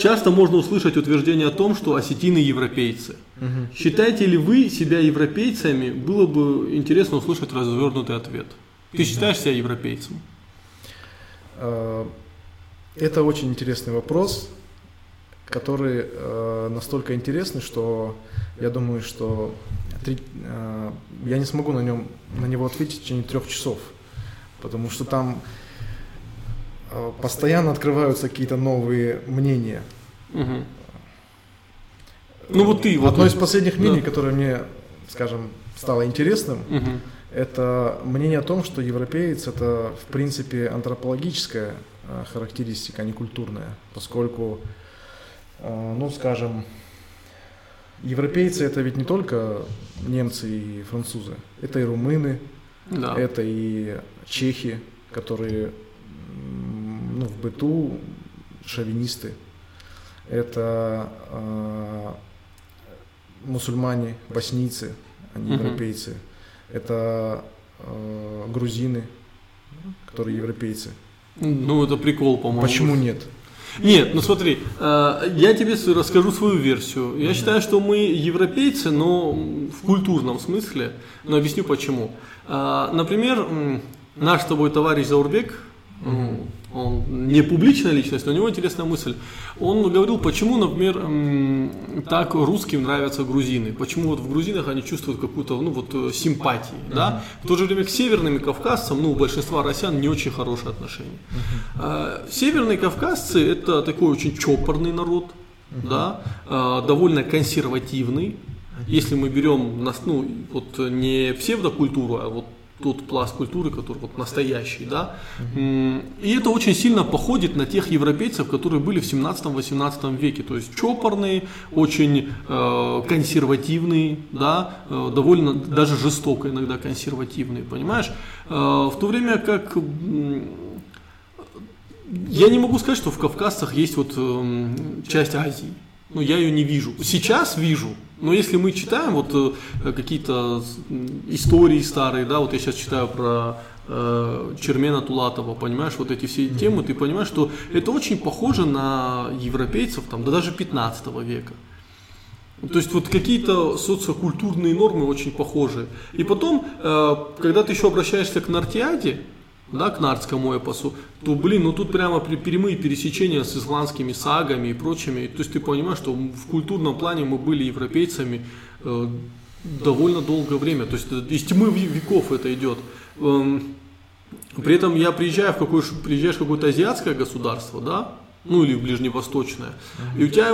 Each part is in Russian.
часто можно услышать утверждение о том, что осетины европейцы. Считаете ли вы себя европейцами? Было бы интересно услышать развернутый ответ. Ты считаешь себя европейцем? Э, Это очень интересный вопрос, который э, настолько интересный, что я думаю, что э, я не смогу на, нем, на него ответить в течение трех часов, потому что там постоянно открываются какие-то новые мнения. Мгм. Ну вот ты, вот Одно из вот. последних мнений, Да. которое мне, скажем, стало интересным, Мгм. это мнение о том, что европеец это в принципе антропологическая э, характеристика, а не культурная, поскольку, э, ну скажем, европейцы это ведь не только немцы и французы, это и румыны, Да. это и чехи, которые ну, в быту шовинисты, это э, мусульмане, боснийцы, они Мгм. европейцы, это э, грузины, которые европейцы. Ну это прикол, по-моему. Почему нет? Нет, ну смотри, э, я тебе расскажу свою версию. Я считаю, что мы европейцы, но в культурном смысле, но объясню почему. Э, Например, наш с тобой товарищ Заурбек, он не публичная личность, но у него интересная мысль. Он говорил, почему, например, так русским нравятся грузины, почему вот в грузинах они чувствуют какую-то, ну вот, э, симпатии, да. В то же время к северным и кавказцам, ну, у большинства россиян не очень хорошие отношения. А, Северные кавказцы это такой очень чопорный народ, да, а, довольно консервативный. Если мы берем ну, вот не псевдокультуру, а вот тот пласт культуры, который вот настоящий, да. И это очень сильно походит на тех европейцев, которые были в 17-18 веке. То есть чопорные, очень э, консервативные, да, э, довольно даже жестоко иногда консервативные, понимаешь? Э, в то время как я не могу сказать, что в Кавказцах есть вот эм, часть Азии. Ну, я ее не вижу. Сейчас вижу. Но если мы читаем вот э, какие-то истории старые, да, вот я сейчас читаю про э, Чермена Тулатова, понимаешь, вот эти все темы, ты понимаешь, что это очень похоже на европейцев, там, да даже 15 века. То есть вот какие-то социокультурные нормы очень похожи. И потом, э, когда ты еще обращаешься к Нартиаде, да, к нардскому эпосу, то, блин, ну тут прямо прямые пересечения с исландскими сагами и прочими. То есть ты понимаешь, что в культурном плане мы были европейцами э, довольно долгое время. То есть э, из тьмы ве- веков это идет. Эм, при этом я приезжаю в какое, приезжаешь в какое-то азиатское государство, да, ну или ближневосточное, и у тебя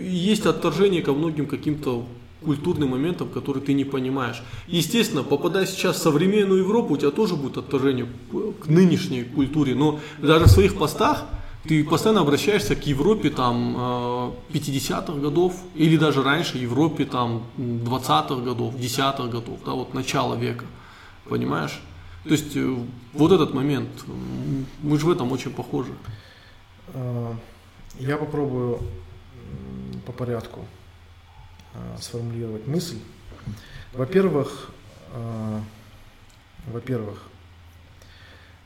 есть отторжение ко многим каким-то культурным моментам, которые ты не понимаешь. Естественно, попадая сейчас в современную Европу, у тебя тоже будет отторжение к- нынешней культуре, но даже в своих постах ты постоянно обращаешься к Европе там э, 50-х годов или даже раньше Европе там 20-х годов, 10-х годов, да, вот начало века, понимаешь? То есть э, вот этот момент, мы же в этом очень похожи. Э, Я попробую по порядку э, сформулировать мысль. Во-первых, э, во-первых,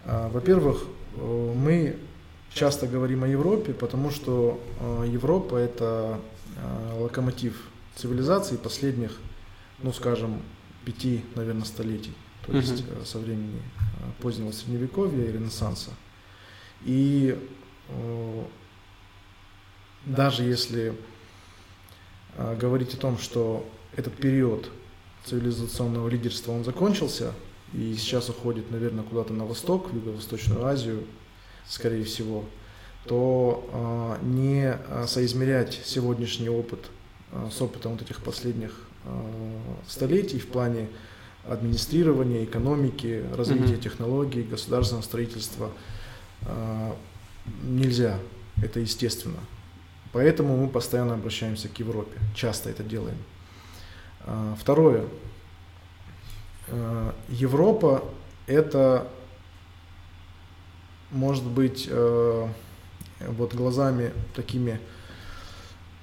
э, во-первых, э, мы часто говорим о Европе, потому что Европа это локомотив цивилизации последних, ну скажем, пяти, наверное, столетий, то есть э, со времени позднего средневековья и Ренессанса. И э, даже если говорить о том, что этот период цивилизационного лидерства он закончился и сейчас уходит, наверное, куда-то на восток, в Юго-Восточную Азию, скорее всего, то э, не э, соизмерять сегодняшний опыт с опытом вот этих последних столетий в плане администрирования, экономики, развития Мгм. технологий, государственного строительства нельзя. Это естественно. Поэтому мы постоянно обращаемся к Европе, часто это делаем. А, Второе. Э, Европа это может быть э, вот глазами такими,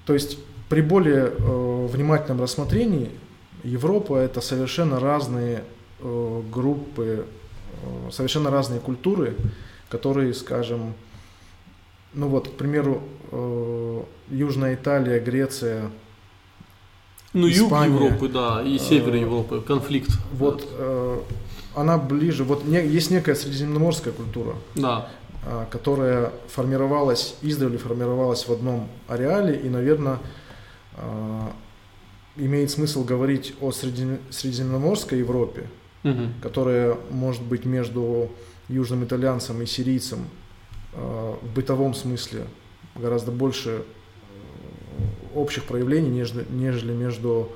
то есть при более внимательном рассмотрении Европа это совершенно разные группы, совершенно разные культуры, которые, скажем, ну вот, к примеру, Южная Италия, Греция. Ну, юг Испания, Европы, да, и север э, Европы, конфликт. Вот э, она ближе. Вот есть некая средиземноморская культура, Да. которая формировалась, издревле формировалась в одном ареале, и, наверное, имеет смысл говорить о среди- средиземноморской Европе, Мгм. которая может быть между южным итальянцем и сирийцем э, в бытовом смысле гораздо больше э, общих проявлений, нежели, нежели между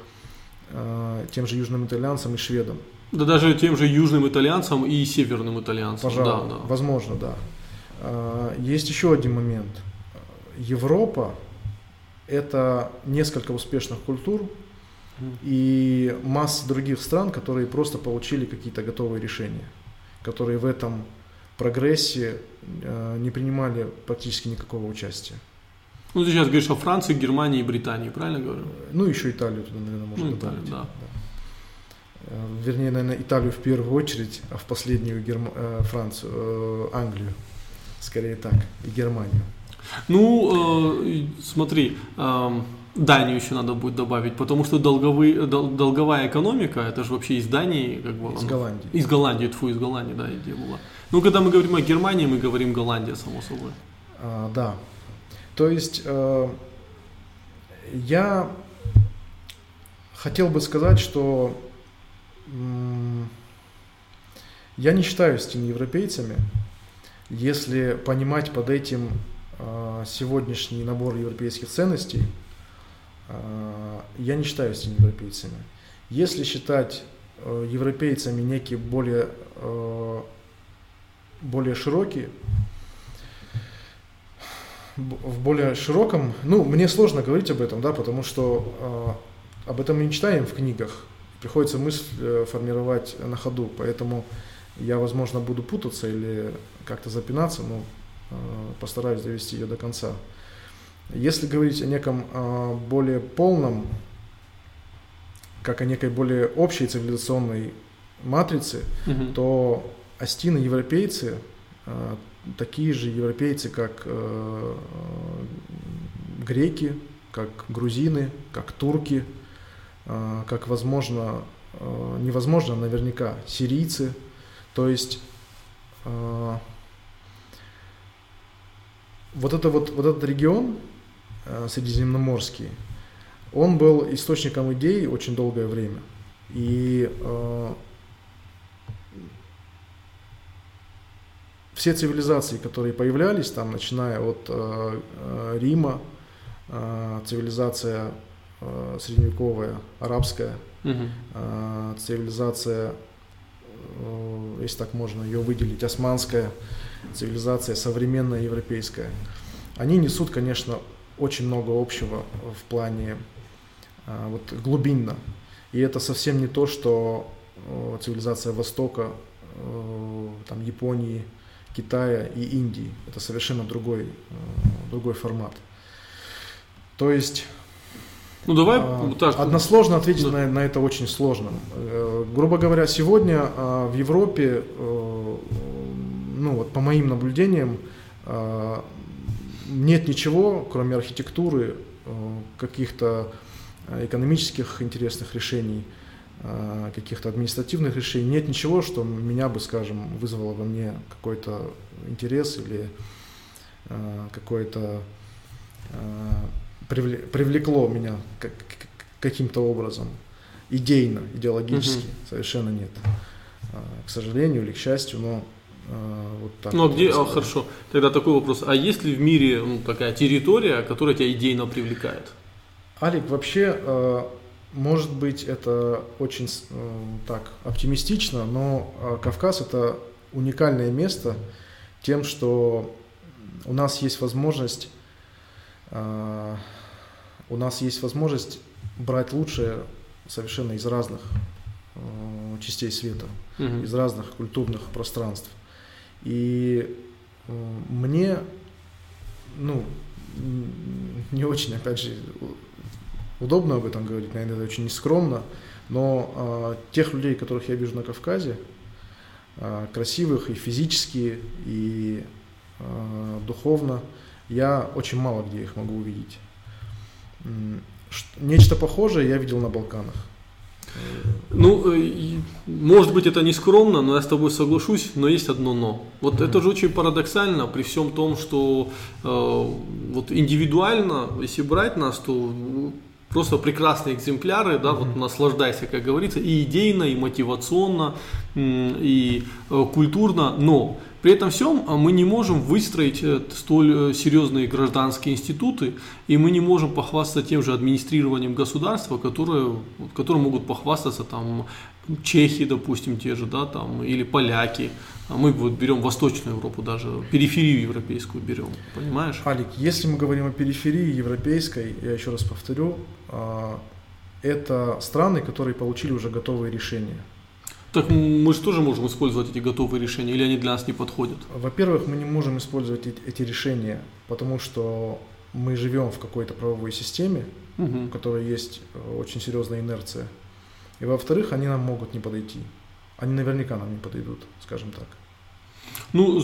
э, тем же южным итальянцем и шведом. Да даже тем же южным итальянцам и северным итальянцам. Пожалуй, Да, да. возможно, да. А, Есть еще один момент. Европа – это несколько успешных культур Мгм. и масса других стран, которые просто получили какие-то готовые решения, которые в этом прогрессе э, не принимали практически никакого участия. Ну, ты сейчас говоришь о Франции, Германии и Британии, правильно говорю? Ну, еще Италию туда, наверное, можно Ну, добавить. Италию, да. Э, Вернее, наверное, Италию в первую очередь, а в последнюю э, Францию, э, Англию. Скорее так, и Германию. Ну, э, смотри, эм, Данию еще надо будет добавить, потому что долговые, дол- долговая экономика, это же вообще из Дании, как бы. Из Голландии. Из Голландии, тьфу, из Голландии, да, идея была. Ну, когда мы говорим о Германии, мы говорим Голландия, само собой. А, да. То есть э, я хотел бы сказать, что м, я не считаюсь теми европейцами, если понимать под этим э, сегодняшний набор европейских ценностей, э, я не считаюсь теми европейцами. Если считать э, европейцами некий более, э, более широкий б- в более широком, ну, мне сложно говорить об этом, да, потому что э, об этом мы не читаем в книгах, приходится мысль э, формировать на ходу, поэтому я, возможно, буду путаться или как-то запинаться, но э, постараюсь довести ее до конца. Если говорить о неком э, более полном, как о некой более общей цивилизационной матрице, Мгм. то астины европейцы э, такие же европейцы, как э, греки, как грузины, как турки, э, как возможно, невозможно наверняка сирийцы. То есть вот, это вот, вот этот регион средиземноморский, он был источником идей очень долгое время. И все цивилизации, которые появлялись там, начиная от э, э, Рима, э, цивилизация э, средневековая, арабская, Мгм. э, цивилизация, э, если так можно ее выделить, османская, цивилизация современная европейская, они несут, конечно, очень много общего в плане э, вот, глубинно. И это совсем не то, что э, цивилизация Востока, э, там, Японии, Китая и Индии. Это совершенно другой, э, другой формат. То есть Ну, давай а, так. Односложно ответить Да. на, на это очень сложно. Э, грубо говоря, сегодня а, в Европе, э, ну вот по моим наблюдениям, нет ничего, кроме архитектуры, э, каких-то э, экономических интересных решений, каких-то административных решений. Нет ничего, что меня бы, скажем, вызвало во мне какой-то интерес или а, какое-то привле- привлекло меня каким-то образом, идейно, идеологически, совершенно нет. К сожалению или к счастью, но вот так. Ну, а где, а, хорошо, тогда такой вопрос. А есть ли в мире ну, такая территория, которая тебя идейно привлекает? Алик, вообще, э, может быть, это очень э, так оптимистично, но э, Кавказ это уникальное место тем, что у нас есть возможность, э, у нас есть возможность брать лучшее совершенно из разных частей света Мгм. из разных культурных пространств. И мне, ну, не очень, опять же, удобно об этом говорить, наверное, это очень нескромно, но э, тех людей, которых я вижу на Кавказе, э, красивых и физически, и э, духовно, я очень мало где их могу увидеть. Нечто похожее я видел на Балканах. Ну, э, может быть, это не скромно, но я с тобой соглашусь, но есть одно но. Вот mm-hmm. это же очень парадоксально при всем том, что э, вот индивидуально, если брать нас, то просто прекрасные экземпляры, да, вот наслаждайся, как говорится, и идейно, и мотивационно, и э, культурно, но при этом всем а, мы не можем выстроить э, столь э, серьезные гражданские институты, и мы не можем похвастаться тем же администрированием государства, которое, которым могут похвастаться там чехи, допустим, те же, да, там, или поляки. А мы вот берем Восточную Европу даже, периферию европейскую берем, понимаешь? Алик, если мы говорим о периферии европейской, я еще раз повторю, а, это страны, которые получили уже готовые решения. Так мы же тоже можем использовать эти готовые решения, или они для нас не подходят? Во-первых, мы не можем использовать эти решения, потому что мы живем в какой-то правовой системе, угу. в которой есть э, очень серьезная инерция. И во-вторых, они нам могут не подойти. Они наверняка нам не подойдут, скажем так. Ну,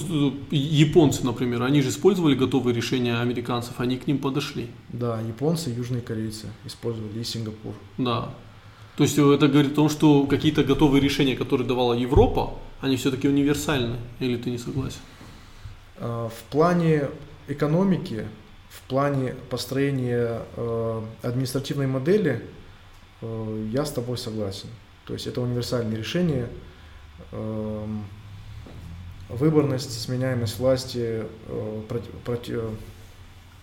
японцы, например, они же использовали готовые решения американцев, они к ним подошли. Да, японцы, южные корейцы использовали и Сингапур. Да. То есть это говорит о том, что какие-то готовые решения, которые давала Европа, они все-таки универсальны, или ты не согласен? А, в плане экономики, в плане построения э, административной модели э, я с тобой согласен. То есть это универсальные решения. Выборность, сменяемость власти, э, против,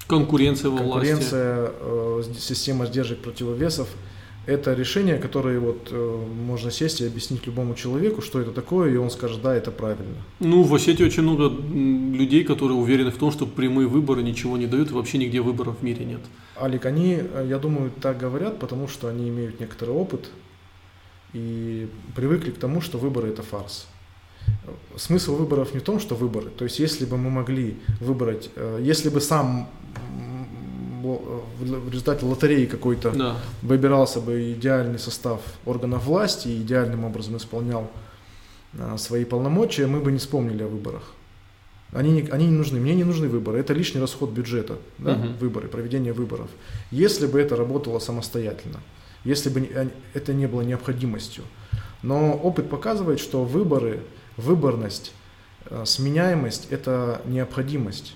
конкуренция во конкуренция, власти. система сдержек противовесов – это решение, которое вот э, можно сесть и объяснить любому человеку, что это такое, и он скажет, да, это правильно. Ну, в Осетии очень много людей, которые уверены в том, что прямые выборы ничего не дают, и вообще нигде выборов в мире нет. Алик, они, э, я думаю, так говорят, потому что они имеют некоторый опыт и привыкли к тому, что выборы это фарс. Смысл выборов не в том, что выборы. То есть, если бы мы могли выбрать, э, если бы сам в результате лотереи какой-то да. выбирался бы идеальный состав органов власти и идеальным образом исполнял а, свои полномочия, мы бы не вспомнили о выборах. Они не, они не нужны. Мне не нужны выборы. Это лишний расход бюджета, да? угу. выборы, проведение выборов. Если бы это работало самостоятельно, если бы это не было необходимостью. Но опыт показывает, что выборы, выборность, а, сменяемость – это необходимость.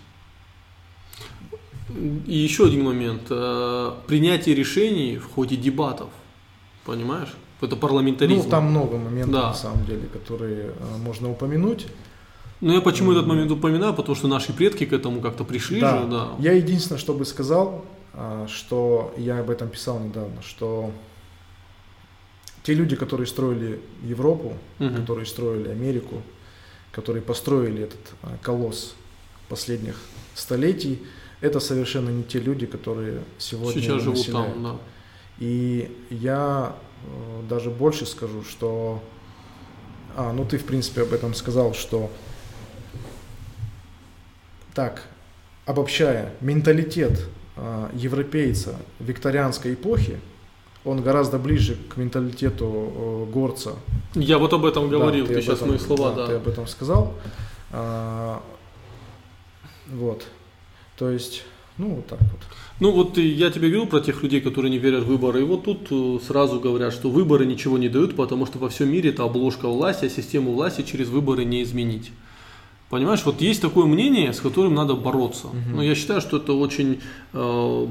И еще один момент. Э, принятие решений в ходе дебатов. Понимаешь? Это парламентаризм. Ну, там много моментов, да. на самом деле, которые э, можно упомянуть. Ну, я почему этот момент упоминаю? Потому что наши предки к этому как-то пришли да. же, да. Я единственное, что бы сказал, э, что я об этом писал недавно, что те люди, которые строили Европу, угу. которые строили Америку, которые построили этот колосс последних столетий, это совершенно не те люди, которые сегодня Сейчас живут населяют. там, да. И я э, даже больше скажу, что... А, ну ты, в принципе, об этом сказал, что... Так, обобщая, менталитет э, европейца викторианской эпохи, он гораздо ближе к менталитету э, горца. Я вот об этом говорил, да, ты, ты сейчас этом, мои слова, да, да. Ты об этом сказал. А, вот. То есть, ну, вот так вот. Ну, вот я тебе говорил про тех людей, которые не верят в выборы, и вот тут э, сразу говорят, что выборы ничего не дают, потому что во всем мире это обложка власти, а систему власти через выборы не изменить. Понимаешь, вот есть такое мнение, с которым надо бороться. Угу. Но я считаю, что это очень, э,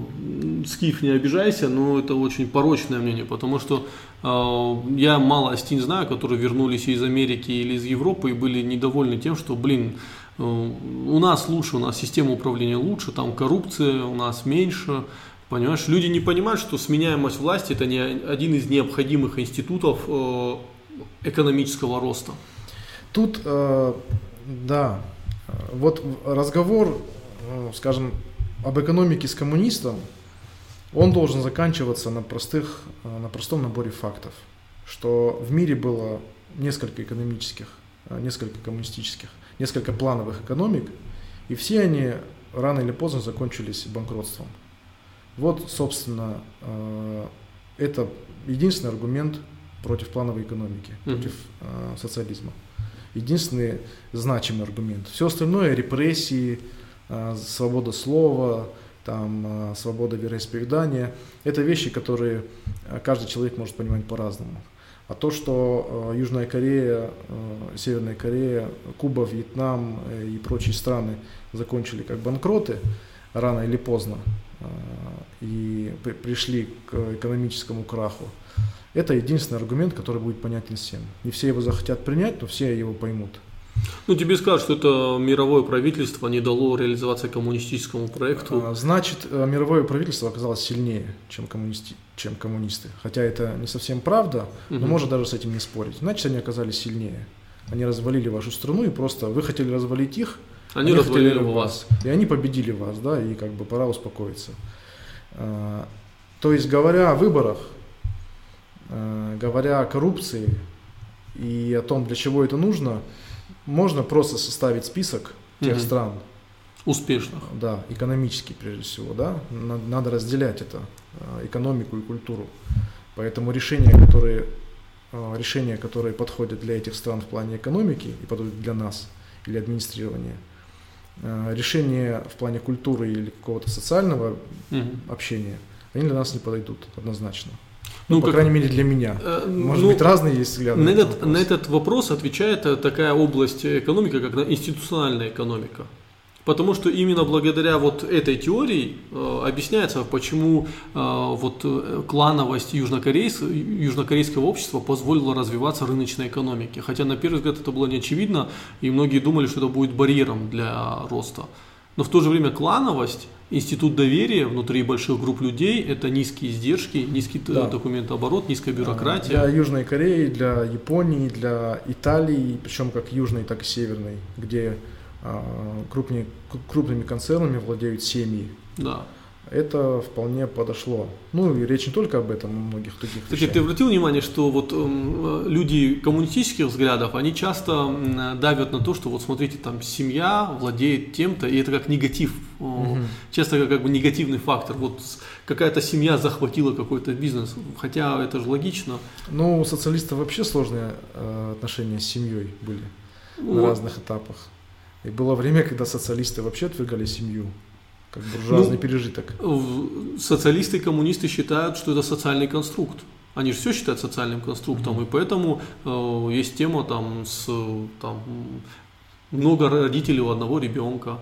скиф, не обижайся, но это очень порочное мнение, потому что э, я мало астин знаю, которые вернулись из Америки или из Европы и были недовольны тем, что, блин, Э, у нас лучше, у нас система управления лучше, там коррупция у нас меньше. Понимаешь, люди не понимают, что сменяемость власти это не один из необходимых институтов э, экономического роста. Тут, э, да, вот разговор, скажем, об экономике с коммунистом, он должен заканчиваться на, простых, на простом наборе фактов, что в мире было несколько экономических, несколько коммунистических несколько плановых экономик, и все они рано или поздно закончились банкротством. Вот, собственно, э, это единственный аргумент против плановой экономики, против э, социализма. Единственный значимый аргумент. Все остальное репрессии, э, свобода слова, там свобода вероисповедания. Это вещи, которые каждый человек может понимать по-разному. А то, что Южная Корея, Северная Корея, Куба, Вьетнам и прочие страны закончили как банкроты рано или поздно и пришли к экономическому краху, это единственный аргумент, который будет понятен всем. Не все его захотят принять, но все его поймут. Ну, тебе скажут, что это мировое правительство не дало реализоваться коммунистическому проекту. А, значит, э, мировое правительство оказалось сильнее, чем, коммунисти, чем коммунисты. Хотя это не совсем правда, но угу. можно даже с этим не спорить. Значит, они оказались сильнее. Они развалили вашу страну, и просто вы хотели развалить их, они, они развалили вас. вас. И они победили вас, да, и как бы пора успокоиться. А, то есть, говоря о выборах, говоря о коррупции и о том, для чего это нужно, можно просто составить список тех угу. стран. Успешных. Да, экономически прежде всего, да. Надо разделять это, э, экономику и культуру. Поэтому решения, которые, э, решения, которые подходят для этих стран в плане экономики и подходят для нас или администрирования, решения в плане культуры или какого-то социального угу. общения, они для нас не подойдут однозначно. Ну, по как, крайней мере, для меня. Э, Может ну, быть, разные есть взгляды. На, этот, на этот вопрос отвечает э, такая область экономики, как институциональная экономика. Потому что именно благодаря вот этой теории э, объясняется, почему э, вот э, клановость южнокорейс, южнокорейского общества позволила развиваться рыночной экономике. Хотя на первый взгляд это было не очевидно, и многие думали, что это будет барьером для роста. Но в то же время клановость Институт доверия внутри больших групп людей – это низкие издержки, низкий да. документооборот, низкая бюрократия. Для Южной Кореи, для Японии, для Италии, причем как южной, так и северной, где а, крупнее, крупными концернами владеют семьи. Да это вполне подошло. Ну и речь не только об этом, о многих других Кстати, вещах. ты обратил внимание, что вот э, люди коммунистических взглядов, они часто э, давят на то, что вот смотрите, там семья владеет тем-то, и это как негатив, э, угу. часто как, как бы негативный фактор. Вот какая-то семья захватила какой-то бизнес, хотя это же логично. Ну, у социалистов вообще сложные э, отношения с семьей были вот. на разных этапах. И было время, когда социалисты вообще отвергали семью как буржуазный ну, пережиток. Социалисты и коммунисты считают, что это социальный конструкт. Они же все считают социальным конструктом, mm-hmm. и поэтому э, есть тема там с там, много родителей у одного ребенка.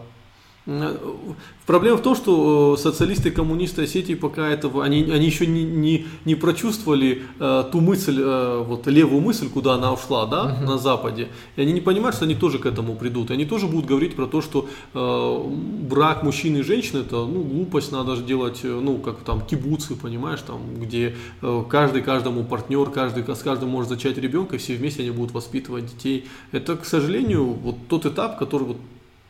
Проблема в том, что э, социалисты коммунисты Осетии пока этого, они, они еще не, не, не прочувствовали э, ту мысль, э, вот левую мысль, куда она ушла, да, uh-huh. на Западе. И они не понимают, что они тоже к этому придут. И они тоже будут говорить про то, что э, брак мужчины и женщины это ну, глупость, надо же делать, э, ну, как там, кибуцы, понимаешь, там, где э, каждый каждому партнер, каждый с каждым может зачать ребенка, и все вместе они будут воспитывать детей. Это, к сожалению, вот тот этап, который вот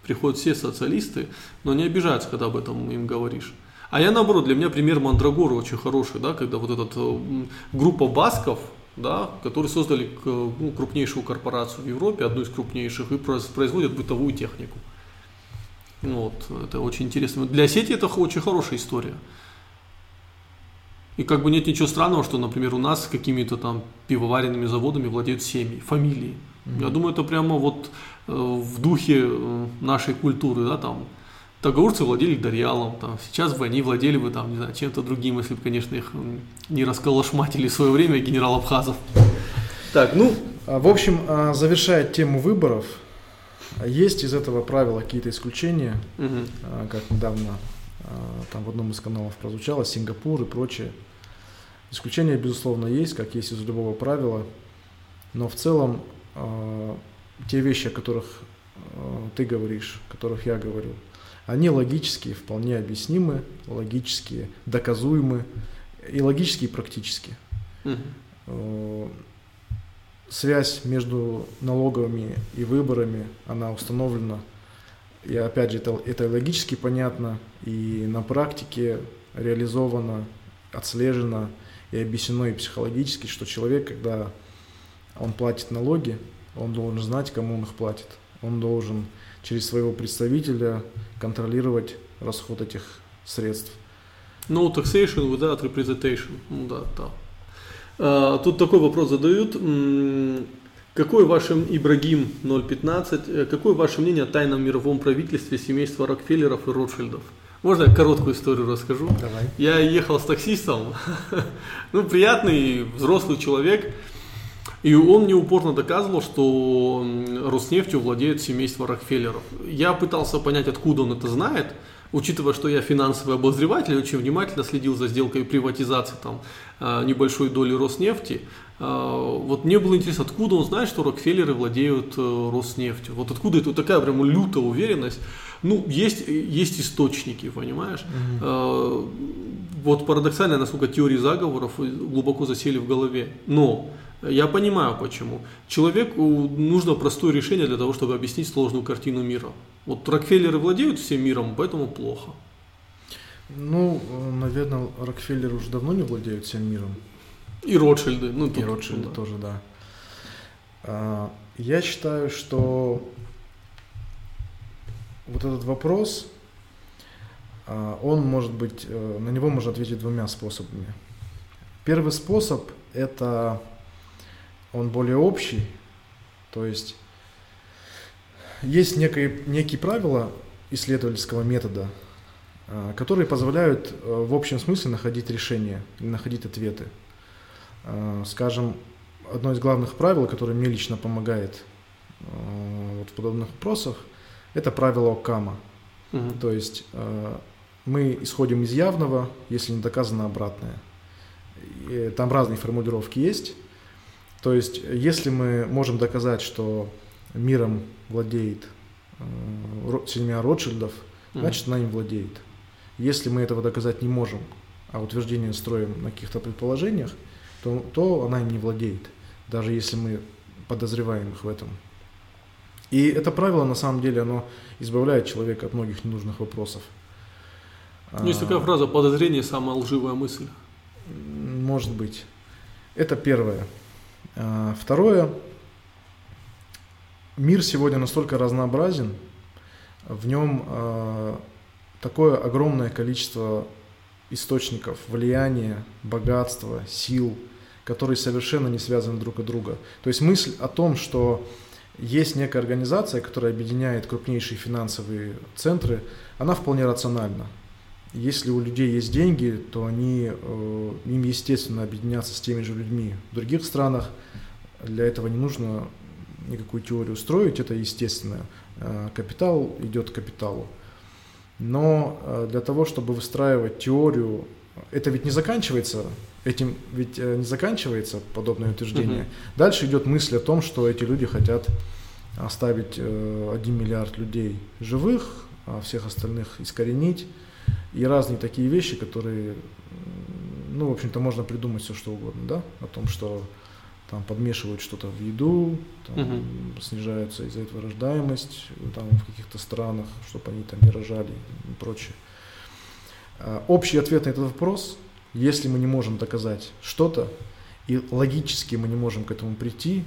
приходят все социалисты, но не обижаются, когда об этом им говоришь. А я наоборот, для меня пример Мандрагора очень хороший, да, когда вот эта э, группа басков, да, которые создали ну, крупнейшую корпорацию в Европе, одну из крупнейших, и производят бытовую технику. Вот, это очень интересно. Для сети это очень хорошая история. И как бы нет ничего странного, что, например, у нас какими-то там пивоваренными заводами владеют семьи, фамилии. Mm-hmm. Я думаю, это прямо вот э, в духе э, нашей культуры, да, там, Тагурцы владели Дарьялом, там, сейчас бы они владели бы там, не знаю, чем-то другим, если бы, конечно, их не расколошматили в свое время генерал Абхазов. Так, ну... А, в общем, а, завершая тему выборов, есть из этого правила какие-то исключения, угу. как недавно там в одном из каналов прозвучало, Сингапур и прочее. Исключения, безусловно, есть, как есть из любого правила, но в целом те вещи, о которых э, ты говоришь, о которых я говорю, они логические, вполне объяснимы, логические, доказуемы и логические и практически. Угу. Э, связь между налоговыми и выборами, она установлена. И опять же, это, это логически понятно и на практике реализовано, отслежено и объяснено и психологически, что человек, когда он платит налоги, он должен знать, кому он их платит. Он должен через своего представителя контролировать расход этих средств. No taxation without representation. Ну да, да. А, тут такой вопрос задают. Какой ваше, Ибрагим 015, э, какое ваше мнение о тайном мировом правительстве семейства Рокфеллеров и Ротшильдов? Можно я короткую историю расскажу? Давай. Я ехал с таксистом, ну, приятный, взрослый человек, и он мне упорно доказывал, что Роснефтью владеет семейство Рокфеллеров. Я пытался понять, откуда он это знает, учитывая, что я финансовый обозреватель, очень внимательно следил за сделкой приватизации там, э, небольшой доли Роснефти. Э, вот мне было интересно, откуда он знает, что Рокфеллеры владеют э, Роснефтью. Вот откуда это такая прям лютая уверенность. Ну, есть, есть источники, понимаешь? Mm-hmm. Вот парадоксально, насколько теории заговоров глубоко засели в голове. Но я понимаю почему. Человеку нужно простое решение для того, чтобы объяснить сложную картину мира. Вот Рокфеллеры владеют всем миром, поэтому плохо. Ну, наверное, Рокфеллеры уже давно не владеют всем миром. И Ротшильды. Ну, и Ротшильды да. тоже, да. А, я считаю, что вот этот вопрос, а, он может быть, э, на него можно ответить двумя способами. Первый способ – это он более общий, то есть есть некие, некие правила исследовательского метода, а, которые позволяют э, в общем смысле находить решения, находить ответы. А, скажем, одно из главных правил, которое мне лично помогает а, вот в подобных вопросах, это правило Окама. Угу. То есть мы исходим из явного, если не доказано обратное. И там разные формулировки есть. То есть, если мы можем доказать, что миром владеет э, семья Ротшильдов, значит, она им владеет. Если мы этого доказать не можем, а утверждение строим на каких-то предположениях, то, то она им не владеет, даже если мы подозреваем их в этом. И это правило, на самом деле, оно избавляет человека от многих ненужных вопросов. Есть такая фраза «подозрение – самая лживая мысль». Может быть. Это первое. А, второе. Мир сегодня настолько разнообразен, в нем а, такое огромное количество источников влияния, богатства, сил, которые совершенно не связаны друг от друга. То есть мысль о том, что есть некая организация, которая объединяет крупнейшие финансовые центры, она вполне рациональна. Если у людей есть деньги, то они, э, им естественно объединяться с теми же людьми в других странах. Для этого не нужно никакую теорию строить, это естественно. Э, капитал идет к капиталу. Но э, для того, чтобы выстраивать теорию, это ведь не заканчивается, этим ведь не заканчивается подобное утверждение. Угу. Дальше идет мысль о том, что эти люди хотят оставить 1 миллиард людей живых, а всех остальных искоренить и разные такие вещи, которые, ну, в общем-то, можно придумать все что угодно, да, о том, что там подмешивают что-то в еду, там, угу. снижается из-за этого рождаемость там, в каких-то странах, чтобы они там не рожали и прочее. А, общий ответ на этот вопрос, если мы не можем доказать что-то, и логически мы не можем к этому прийти,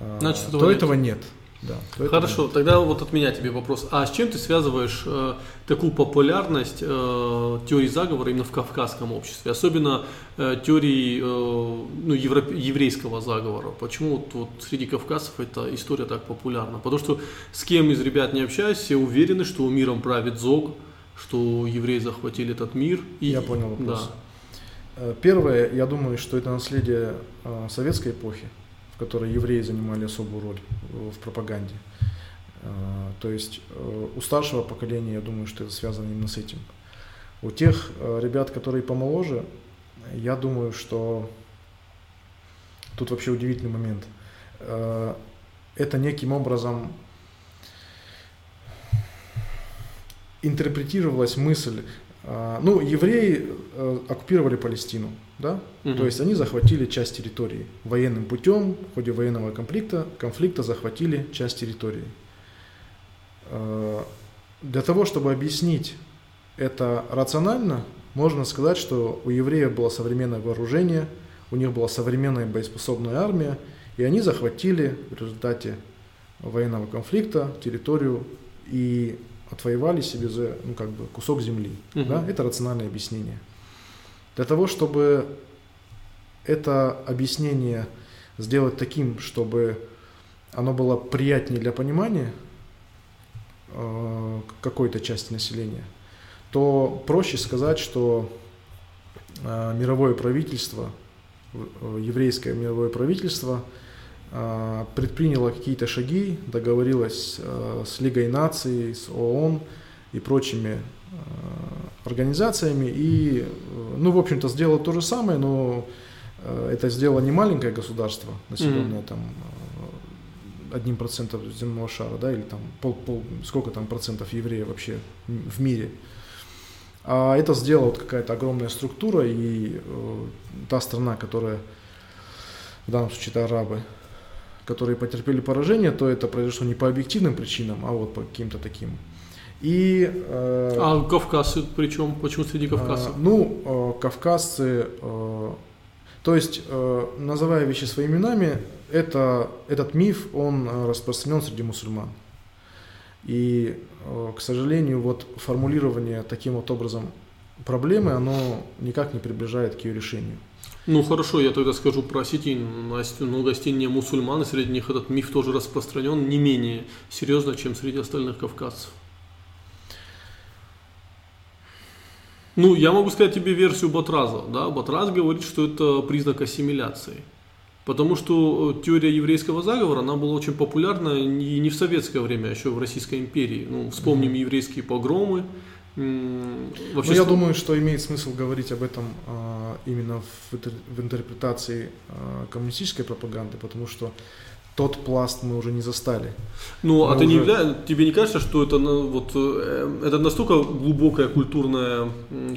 а, Значит, то этого нет. этого нет. Да, Хорошо, это... тогда вот от меня тебе вопрос. А с чем ты связываешь э, такую популярность э, теории заговора именно в кавказском обществе? Особенно э, теории э, ну, евро... еврейского заговора. Почему вот, вот среди кавказцев эта история так популярна? Потому что с кем из ребят не общаюсь, все уверены, что миром правит Зог, что евреи захватили этот мир. И... Я понял вопрос. Да. Э, первое, я думаю, что это наследие э, советской эпохи в которой евреи занимали особую роль в пропаганде. А, то есть э, у старшего поколения, я думаю, что это связано именно с этим. У тех э, ребят, которые помоложе, я думаю, что тут вообще удивительный момент. Э, это неким образом интерпретировалась мысль. Ну, евреи оккупировали Палестину да? Угу. То есть они захватили часть территории военным путем, в ходе военного конфликта, конфликта захватили часть территории. Э, для того, чтобы объяснить это рационально, можно сказать, что у евреев было современное вооружение, у них была современная боеспособная армия, и они захватили в результате военного конфликта территорию и отвоевали себе за ну, как бы кусок земли. Угу. Да? Это рациональное объяснение. Для того, чтобы это объяснение сделать таким, чтобы оно было приятнее для понимания э, какой-то части населения, то проще сказать, что э, мировое правительство, еврейское мировое правительство э, предприняло какие-то шаги, договорилось э, с Лигой наций, с ООН и прочими организациями и, ну, в общем-то, сделало то же самое, но это сделало не маленькое государство, населенное mm-hmm. там одним процентом земного шара, да, или там пол, пол, сколько там процентов евреев вообще в мире. А это сделала вот какая-то огромная структура, и э, та страна, которая, в данном случае это арабы, которые потерпели поражение, то это произошло не по объективным причинам, а вот по каким-то таким. И, э, а кавказцы причем? Почему среди э, кавказцев? Э, ну, э, кавказцы, э, то есть, э, называя вещи своими именами, это, этот миф, он э, распространен среди мусульман. И, э, к сожалению, вот формулирование таким вот образом проблемы, оно никак не приближает к ее решению. Ну хорошо, я тогда скажу про осетин. Настю, ну гостиния мусульман, и среди них этот миф тоже распространен не менее серьезно, чем среди остальных кавказцев. Ну, я могу сказать тебе версию Батраза. Да? Батраз говорит, что это признак ассимиляции. Потому что э, теория еврейского заговора, она была очень популярна и не в советское время, а еще в Российской империи. Ну, вспомним mm-hmm. еврейские погромы. Вообще, Но я думаю, что имеет смысл говорить об этом а, именно в, в интерпретации а, коммунистической пропаганды, потому что тот пласт мы уже не застали. Ну, а мы а ты уже... не явля... тебе не кажется, что это вот э, это настолько глубокое культурное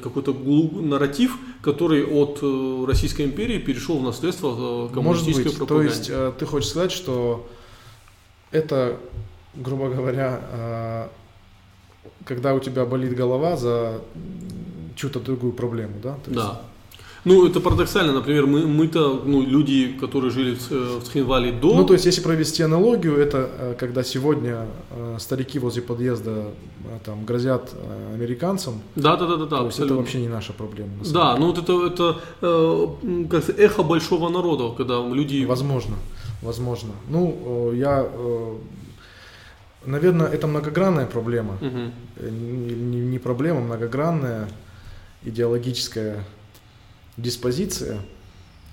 какой-то глуб... нарратив, который от э, Российской империи перешел в наследство э, коммунистической Может быть. пропаганде? То есть ты хочешь сказать, что это, грубо говоря, когда у тебя болит голова за чью-то другую проблему, да? То есть... Ну, это парадоксально. Например, мы, мы-то, ну, люди, которые жили в, э, в Цхинвале до... Ну, то есть, если провести аналогию, это э, когда сегодня э, старики возле подъезда э, там грозят э, американцам. Да, да, да, да, да. То есть, это вообще не наша проблема. Да, ну, вот это, это э, как эхо большого народа, когда люди... Возможно, возможно. Ну, я... Наверное, это многогранная проблема. Угу. Не, не проблема, многогранная, идеологическая диспозиция,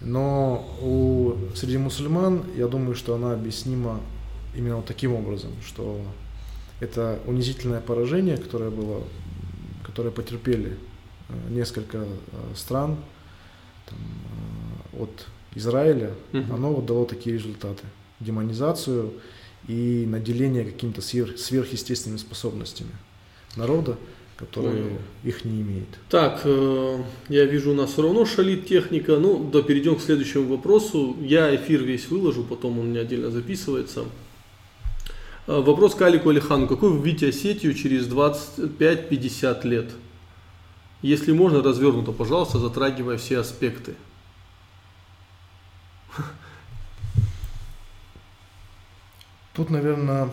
но у, среди мусульман, я думаю, что она объяснима именно вот таким образом, что это унизительное поражение, которое было, которое потерпели э, несколько э, стран там, э, от Израиля, угу. оно вот дало такие результаты. Демонизацию и наделение какими-то сверх, сверхъестественными способностями народа которые Понял. их не имеет. Так, э, я вижу, у нас все равно шалит техника. Ну, да, перейдем к следующему вопросу. Я эфир весь выложу, потом он у меня отдельно записывается. Э, вопрос к Алику Алихану. Какой вы видите Осетию через 25-50 лет? Если можно, развернуто, пожалуйста, затрагивая все аспекты. Тут, наверное,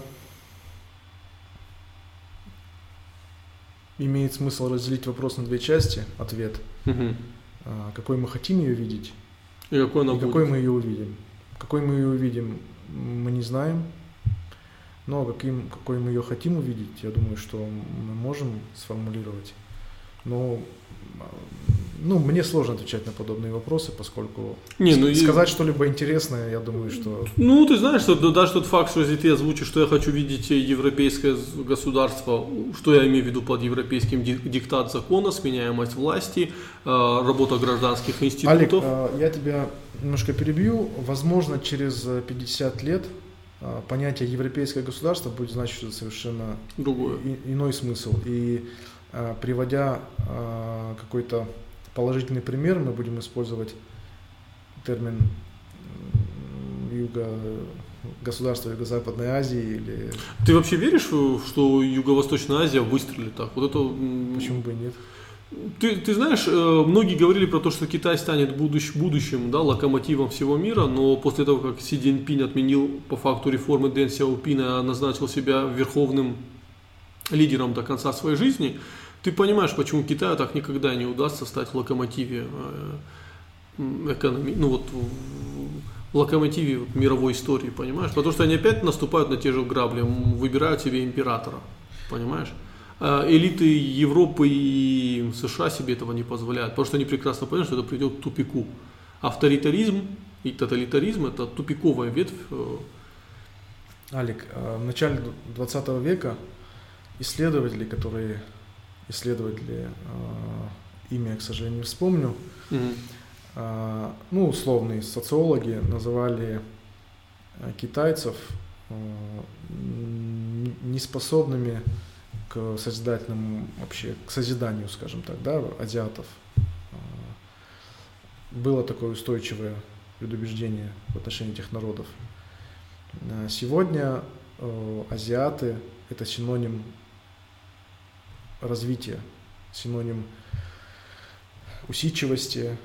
имеет смысл разделить вопрос на две части, ответ. Угу. Какой мы хотим ее видеть и какой, она и будет. какой мы ее увидим. Какой мы ее увидим, мы не знаем. Но каким, какой мы ее хотим увидеть, я думаю, что мы можем сформулировать. Но ну, мне сложно отвечать на подобные вопросы, поскольку не, ну, сказать и... что-либо интересное, я думаю, что... Ну, ты знаешь, что даже тот факт, что если ты озвучишь, что я хочу видеть европейское государство, что я имею в виду под европейским диктат закона, сменяемость власти, э, работа гражданских институтов... Алик, я тебя немножко перебью. Возможно, через 50 лет э, понятие европейское государство будет значить совершенно Другое. иной смысл. И приводя какой-то положительный пример, мы будем использовать термин юго государства Юго-Западной Азии или... Ты вообще веришь, что Юго-Восточная Азия выстрелит так? Вот это... Почему бы и нет? Ты, ты знаешь, э, многие говорили про то, что Китай станет будущ, будущим да, локомотивом всего мира, но после того, как Си Цзиньпинь отменил по факту реформы Дэн Сяопина, назначил себя верховным лидером до конца своей жизни, ты понимаешь, почему Китаю так никогда не удастся стать в локомотиве э, экономии, ну вот в локомотиве мировой истории, понимаешь? Потому что они опять наступают на те же грабли, выбирают себе императора, понимаешь? э, элиты Европы и США себе этого не позволяют, потому что они прекрасно понимают, что это придет к тупику. Авторитаризм и тоталитаризм – это тупиковая ветвь. э, Алик, э, в начале 20 века исследователи, которые исследователи, э, имя к сожалению, не вспомню, э, ну, условные социологи называли э, китайцев неспособными к созидательному, вообще, к созиданию, скажем так, да, азиатов. Было такое устойчивое предубеждение в отношении этих народов. Сегодня азиаты – это синоним развития, синоним усидчивости,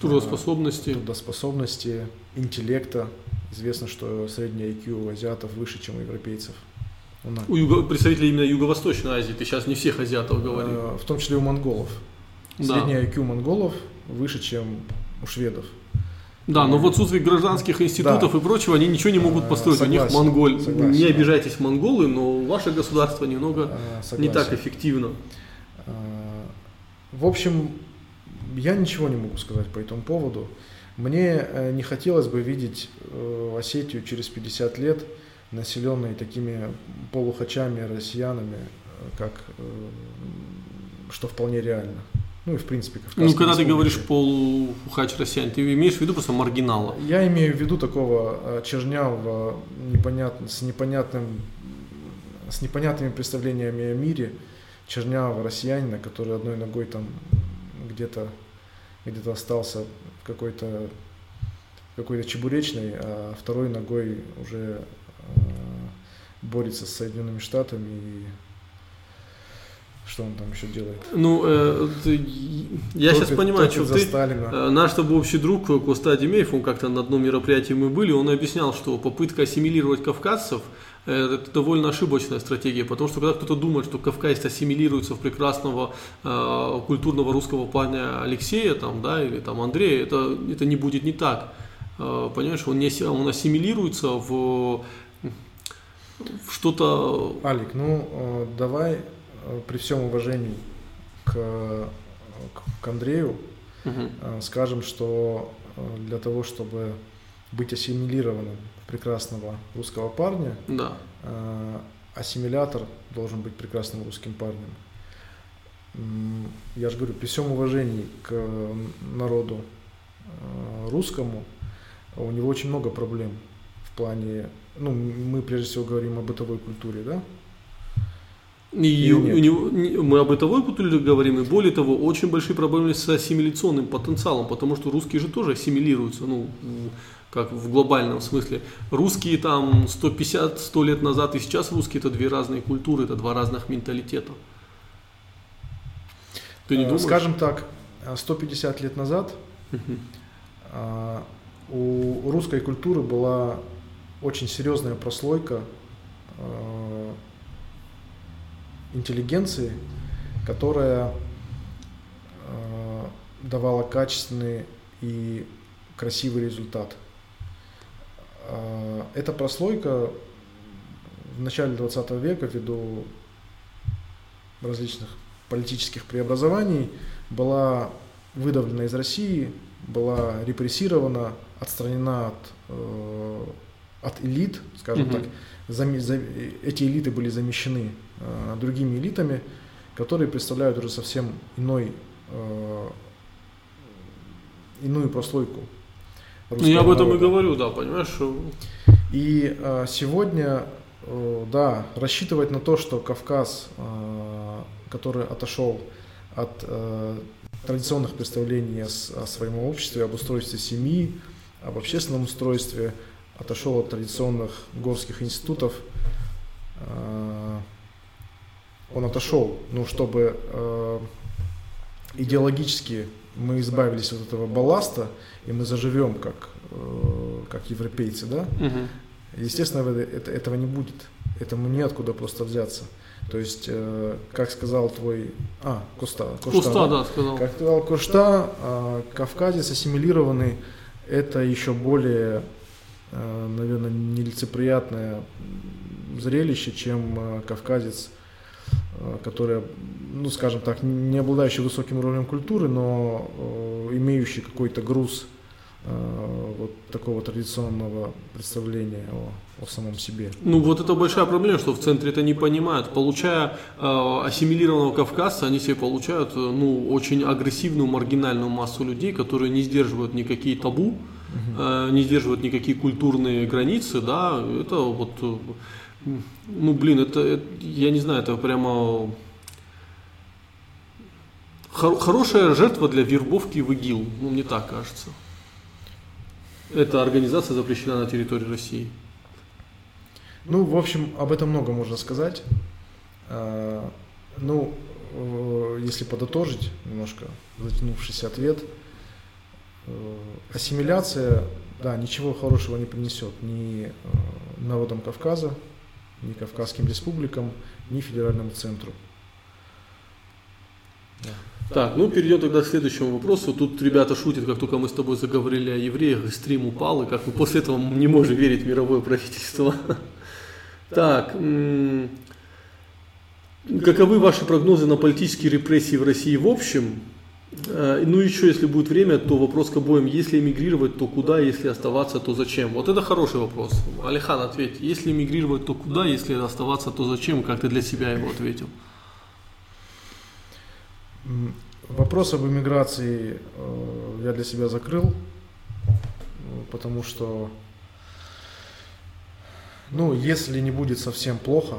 Трудоспособности. трудоспособности, интеллекта. Известно, что средний IQ у азиатов выше, чем у европейцев. У нас. У юго- представителей именно Юго-Восточной Азии, ты сейчас не всех азиатов говорил. Э, В том числе у монголов. Да. Средний IQ монголов выше, чем у шведов. Да, но в отсутствии гражданских институтов и прочего они ничего не могут построить. У них согласен, монголь. согласен, не да. обижайтесь, монголы, но ваше государство немного Э, не так согласен. эффективно. Э, В общем, я ничего не могу сказать по этому поводу. Мне э, не хотелось бы видеть э, Осетию через 50 лет, населенной такими полухачами, россиянами, э, как, что вполне реально. Ну и в принципе, Ну, Кавказские когда ты говоришь полухач россиян, ты имеешь в виду просто маргинала. Я имею в виду такого э, чернявого, непонятно, с непонятным, с непонятными представлениями о мире, чернявого россиянина, который одной ногой там где-то где-то остался в какой-то какой-то чебуречной, а второй ногой уже э, борется с Соединенными Штатами и что он там еще делает? Ну, э, ты- я сейчас Топит- понимаю, топит что ты... Сталина. Э, Наш тобой общий друг Коста Демеев, он как-то на одном мероприятии мы были, он объяснял, что попытка ассимилировать кавказцев э, это довольно ошибочная стратегия, потому что когда кто-то думает, что кавказец ассимилируется в прекрасного э, культурного русского парня Алексея там, да, или там Андрея, это, это не будет не так. Э, понимаешь, он, не, он ассимилируется в, в что-то... Алик, ну э, давай при всем уважении к, к- к Андрею э, скажем, что э, для того, чтобы быть ассимилированным в прекрасного русского парня, Да. э, ассимилятор должен быть прекрасным русским парнем. Я же говорю, при всем уважении к э, народу э, русскому, у него очень много проблем в плане, ну, мы прежде всего говорим о бытовой культуре, да? И Или у него, не- мы о бытовой культуре говорим, и более того, очень большие проблемы с ассимиляционным потенциалом, потому что русские же тоже ассимилируются, ну, как в глобальном смысле. Русские там 150-100 лет назад и сейчас русские это две разные культуры, это два разных менталитета. Ты не Э, думаешь? Скажем так, э, 150 лет назад а, у русской культуры была очень серьезная прослойка э, интеллигенции, которая э, давала качественный и красивый результат. Э, Эта прослойка в начале 20 века ввиду различных политических преобразований была выдавлена из России, была репрессирована, отстранена от, э, от элит, скажем Мгм. так. Заме- за- эти элиты были замещены э, другими элитами, которые представляют уже совсем иной, э, иную прослойку. Ну, я об этом и народа. говорю, да, понимаешь? что- И э, сегодня, э, да, рассчитывать на то, что Кавказ, э, который отошел от э, традиционных представлений о, о своем обществе, об устройстве семьи, об общественном устройстве, отошел от традиционных горских институтов, э, он отошел, ну, чтобы э, идеологически мы избавились от этого балласта, и мы заживем как, э, как европейцы, да, Мгм. Естественно, это- это- этого не будет. Этому неоткуда просто взяться. То есть, э, как сказал твой... А, Куста. Куста, да, сказал. Как сказал Кушта, э, кавказец ассимилированный – это еще более, э, наверное, нелицеприятное зрелище, чем э, кавказец которые, ну, скажем так, не обладающие высоким уровнем культуры, но имеющие какой-то груз вот такого традиционного представления о, о самом себе. Ну вот это большая проблема, что в центре это не понимают. Получая э, ассимилированного кавказца, они себе получают ну, очень агрессивную маргинальную массу людей, которые не сдерживают никакие табу, э, не сдерживают никакие культурные границы, да, это вот, ну блин, это, это я не знаю, это прямо хорошая жертва для вербовки в ИГИЛ, ну мне так кажется. Эта организация запрещена на территории России. Ну, в общем, об этом много можно сказать. А, ну, э, если подытожить немножко затянувшийся ответ, э, ассимиляция, да, ничего хорошего не принесет ни э, народам Кавказа, ни Кавказским республикам, ни федеральному центру. Так, ну перейдем тогда к следующему вопросу. Тут ребята шутят, как только мы с тобой заговорили о евреях, и стрим упал, и как мы после этого не можем верить в мировое правительство. Так, каковы ваши прогнозы на политические репрессии в России в общем? Э, ну еще, если будет время, то вопрос к обоим. Если эмигрировать, то куда? Если оставаться, то зачем? Вот это хороший вопрос. Алихан, ответь. Если эмигрировать, то куда? Если оставаться, то зачем? Как ты для себя его ответил? Вопрос об иммиграции э, я для себя закрыл, потому что, ну, если не будет совсем плохо,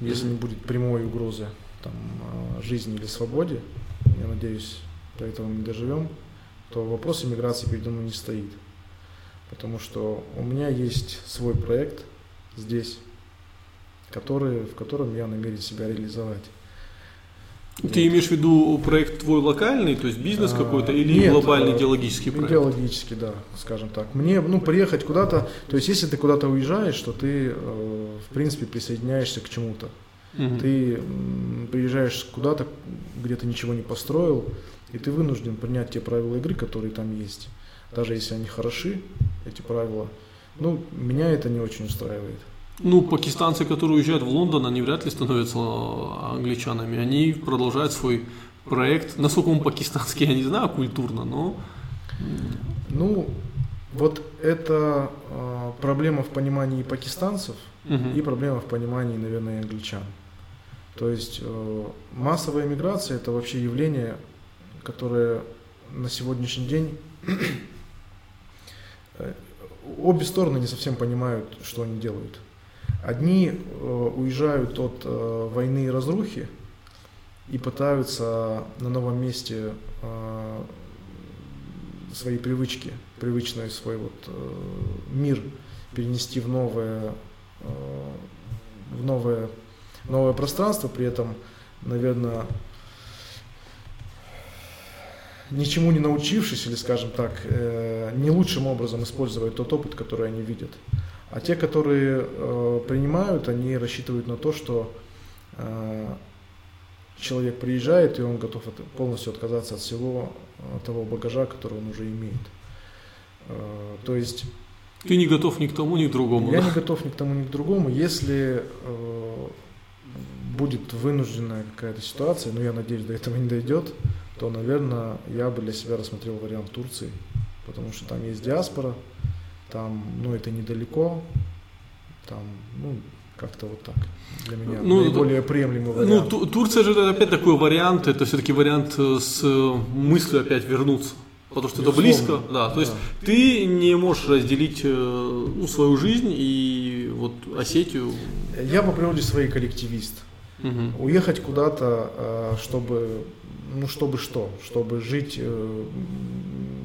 если не будет прямой угрозы там, э, жизни или свободе, я надеюсь, до этого мы доживем, то вопрос иммиграции передо мной не стоит. Потому что у меня есть свой проект здесь, который, в котором я намерен себя реализовать. Ты имеешь в виду проект твой локальный, то есть бизнес а, какой-то, или нет, глобальный идеологический проект? Идеологический, да, скажем так. Мне, ну, приехать куда-то, то есть если ты куда-то уезжаешь, то ты, э, в принципе, присоединяешься к чему-то. Угу. Ты приезжаешь куда-то, где ты ничего не построил, и ты вынужден принять те правила игры, которые там есть. Даже если они хороши, эти правила. Ну, меня это не очень устраивает. Ну, пакистанцы, которые уезжают в Лондон, они вряд ли становятся англичанами. Они продолжают свой проект. Насколько он пакистанский, я не знаю культурно, но... Ну, вот это э, проблема в понимании пакистанцев угу. и проблема в понимании, наверное, англичан. То есть э, массовая миграция это вообще явление, которое на сегодняшний день э, обе стороны не совсем понимают, что они делают. Одни э, уезжают от э, войны и разрухи и пытаются на новом месте э, свои привычки, привычный свой вот мир перенести в новое, в новое, новое пространство, при этом, наверное, ничему не научившись или, скажем так, не лучшим образом использовать тот опыт, который они видят. А те, которые э, принимают, они рассчитывают на то, что э, человек приезжает, и он готов от, полностью отказаться от всего того багажа, который он уже имеет. Э, то есть... Ты не готов ни к тому, ни к другому. Я да? не готов ни к тому, ни к другому. Если э, будет вынужденная какая-то ситуация, но я надеюсь, до этого не дойдет, то, наверное, я бы для себя рассмотрел вариант Турции, потому что там есть диаспора, там, ну, это недалеко, там, ну, как-то вот так для меня ну, наиболее это, приемлемый ну, вариант. Ну, Турция же опять такой вариант, это все-таки вариант э, с э, мыслью опять вернуться. Потому что Безусловно. это близко, да. То есть да. ты не можешь разделить э, ну, свою жизнь и вот Осетию. Я по природе своей коллективист. Угу. Уехать куда-то, чтобы, ну чтобы что, чтобы жить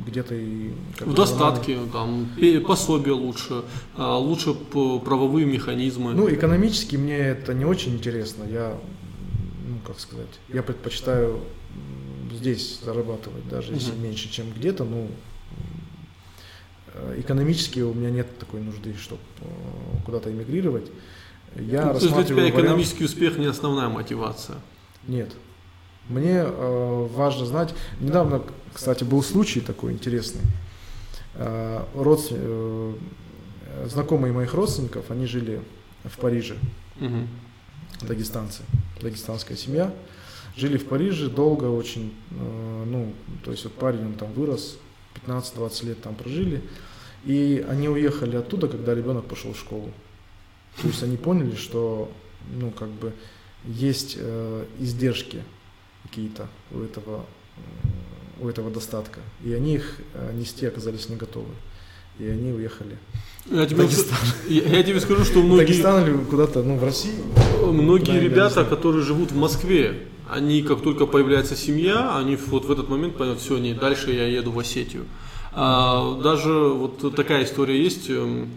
где-то и... В достатке, там, пособие лучше, а, лучше правовые механизмы. Ну, экономически мне это не очень интересно. Я, ну, как сказать, я предпочитаю здесь зарабатывать, даже если угу. меньше, чем где-то, ну, э, экономически у меня нет такой нужды, чтобы э, куда-то эмигрировать. Я ну, то есть для тебя экономический вариант... успех не основная мотивация? Нет. Мне э, важно знать. Недавно, кстати, был случай такой интересный. Э, родств... э, знакомые моих родственников, они жили в Париже. Угу. дагестанцы, дагестанская семья. Жили в Париже долго очень, э, ну, то есть вот парень, он там вырос, 15-20 лет там прожили. И они уехали оттуда, когда ребенок пошел в школу. То есть они поняли, что, ну, как бы, есть э, издержки какие-то у этого, э, у этого достатка. И они их э, нести оказались не готовы. И они уехали. Я тебе, я, я тебе скажу, что многие... Дагестан или куда-то, ну, в России. Многие ребята, которые живут в Москве, они, как только появляется семья, они вот в этот момент понимают, все, не, дальше я еду в Осетию. А, даже вот такая история есть. Эм,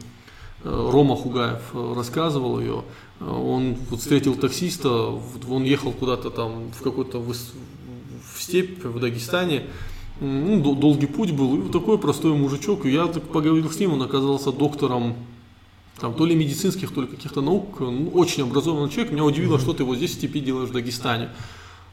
Рома Хугаев рассказывал ее. Он вот встретил таксиста, он ехал куда-то там в какой-то в, в степь в Дагестане. Ну, долгий путь был, и вот такой простой мужичок. И я так поговорил с ним, он оказался доктором там, то ли медицинских, то ли каких-то наук, ну, очень образованный человек. Меня удивило, что ты вот здесь в степи делаешь в Дагестане.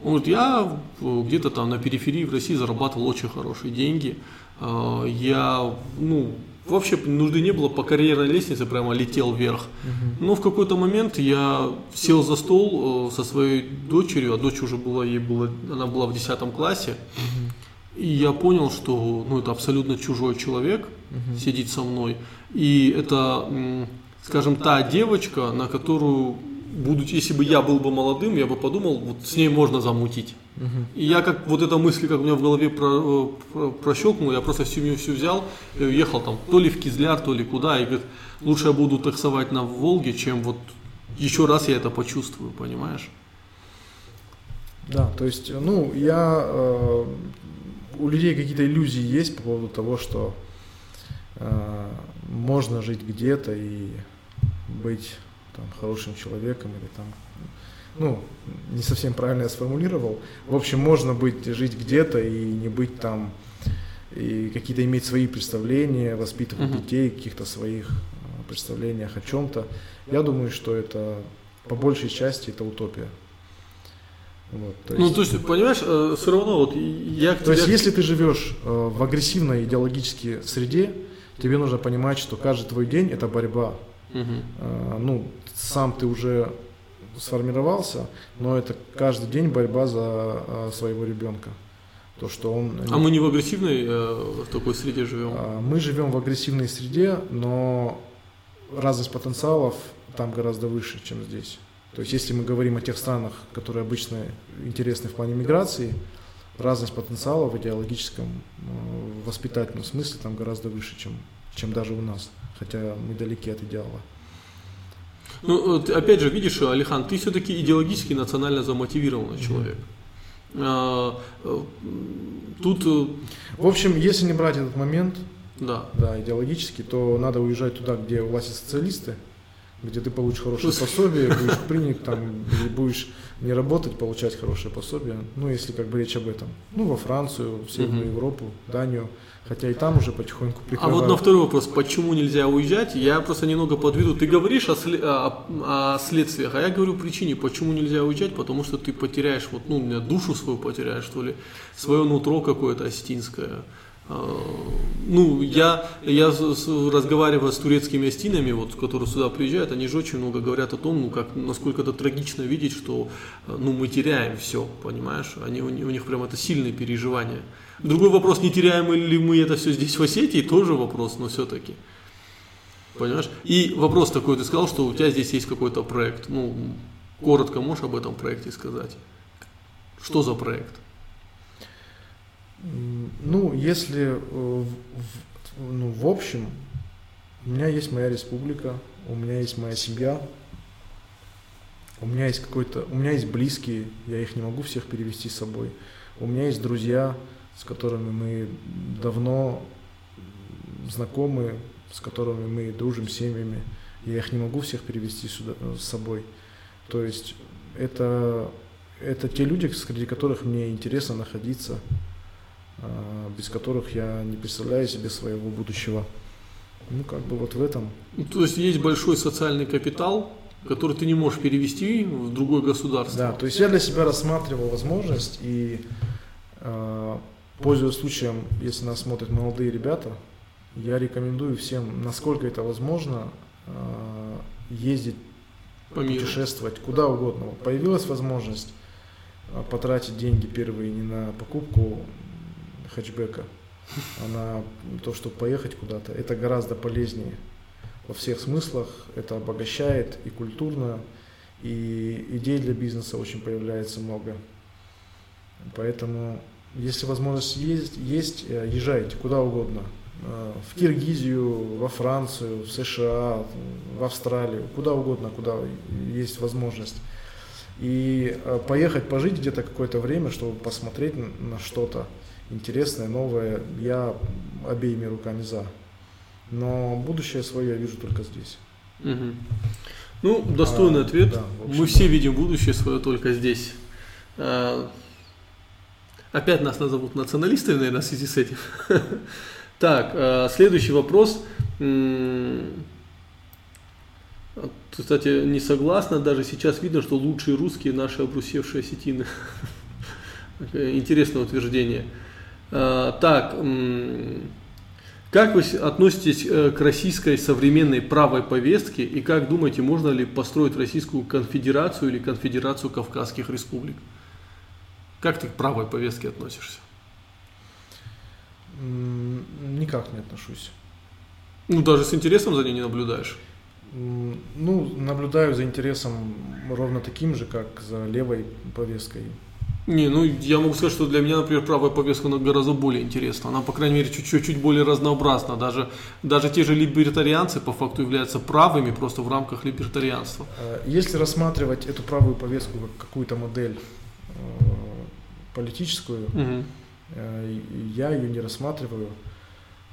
Он говорит, я где-то там на периферии в России зарабатывал очень хорошие деньги. А, я, ну, вообще нужды не было, по карьерной лестнице прямо летел вверх. Но в какой-то момент я сел за стол э, со своей дочерью, а дочь уже была, ей было, она была в 10 классе. И я понял, что ну, это абсолютно чужой человек uh сидит со мной. И это, скажем, та девочка, на которую будучи, если бы я был бы молодым, я бы подумал, вот с ней можно замутить. Угу. И я как вот эта мысль, как у меня в голове про, про, прощелкнула, я просто семью всю взял и уехал там то ли в Кизляр, то ли куда, и говорит, лучше я буду таксовать на Волге, чем вот еще раз я это почувствую, понимаешь? Да, то есть, ну, я э, у людей какие-то иллюзии есть по поводу того, что э, можно жить где-то и быть там, хорошим человеком или там, ну, не совсем правильно я сформулировал. В общем, можно быть, жить где-то и не быть там, и какие-то иметь свои представления, воспитывать uh-huh. детей, каких-то своих э, представлениях о чем-то. Я думаю, что это по большей части это утопия. Вот, то ну, есть, ну, то есть, понимаешь, э, все равно вот я... То есть, если ты живешь э, в агрессивной идеологической среде, тебе нужно понимать, что каждый твой день это борьба. Угу. Ну, сам ты уже сформировался, но это каждый день борьба за а, своего ребенка. То, что он... А мы не в агрессивной э, в такой среде живем? А, мы живем в агрессивной среде, но разность потенциалов там гораздо выше, чем здесь. То есть, если мы говорим о тех странах, которые обычно интересны в плане миграции, разность потенциалов в идеологическом, э, воспитательном смысле там гораздо выше, чем, чем даже у нас, хотя мы далеки от идеала. Ну, опять же, видишь, Алихан, ты все-таки идеологически национально замотивированный человек. А, э, тут... Э, В общем, если не брать этот момент, да. Да, идеологически, то надо уезжать туда, где власти социалисты, где ты получишь хорошее пособие, будешь принят там, будешь не работать, получать хорошее пособие. Ну, если как бы речь об этом. Ну, во Францию, в Северную Европу, Данию. Хотя и там уже потихоньку прикрывают. А вот на второй вопрос, почему нельзя уезжать, я просто немного подведу. Ты говоришь о, след... о, о следствиях, а я говорю причине, почему нельзя уезжать, потому что ты потеряешь, вот, ну, душу свою потеряешь, что ли, свое нутро какое-то осетинское. А, ну, я, я разговариваю с турецкими астинами, вот, которые сюда приезжают, они же очень много говорят о том, ну, как, насколько это трагично видеть, что ну, мы теряем все, понимаешь? Они, у них прям это сильные переживания. Другой вопрос, не теряем ли мы это все здесь в Осетии, тоже вопрос, но все-таки. Понимаешь? И вопрос такой, ты сказал, что у тебя здесь есть какой-то проект. Ну, коротко можешь об этом проекте сказать? Что за проект? Ну, если э, ну, в общем, у меня есть моя республика, у меня есть моя семья, у меня есть какой-то, у меня есть близкие, я их не могу всех перевести с собой. У меня есть друзья, с которыми мы давно знакомы, с которыми мы дружим семьями. Я их не могу всех перевести сюда с собой. То есть это, это те люди, среди которых мне интересно находиться, а, без которых я не представляю себе своего будущего. Ну, как бы вот в этом. Ну, то есть есть большой социальный капитал, который ты не можешь перевести в другое государство. Да, то есть я для себя рассматривал возможность и э, Пользуясь случаем, если нас смотрят молодые ребята, я рекомендую всем, насколько это возможно, э, ездить По путешествовать куда угодно. Вот появилась возможность а, потратить деньги первые не на покупку хэтчбека, а на то, чтобы поехать куда-то. Это гораздо полезнее во всех смыслах. Это обогащает и культурно, и идей для бизнеса очень появляется много. Поэтому, если возможность есть, есть э, езжайте куда угодно. Э, В Киргизию, во Францию, в США, в Австралию, куда угодно, куда есть возможность. И э, поехать пожить где-то какое-то время, чтобы посмотреть на что-то интересное, новое, я обеими руками за. Но будущее свое я вижу только здесь. Мгм. Ну, достойный А, ответ. да, общем, Мы все видим будущее свое только здесь. Опять нас назовут националистами, наверное, в связи с этим. Так, а, следующий вопрос. Кстати, не согласна, даже сейчас видно, что лучшие русские наши обрусевшие осетины. Интересное утверждение. А, Так, как вы относитесь э, к российской современной правой повестке и как думаете, можно ли построить Российскую конфедерацию или конфедерацию Кавказских республик? Как ты к правой повестке относишься? Никак не отношусь. Ну, даже с интересом за ней не наблюдаешь. Ну, наблюдаю за интересом ровно таким же, как за левой повесткой. Не, ну я могу сказать, что для меня, например, правая повестка она гораздо более интересна. Она, по крайней мере, чуть-чуть чуть более разнообразна. Даже, даже те же либертарианцы по факту являются правыми просто в рамках либертарианства. Э, Если рассматривать эту правую повестку как какую-то модель э, политическую, и я ее не рассматриваю,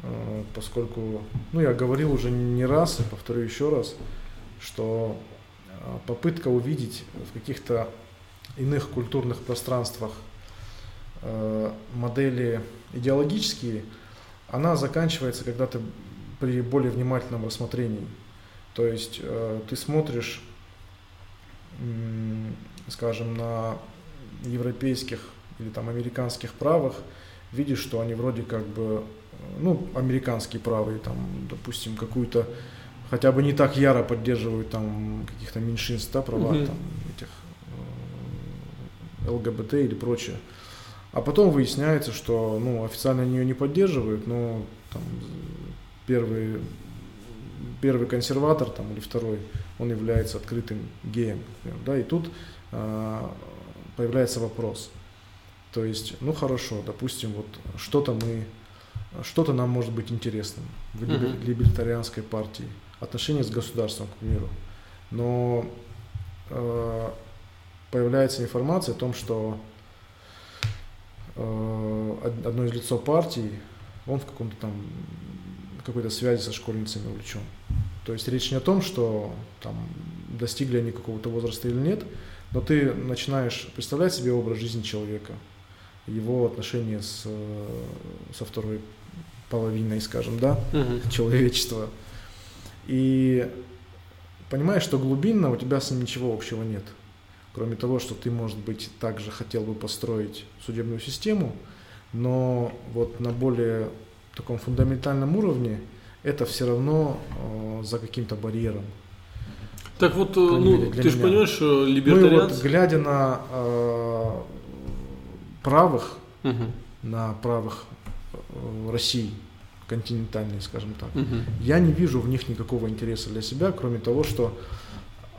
э, поскольку, ну, я говорил уже не раз, и повторю еще раз, что э, попытка увидеть в каких-то иных культурных пространствах модели идеологические, она заканчивается, когда ты при более внимательном рассмотрении. То есть ты смотришь, скажем, на европейских или там американских правых, видишь, что они вроде как бы, э, ну, американские правые, там, допустим, какую-то, хотя бы не так яро поддерживают там каких-то меньшинств, да, права Мгм. там этих э, ЛГБТ или прочее. А потом выясняется, что, ну, официально они ее не поддерживают, но там первый, первый консерватор там, или второй, он является открытым геем, например, да, и тут а, появляется вопрос. То есть, ну хорошо, допустим, вот что-то мы, что-то нам может быть интересным в Мгм. либертарианской партии, отношения с государством, к примеру. Но э, появляется информация о том, что э, од- одно из лицо партии, он в каком-то там какой-то связи со школьницами увлечен. То есть речь не о том, что там достигли они какого-то возраста или нет, но ты начинаешь представлять себе образ жизни человека, его отношения с, э, со второй половиной, скажем, да, Мгм. человечества. И понимаешь, что глубинно у тебя с ним ничего общего нет. Кроме того, что ты, может быть, также хотел бы построить судебную систему, но вот на более таком фундаментальном уровне это все равно э, за каким-то барьером. Так вот, э, мере, ну, ты же понимаешь, э, Ну и вот, либертарианцы... глядя на э, правых, Мгм. на правых э, России, континентальной, скажем так, Мгм. Я не вижу в них никакого интереса для себя, кроме того, что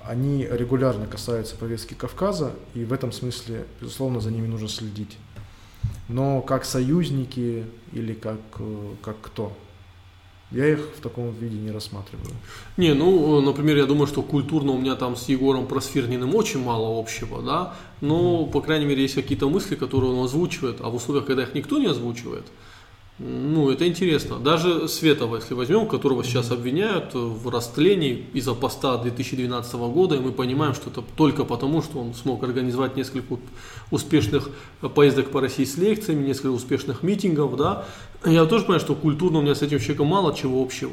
они регулярно касаются повестки Кавказа, и в этом смысле, безусловно, за ними нужно следить. Но как союзники или как, э, как кто? Я их в таком виде не рассматриваю. Не, ну, например, я думаю, что культурно у меня там с Егором Просфирниным очень мало общего, да, но, по крайней мере, есть какие-то мысли, которые он озвучивает, а в условиях, когда их никто не озвучивает, ну, это интересно. Даже Светова, если возьмем, которого сейчас обвиняют в растлении из-за поста 2012 года, и мы понимаем, что это только потому, что он смог организовать несколько успешных поездок по России с лекциями, несколько успешных митингов, да. Я тоже понимаю, что культурно у меня с этим человеком мало чего общего.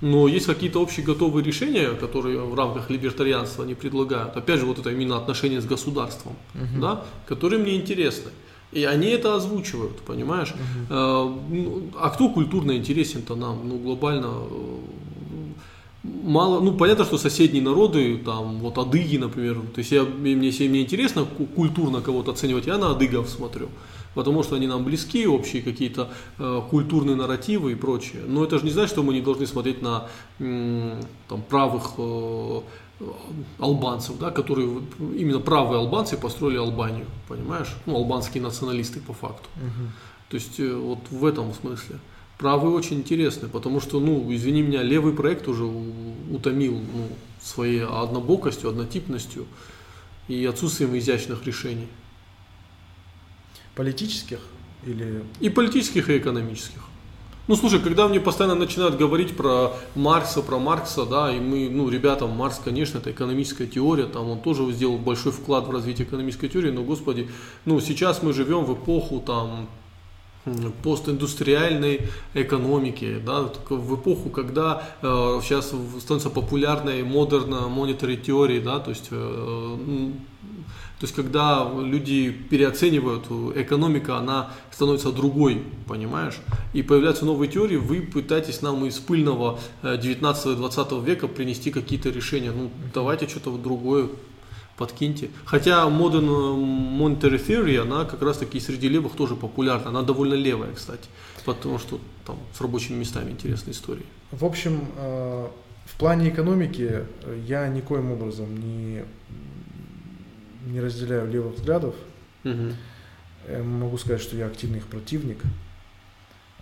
Но есть какие-то общие готовые решения, которые в рамках либертарианства они предлагают. Опять же, вот это именно отношения с государством, да, которые мне интересны. И они это озвучивают, понимаешь? Ну, А кто культурно интересен-то нам, ну, глобально? э, мало, ну понятно, что соседние народы, там вот адыги, например, то есть я, мне, если мне интересно культурно кого-то оценивать, я на адыгов смотрю, потому что они нам близки, общие какие-то э, культурные нарративы и прочее. Но это же не значит, что мы не должны смотреть на э, там, правых э, албанцев, да, которые именно правые албанцы построили Албанию, понимаешь? Ну, албанские националисты по факту. Угу. То есть э, вот в этом смысле. Правый очень интересный, потому что, ну, извини меня, левый проект уже утомил ну, своей однобокостью, однотипностью и отсутствием изящных решений. Политических или... И политических, и экономических. Ну, слушай, когда мне постоянно начинают говорить про Маркса, про Маркса, да, и мы, ну, ребята, Маркс, конечно, это экономическая теория, там он тоже сделал большой вклад в развитие экономической теории, но, господи, ну, сейчас мы живем в эпоху, там, постиндустриальной экономики, да, в эпоху, когда э, сейчас становится популярной модерна monetary теории, да, то есть, э, то есть когда люди переоценивают экономика, она становится другой, понимаешь, и появляются новые теории, вы пытаетесь нам из пыльного 19-20 э, века принести какие-то решения, ну давайте что-то другое подкиньте. Хотя Modern Monetary Theory, она как раз таки среди левых тоже популярна. Она довольно левая, кстати, потому что там с рабочими местами интересные истории. В общем, э, в плане экономики я никоим образом не, не разделяю левых взглядов. Угу. Могу сказать, что я активный их противник.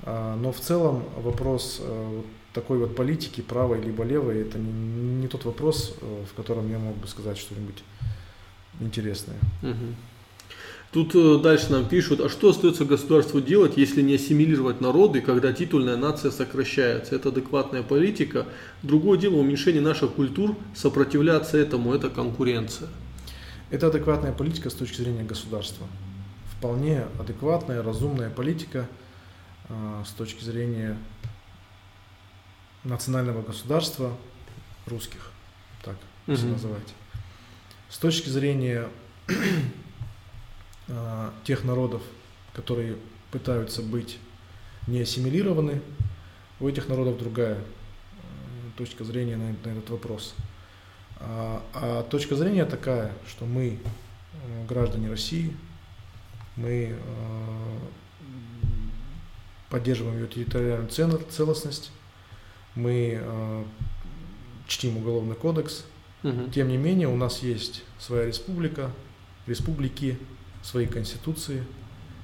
А, но в целом вопрос э, такой вот политики, правой либо левой, это не, не тот вопрос, в котором я мог бы сказать что-нибудь интересное. Угу. Тут э, дальше нам пишут, а что остается государству делать, если не ассимилировать народы, когда титульная нация сокращается? Это адекватная политика. Другое дело уменьшение наших культур, сопротивляться этому – это конкуренция. Это адекватная политика с точки зрения государства. Вполне адекватная, разумная политика э, с точки зрения национального государства русских, так угу. называть. С точки зрения э, тех народов, которые пытаются быть не ассимилированы, у этих народов другая э, точка зрения на, на этот вопрос. А, а точка зрения такая, что мы, э, граждане России, мы э, поддерживаем ее территориальную целостность, мы э, чтим уголовный кодекс, Угу. Тем не менее, у нас есть своя республика, республики, свои конституции,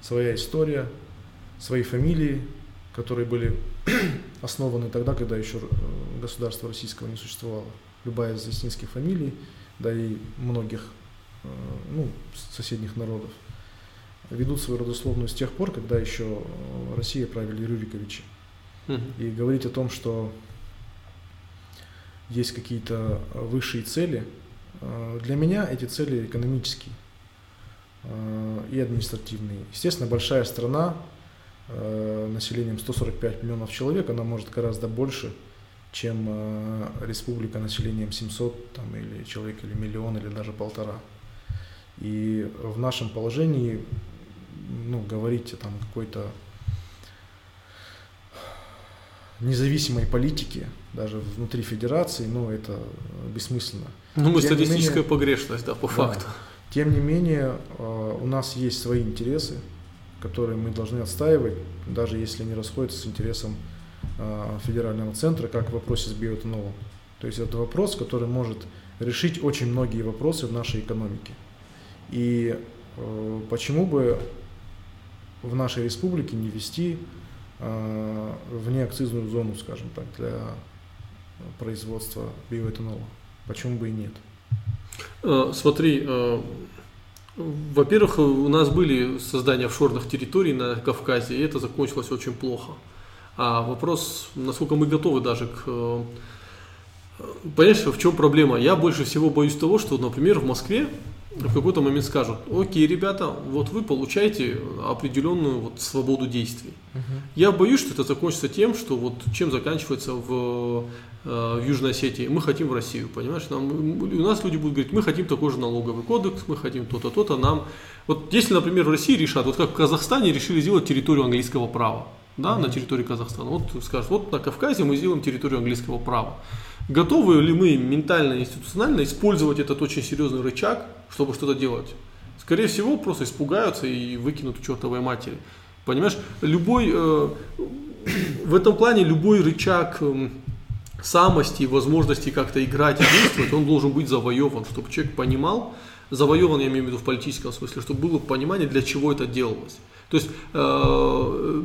своя история, свои фамилии, которые были основаны тогда, когда еще государства российского не существовало. Любая из яснинских фамилий, да и многих э, ну, соседних народов, ведут свою родословную с тех пор, когда еще э, Россия правили Рюриковичи. Угу. И говорить о том, что есть какие-то высшие цели. Э, для меня эти цели экономические и административные. Естественно, большая страна, населением 145 миллионов человек, она может гораздо больше, чем республика населением 700 там, или человек, или миллион, или даже полтора. И в нашем положении ну, говорить о там, какой-то независимой политики, даже внутри федерации, ну, это бессмысленно. Ну, мы Тем статистическая менее, погрешность, да, по да, факту. Тем не менее, э, у нас есть свои интересы, которые мы должны отстаивать, даже если они расходятся с интересом э, федерального центра, как в вопросе с биоэтанолом. То есть это вопрос, который может решить очень многие вопросы в нашей экономике. И э, почему бы в нашей республике не вести Э, вне акцизную зону, скажем так, для производства биоэтанола. Почему бы и нет? Э, смотри, э, во-первых, у нас были создания офшорных территорий на Кавказе, и это закончилось очень плохо. А вопрос, насколько мы готовы даже к... Понимаешь, в чем проблема? Я больше всего боюсь того, что, например, в Москве в какой-то момент скажут, окей, ребята, вот вы получаете определенную вот свободу действий. Угу. Я боюсь, что это закончится тем, что вот чем заканчивается в, э, в Южной Осетии. Мы хотим в Россию, понимаешь? Нам, у нас люди будут говорить, мы хотим такой же налоговый кодекс, мы хотим то-то, то-то. Нам, вот если, например, в России решат, вот как в Казахстане решили сделать территорию английского права. Да, mm-hmm. на территории Казахстана. Вот скажут, вот на Кавказе мы сделаем территорию английского права. Готовы ли мы ментально, институционально использовать этот очень серьезный рычаг, чтобы что-то делать? Скорее всего, просто испугаются и выкинут к чертовой матери. Понимаешь, любой, э, в этом плане любой рычаг э, самости и возможности как-то играть и действовать, он должен быть завоеван, чтобы человек понимал, завоеван, я имею в виду в политическом смысле, чтобы было понимание, для чего это делалось. То есть э,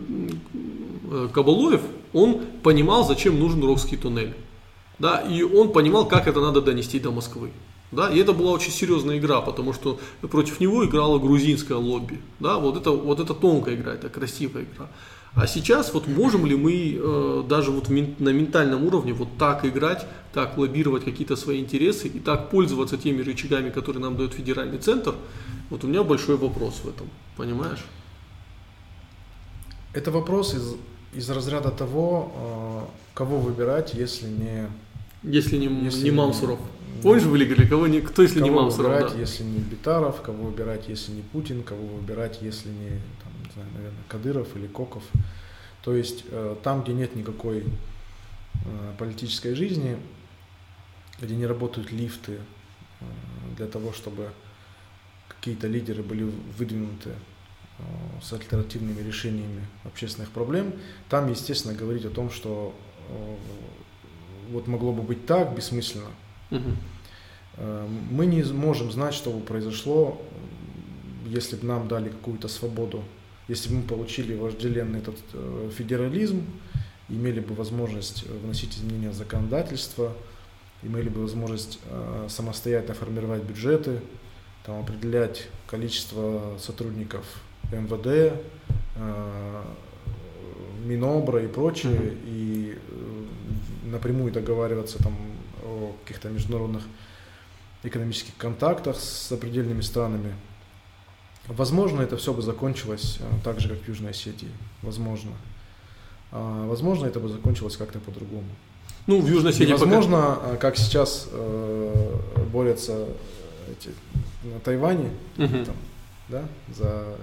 э, Кабалоев, он понимал, зачем нужен Рокский туннель. Да, и он понимал, как это надо донести до Москвы. Да, и это была очень серьезная игра, потому что против него играла грузинское лобби. Да, вот это, вот это тонкая игра, это красивая игра. А сейчас вот можем ли мы э, даже вот на ментальном уровне вот так играть, так лоббировать какие-то свои интересы и так пользоваться теми рычагами, которые нам дает федеральный центр? Вот у меня большой вопрос в этом, понимаешь? Это вопрос из, из разряда того, э, кого выбирать, если не... Если не, если не Мамсуров. Не, Помнишь, были говорили, кого не, кто если кого не Мамсуров? выбирать, да? если не Битаров, кого выбирать, если не Путин, кого выбирать, если не, там, не знаю, наверное, Кадыров или Коков. То есть э, там, где нет никакой э, политической жизни, где не работают лифты для того, чтобы какие-то лидеры были выдвинуты с альтернативными решениями общественных проблем, там, естественно, говорить о том, что э, вот могло бы быть так, бессмысленно. Угу. Мы не можем знать, что бы произошло, если бы нам дали какую-то свободу, если бы мы получили вожделенный этот федерализм, имели бы возможность вносить изменения в законодательство, имели бы возможность самостоятельно формировать бюджеты, там, определять количество сотрудников МВД, э, Минобра и прочее, mm-hmm. и э, напрямую договариваться там о каких-то международных экономических контактах с сопредельными странами. Возможно, это все бы закончилось э, так же, как в Южной Осетии. Возможно. А, возможно, это бы закончилось как-то по-другому. Ну, в Южной Осетии Возможно, пока... как сейчас э, борются эти, на Тайване, угу. там, да, за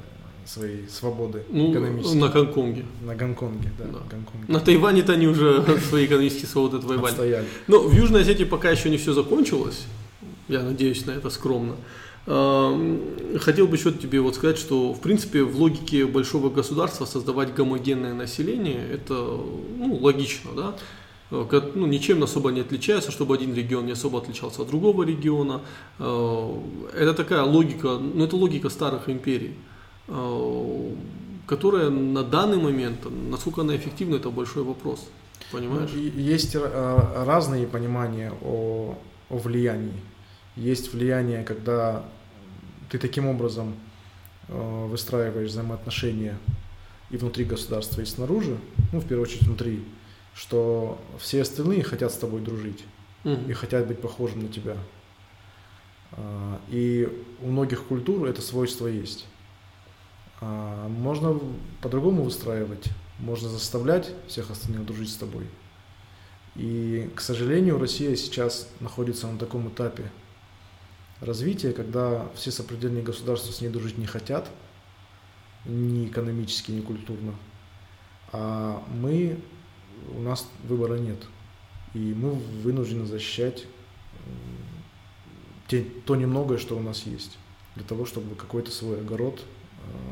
свои свободы ну, экономические. На Гонконге. На Гонконге, да. да. Гонконге. На Тайване-то они уже свои экономические свободы отвоевали. Отстояли. Но в Южной Осетии пока еще не все закончилось. Я надеюсь на это скромно. Хотел бы еще тебе вот сказать, что в принципе в логике большого государства создавать гомогенное население это ну, логично, да? ну, ничем особо не отличается, чтобы один регион не особо отличался от другого региона. Это такая логика, ну это логика старых империй. Э, которая на данный момент, насколько она эффективна, это большой вопрос. Понимаешь? Ну, есть э, разные понимания о, о влиянии. Есть влияние, когда ты таким образом э, выстраиваешь взаимоотношения и внутри государства, и снаружи, ну, в первую очередь внутри, что все остальные хотят с тобой дружить угу. и хотят быть похожим на тебя. И у многих культур это свойство есть. А, можно по-другому выстраивать, можно заставлять всех остальных дружить с тобой. И, к сожалению, Россия сейчас находится на таком этапе развития, когда все сопредельные государства с ней дружить не хотят, ни экономически, ни культурно. А мы, у нас выбора нет. И мы вынуждены защищать те, то немногое, что у нас есть, для того, чтобы какой-то свой огород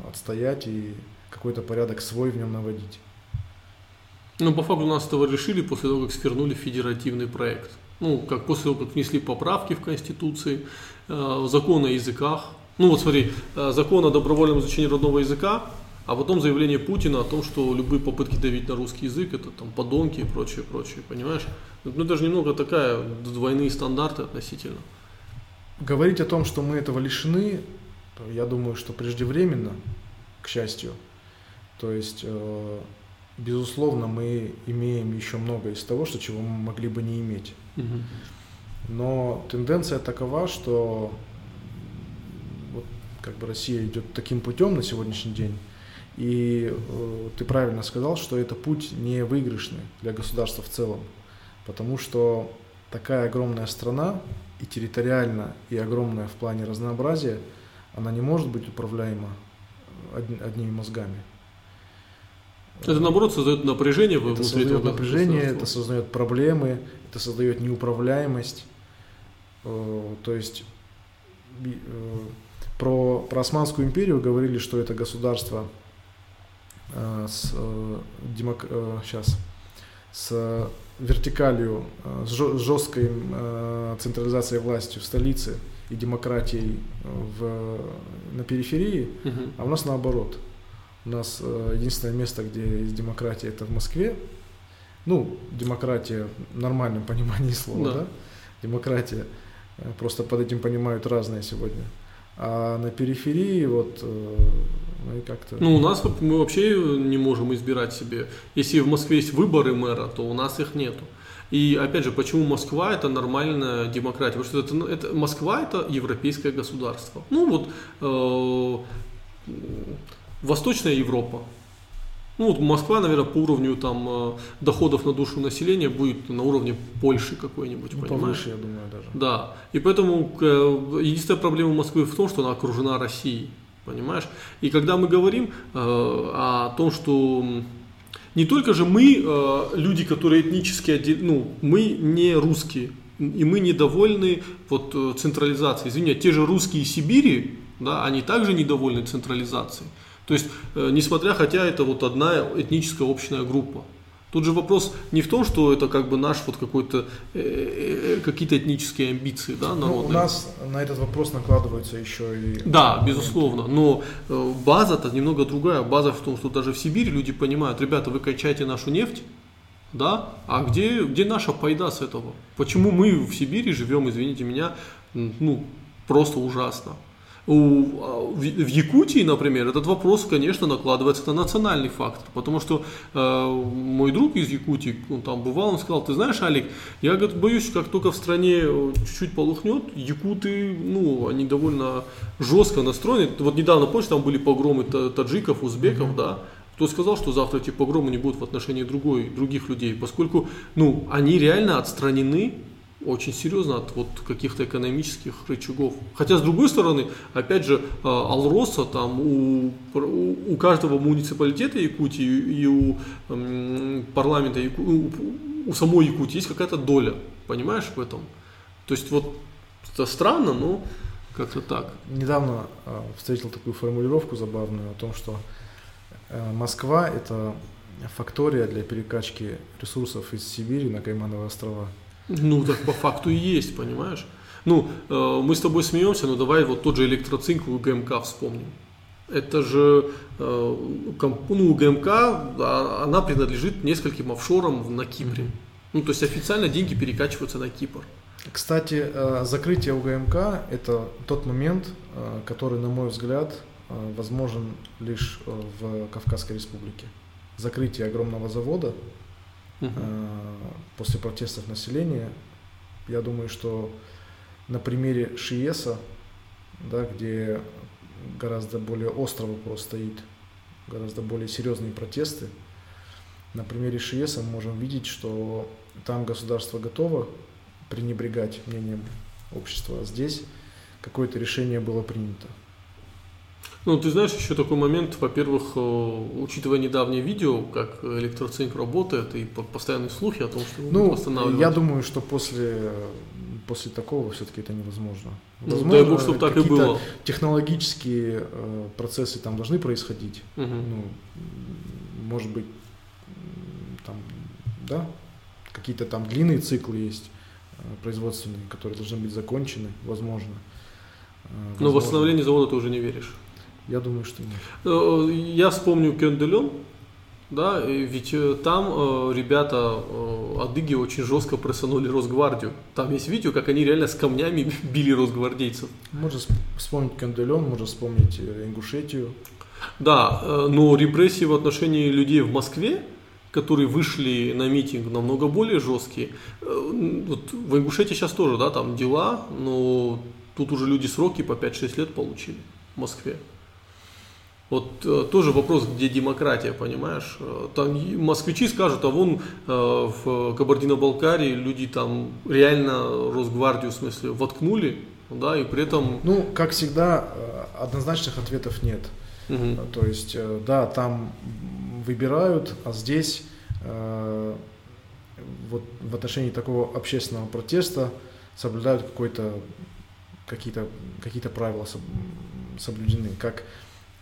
отстоять и какой-то порядок свой в нем наводить. Ну, по факту нас этого решили после того, как свернули федеративный проект. Ну, как после того, как внесли поправки в Конституции, э, закон о языках. Ну, вот смотри, э, закон о добровольном изучении родного языка, а потом заявление Путина о том, что любые попытки давить на русский язык, это там подонки и прочее, прочее, понимаешь? Ну, это же немного такая двойные стандарты относительно. Говорить о том, что мы этого лишены, я думаю, что преждевременно, к счастью. То есть, э, безусловно, мы имеем еще много из того, что чего мы могли бы не иметь. Но тенденция такова, что вот как бы Россия идет таким путем на сегодняшний день. И э, ты правильно сказал, что это путь не выигрышный для государства в целом, потому что такая огромная страна и территориально, и огромная в плане разнообразия – она не может быть управляема одними мозгами. Это наоборот создает напряжение это создает напряжение, это создает проблемы, это создает неуправляемость. Э, то есть э, про, про Османскую империю говорили, что это государство с, демок, сейчас, с вертикалью, с жесткой централизацией власти в столице и демократией в, на периферии, угу. а у нас наоборот. У нас э, единственное место, где есть демократия, это в Москве. Ну, демократия в нормальном понимании слова, да? да? Демократия. Э, просто под этим понимают разные сегодня. А на периферии вот э, ну и как-то. Ну, у нас мы вообще не можем избирать себе. Если в Москве есть выборы мэра, то у нас их нету. И опять же, почему Москва это нормальная демократия? Потому что это, это Москва это европейское государство. Ну вот э, Восточная Европа. Ну вот Москва, наверное, по уровню там э, доходов на душу населения будет на уровне Польши какой-нибудь, ну, понимаешь? Повыше, я думаю, даже. Да. И поэтому э, единственная проблема Москвы в том, что она окружена Россией, понимаешь? И когда мы говорим э, о том, что не только же мы, э, люди, которые этнически, ну, мы не русские, и мы недовольны вот э, централизацией. Извини, те же русские Сибири, да, они также недовольны централизацией. То есть, э, несмотря, хотя это вот одна этническая общная группа. Тут же вопрос не в том, что это как бы наш вот какой-то э, какие-то этнические амбиции, да, народные. Ну, у нас на этот вопрос накладываются еще и. Да, безусловно, но база-то немного другая. База в том, что даже в Сибири люди понимают, ребята, вы качаете нашу нефть, да, а где где наша пайда с этого? Почему мы в Сибири живем, извините меня, ну просто ужасно. У, а, в, в Якутии, например, этот вопрос, конечно, накладывается на национальный фактор, потому что э, мой друг из Якутии, он там бывал, он сказал, ты знаешь, Алик, я говорит, боюсь, как только в стране чуть-чуть полухнет, якуты, ну, они довольно жестко настроены. Вот недавно, помнишь, там были погромы таджиков, узбеков, mm-hmm. да, кто сказал, что завтра эти погромы не будут в отношении другой, других людей, поскольку, ну, они реально отстранены очень серьезно от вот каких-то экономических рычагов. Хотя с другой стороны, опять же, а, Алроса там у, у каждого муниципалитета Якутии и у парламента у, у самой Якутии есть какая-то доля, понимаешь в этом? То есть вот это странно, но как-то так. Недавно э, встретил такую формулировку забавную о том, что э, Москва это фактория для перекачки ресурсов из Сибири на Каймановые острова. Ну, так по факту и есть, понимаешь? Ну, э, мы с тобой смеемся, но давай вот тот же электроцинк у ГМК вспомним. Это же, э, ну, ГМК, а, она принадлежит нескольким офшорам на Кипре. Ну, то есть официально деньги перекачиваются на Кипр. Кстати, э, закрытие УГМК – это тот момент, который, на мой взгляд, возможен лишь в Кавказской республике. Закрытие огромного завода – угу. после протестов населения. Я думаю, что на примере Шиеса, да, где гораздо более острый вопрос стоит, гораздо более серьезные протесты, на примере Шиеса мы можем видеть, что там государство готово пренебрегать мнением общества, а здесь какое-то решение было принято. Ну, ты знаешь, еще такой момент, во-первых, э, учитывая недавнее видео, как электроцинк работает, и постоянные слухи о том, что ну, восстанавливать. Я думаю, что после, после такого все-таки это невозможно. Возможно, ну, дай бог, чтобы так и было. Технологические э, процессы там должны происходить. Угу. Ну, может быть, там, да, какие-то там длинные циклы есть э, производственные, которые должны быть закончены, возможно. Но в восстановление завода ты уже не веришь. Я думаю, что нет. Э, я вспомню Кенделен, да, ведь э, там э, ребята э, адыги очень жестко прессанули Росгвардию. Там есть видео, как они реально с камнями били росгвардейцев. Можно вспомнить Кенделен, можно вспомнить Ингушетию. Да, э, но репрессии в отношении людей в Москве, которые вышли на митинг, намного более жесткие. Э, вот в Ингушетии сейчас тоже, да, там дела, но тут уже люди сроки по 5-6 лет получили в Москве. Вот э, тоже вопрос, где демократия, понимаешь? Э, там москвичи скажут, а вон э, в Кабардино-Балкарии люди там реально Росгвардию, в смысле, воткнули, да, и при этом... Ну, как всегда, однозначных ответов нет. Угу. То есть, да, там выбирают, а здесь вот в отношении такого общественного протеста соблюдают какой-то какие-то какие-то правила соблюдены, как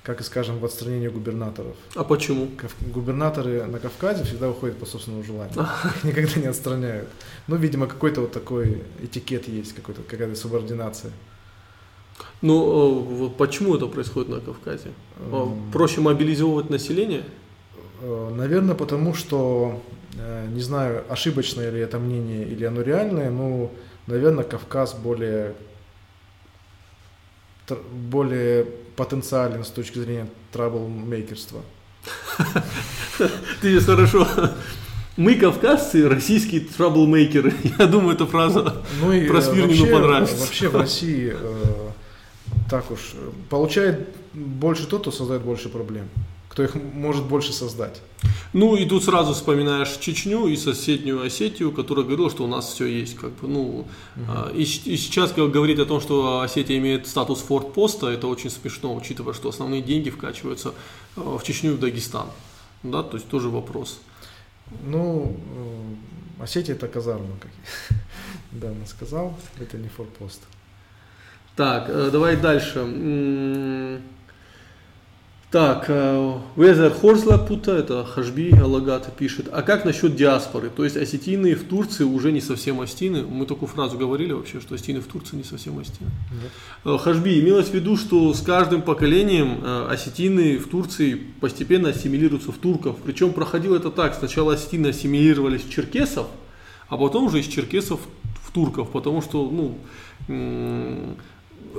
как и, скажем, в отстранении губернаторов. А почему? Губернаторы на Кавказе всегда уходят по собственному желанию. Их никогда не отстраняют. Ну, видимо, какой-то вот такой этикет есть, какой-то, какая-то субординация. Ну, почему это происходит на Кавказе? Проще мобилизовывать население? Э, Наверное, потому что, э, не знаю, ошибочное ли это мнение или оно реальное, но, наверное, Кавказ более более потенциален с точки зрения траблмейкерства. Ты сейчас хорошо. Мы, кавказцы, российские траблмейкеры. Я думаю, эта фраза ну, и про Свирнину понравится. Вообще в России э, так уж получает больше тот, кто создает больше проблем кто их может больше создать. Ну и тут сразу вспоминаешь Чечню и соседнюю Осетию, которая говорила, что у нас все есть. Как бы, ну, угу. и, и сейчас говорить о том, что Осетия имеет статус фортпоста, это очень смешно, учитывая, что основные деньги вкачиваются а, в Чечню и в Дагестан. Да, то есть тоже вопрос. Ну, э, Осетия это казарма, как я давно сказал, это не форпост. Так, э, давай дальше. Так, Везер Хорзла Пута, это Хашби Алагата пишет. А как насчет диаспоры? То есть осетины в Турции уже не совсем остины. Мы такую фразу говорили вообще, что осетины в Турции не совсем остины. Нет. Хашби, имелось в виду, что с каждым поколением э, осетины в Турции постепенно ассимилируются в турков. Причем проходило это так. Сначала осетины ассимилировались в черкесов, а потом уже из черкесов в турков. Потому что, ну,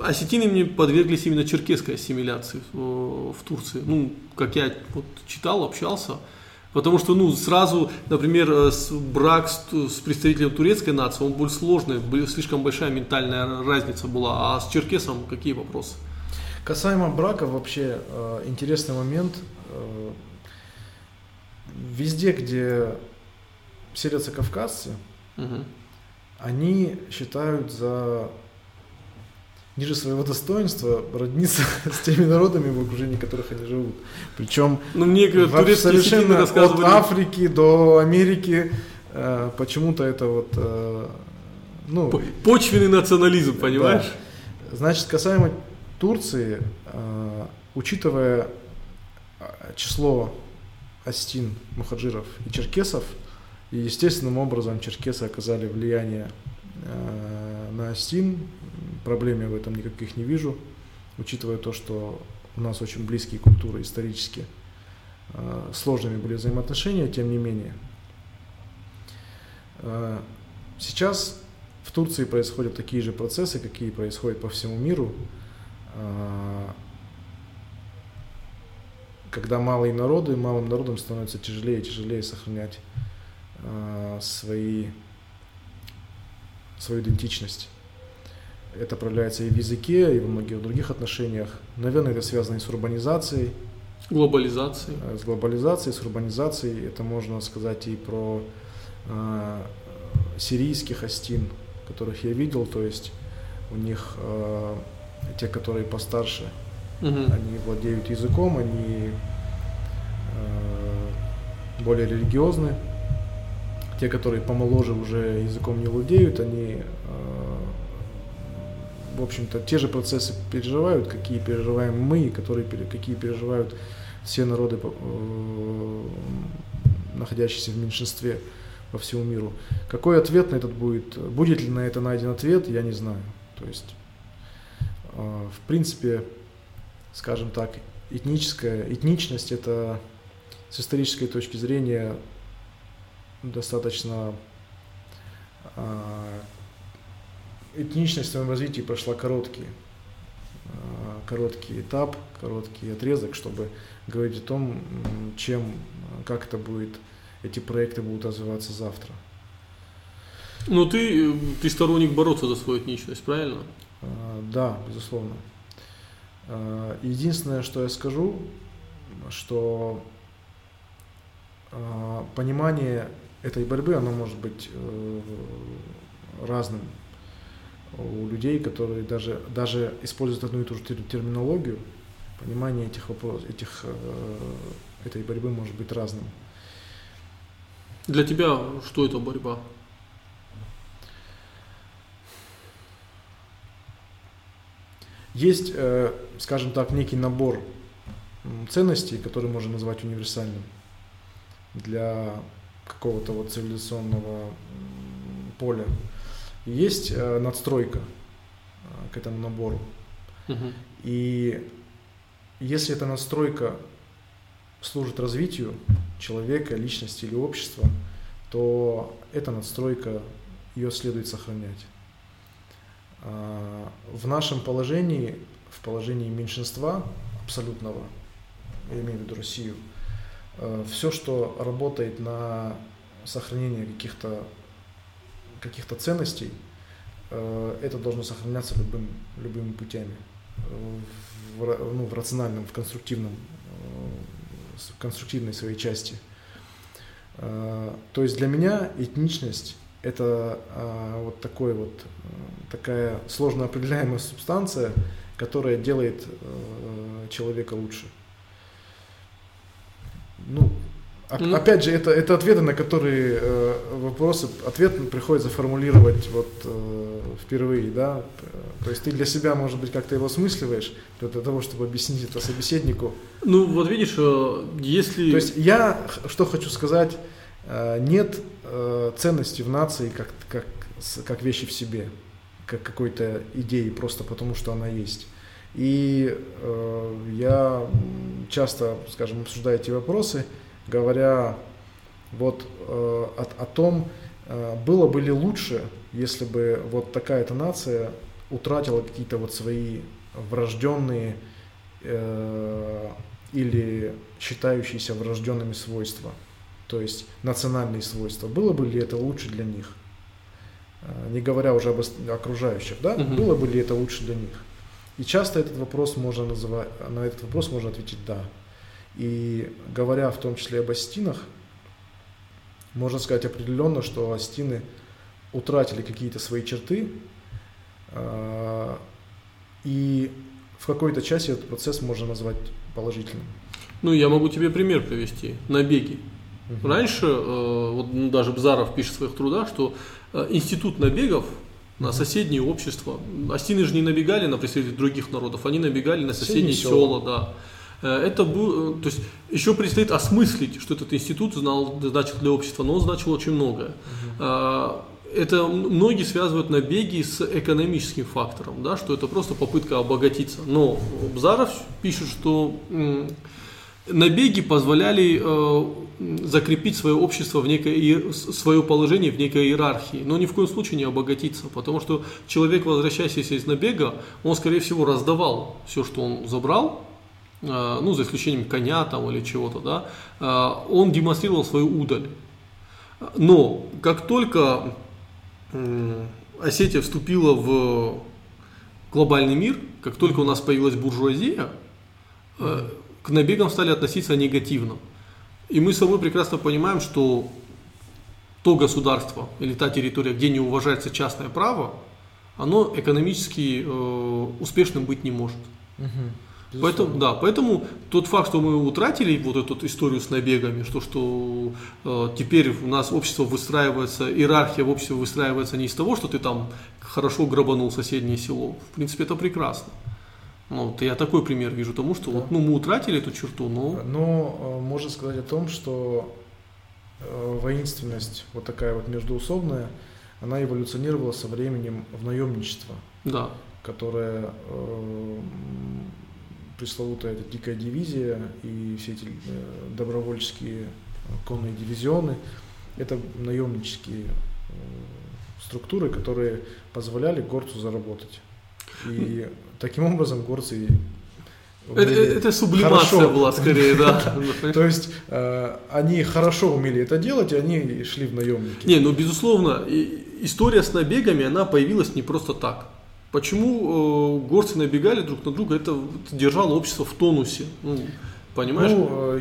осетины мне подверглись именно черкесской ассимиляции в, в Турции. Ну, как я вот читал, общался. Потому что, ну, сразу, например, э, брак с, с представителем турецкой нации, он был сложный, слишком большая ментальная разница была. А с черкесом какие вопросы? Касаемо брака, вообще э, интересный момент. Э, везде, где селятся кавказцы, угу. они считают за ниже своего достоинства родниться с теми народами, в окружении которых они живут. Причем ну, мне совершенно от Африки до Америки э, почему-то это вот... Э, ну, Почвенный национализм, понимаешь? Да. Значит, касаемо Турции, э, учитывая э, число астин, мухаджиров и черкесов, и естественным образом черкесы оказали влияние э, на астин, проблем я в этом никаких не вижу, учитывая то, что у нас очень близкие культуры исторически. Э, сложными были взаимоотношения, тем не менее. Э, сейчас в Турции происходят такие же процессы, какие происходят по всему миру, э, когда малые народы, малым народам становится тяжелее и тяжелее сохранять свои, свою идентичность. Это проявляется и в языке, и во многих других отношениях. Наверное, это связано и с урбанизацией. Глобализацией. Э, с глобализацией, с урбанизацией. Это можно сказать и про э, сирийских астин, которых я видел. То есть у них э, те, которые постарше, угу. они владеют языком, они э, более религиозны. Те, которые помоложе уже языком не владеют, они в общем-то, те же процессы переживают, какие переживаем мы, которые, какие переживают все народы, э, находящиеся в меньшинстве по всему миру. Какой ответ на этот будет? Будет ли на это найден ответ, я не знаю. То есть, э, в принципе, скажем так, этническая, этничность это с исторической точки зрения достаточно э, этничность в своем развитии прошла короткий, а, короткий этап, короткий отрезок, чтобы говорить о том, чем, как это будет, эти проекты будут развиваться завтра. Ну ты, ты сторонник бороться за свою этничность, правильно? А, да, безусловно. Единственное, что я скажу, что понимание этой борьбы, оно может быть э, разным у людей, которые даже, даже используют одну и ту же терминологию, понимание этих вопросов, этих, э, этой борьбы может быть разным. Для тебя что это борьба? Есть, э, скажем так, некий набор ценностей, которые можно назвать универсальным для какого-то вот цивилизационного поля. Есть э, надстройка э, к этому набору. Угу. И если эта настройка служит развитию человека, личности или общества, то эта надстройка, ее следует сохранять. А, в нашем положении, в положении меньшинства абсолютного, я имею в виду Россию, э, все, что работает на сохранение каких-то каких ценностей, э, это должно сохраняться любым, любыми путями в, ну, в рациональном, в конструктивном, э, в конструктивной своей части. То есть для меня этничность это вот такой вот такая сложно определяемая субстанция, которая делает э, человека лучше. Ну, ну, опять же, это, это ответы, на которые э, вопросы, ответ приходится формулировать вот э, впервые, да. То есть ты для себя, может быть, как-то его осмысливаешь для того, чтобы объяснить это собеседнику. Ну, вот видишь, э, если... То есть я что хочу сказать, э, нет э, ценности в нации как, как, как вещи в себе как какой-то идеи просто потому, что она есть. И э, я часто, скажем, обсуждаю эти вопросы, говоря вот э, о, о том, э, было бы ли лучше, если бы вот такая-то нация утратила какие-то вот свои врожденные э, или считающиеся врожденными свойства, то есть национальные свойства. Было бы ли это лучше для них? Э, не говоря уже об окружающих, да, угу. было бы ли это лучше для них? И часто этот вопрос можно называть, на этот вопрос можно ответить да. И говоря в том числе об астинах, можно сказать определенно, что астины утратили какие-то свои черты, э, и в какой-то части этот процесс можно назвать положительным. Ну, я могу тебе пример привести. Набеги. Угу. Раньше, э, вот ну, даже Бзаров пишет в своих трудах, что Э, институт набегов на соседние общества. Астины же не набегали на представителей других народов, они набегали на соседние, соседние села, да. Э, это был, э, то есть еще предстоит осмыслить, что этот институт знал, значил для общества, но он значил очень многое. Угу. Это многие связывают набеги с экономическим фактором, да, что это просто попытка обогатиться. Но Бзаров пишет, что набеги позволяли закрепить свое общество в некой, свое положение в некой иерархии, но ни в коем случае не обогатиться, потому что человек, возвращаясь из набега, он, скорее всего, раздавал все, что он забрал, э, ну, за исключением коня там или чего-то, да, э, он демонстрировал свою удаль. Но как только Осетия вступила в глобальный мир, как только у нас появилась буржуазия, э, к набегам стали относиться негативно. И мы с собой прекрасно понимаем, что то государство или та территория, где не уважается частное право, оно экономически э, успешным быть не может. Угу. Поэтому, да, поэтому тот факт, что мы утратили вот эту историю с набегами, что, что э, теперь у нас общество выстраивается, иерархия в обществе выстраивается не из того, что ты там хорошо грабанул соседнее село. В принципе, это прекрасно. Ну, вот я такой пример вижу тому, что да. вот, ну, мы утратили эту черту, но... Но э, можно сказать о том, что э, воинственность, вот такая вот междуусобная, она эволюционировала со временем в наемничество. Да. Которое э, пресловутая эта дикая дивизия и все эти э, добровольческие конные дивизионы, это наемнические э, структуры, которые позволяли горцу заработать. И таким образом горцы это, это сублимация хорошо. была скорее, да. То есть э, они хорошо умели это делать, и они шли в наемники. Не, ну безусловно, история с набегами, она появилась не просто так. Почему э, горцы набегали друг на друга, это держало общество в тонусе. Ну, понимаешь? Ну, э,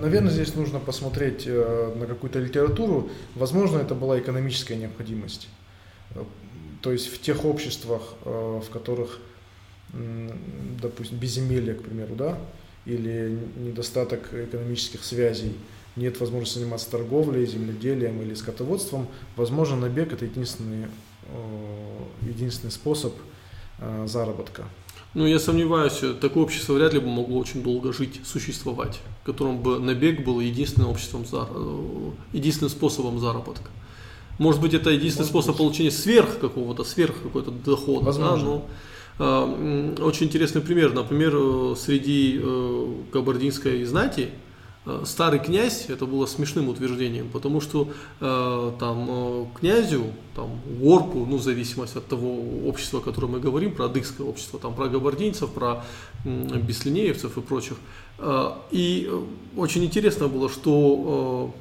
наверное, здесь нужно посмотреть э, на какую-то литературу. Возможно, это была экономическая необходимость. То есть в тех обществах, э, в которых, допустим, безземелье, к примеру, да, или недостаток экономических связей, нет возможности заниматься торговлей, земледелием или скотоводством, возможно, набег это единственный, единственный способ заработка. Ну, я сомневаюсь, такое общество вряд ли бы могло очень долго жить, существовать, в котором бы набег был единственным обществом, единственным способом заработка. Может быть, это единственный Может способ быть. получения сверх какого-то, сверх какой-то дохода. Возможно. Да, но, э, очень интересный пример. Например, э, среди э, кабардинской знати Э, старый князь, это было смешным утверждением, потому что э, там э, князю, там ворпу, ну в зависимости от того общества, о котором мы говорим, про адыгское общество, там про габардинцев, про э, беслинеевцев и прочих. Э, и очень интересно было, что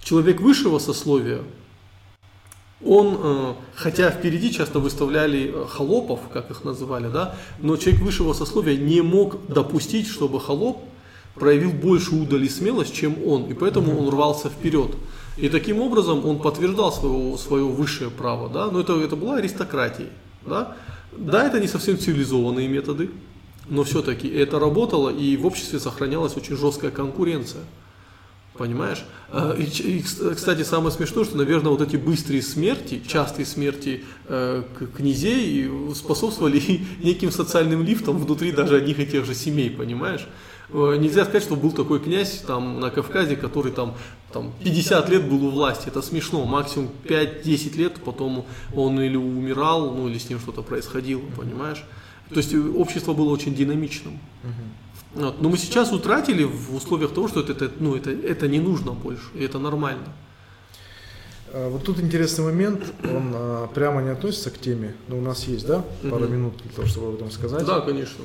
э, человек высшего сословия, он, э, хотя впереди часто выставляли э, холопов, как их называли, да, но человек высшего сословия не мог допустить, чтобы холоп проявил больше удали смелость, чем он, и поэтому он рвался вперед. И таким образом он подтверждал свое, свое высшее право, да, но это, это была аристократия, да. Да, это не совсем цивилизованные методы, но все-таки это работало, и в обществе сохранялась очень жесткая конкуренция. Понимаешь? А, и, и, кстати, самое смешное, что, наверное, вот эти быстрые смерти, частые смерти э, князей способствовали неким социальным лифтам внутри даже одних и тех же семей, понимаешь? Э, нельзя сказать, что был такой князь там на Кавказе, который там, там 50 лет был у власти. Это смешно. Максимум 5-10 лет, потом он или умирал, ну или с ним что-то происходило, понимаешь? То есть э, общество было очень динамичным. Вот. Но мы сейчас утратили в условиях того, что это, это, ну, это, это не нужно больше, и это нормально. А, вот тут интересный момент, он а, прямо не относится к теме, но у нас есть, да, пару минут для того, чтобы об этом сказать. Да, конечно.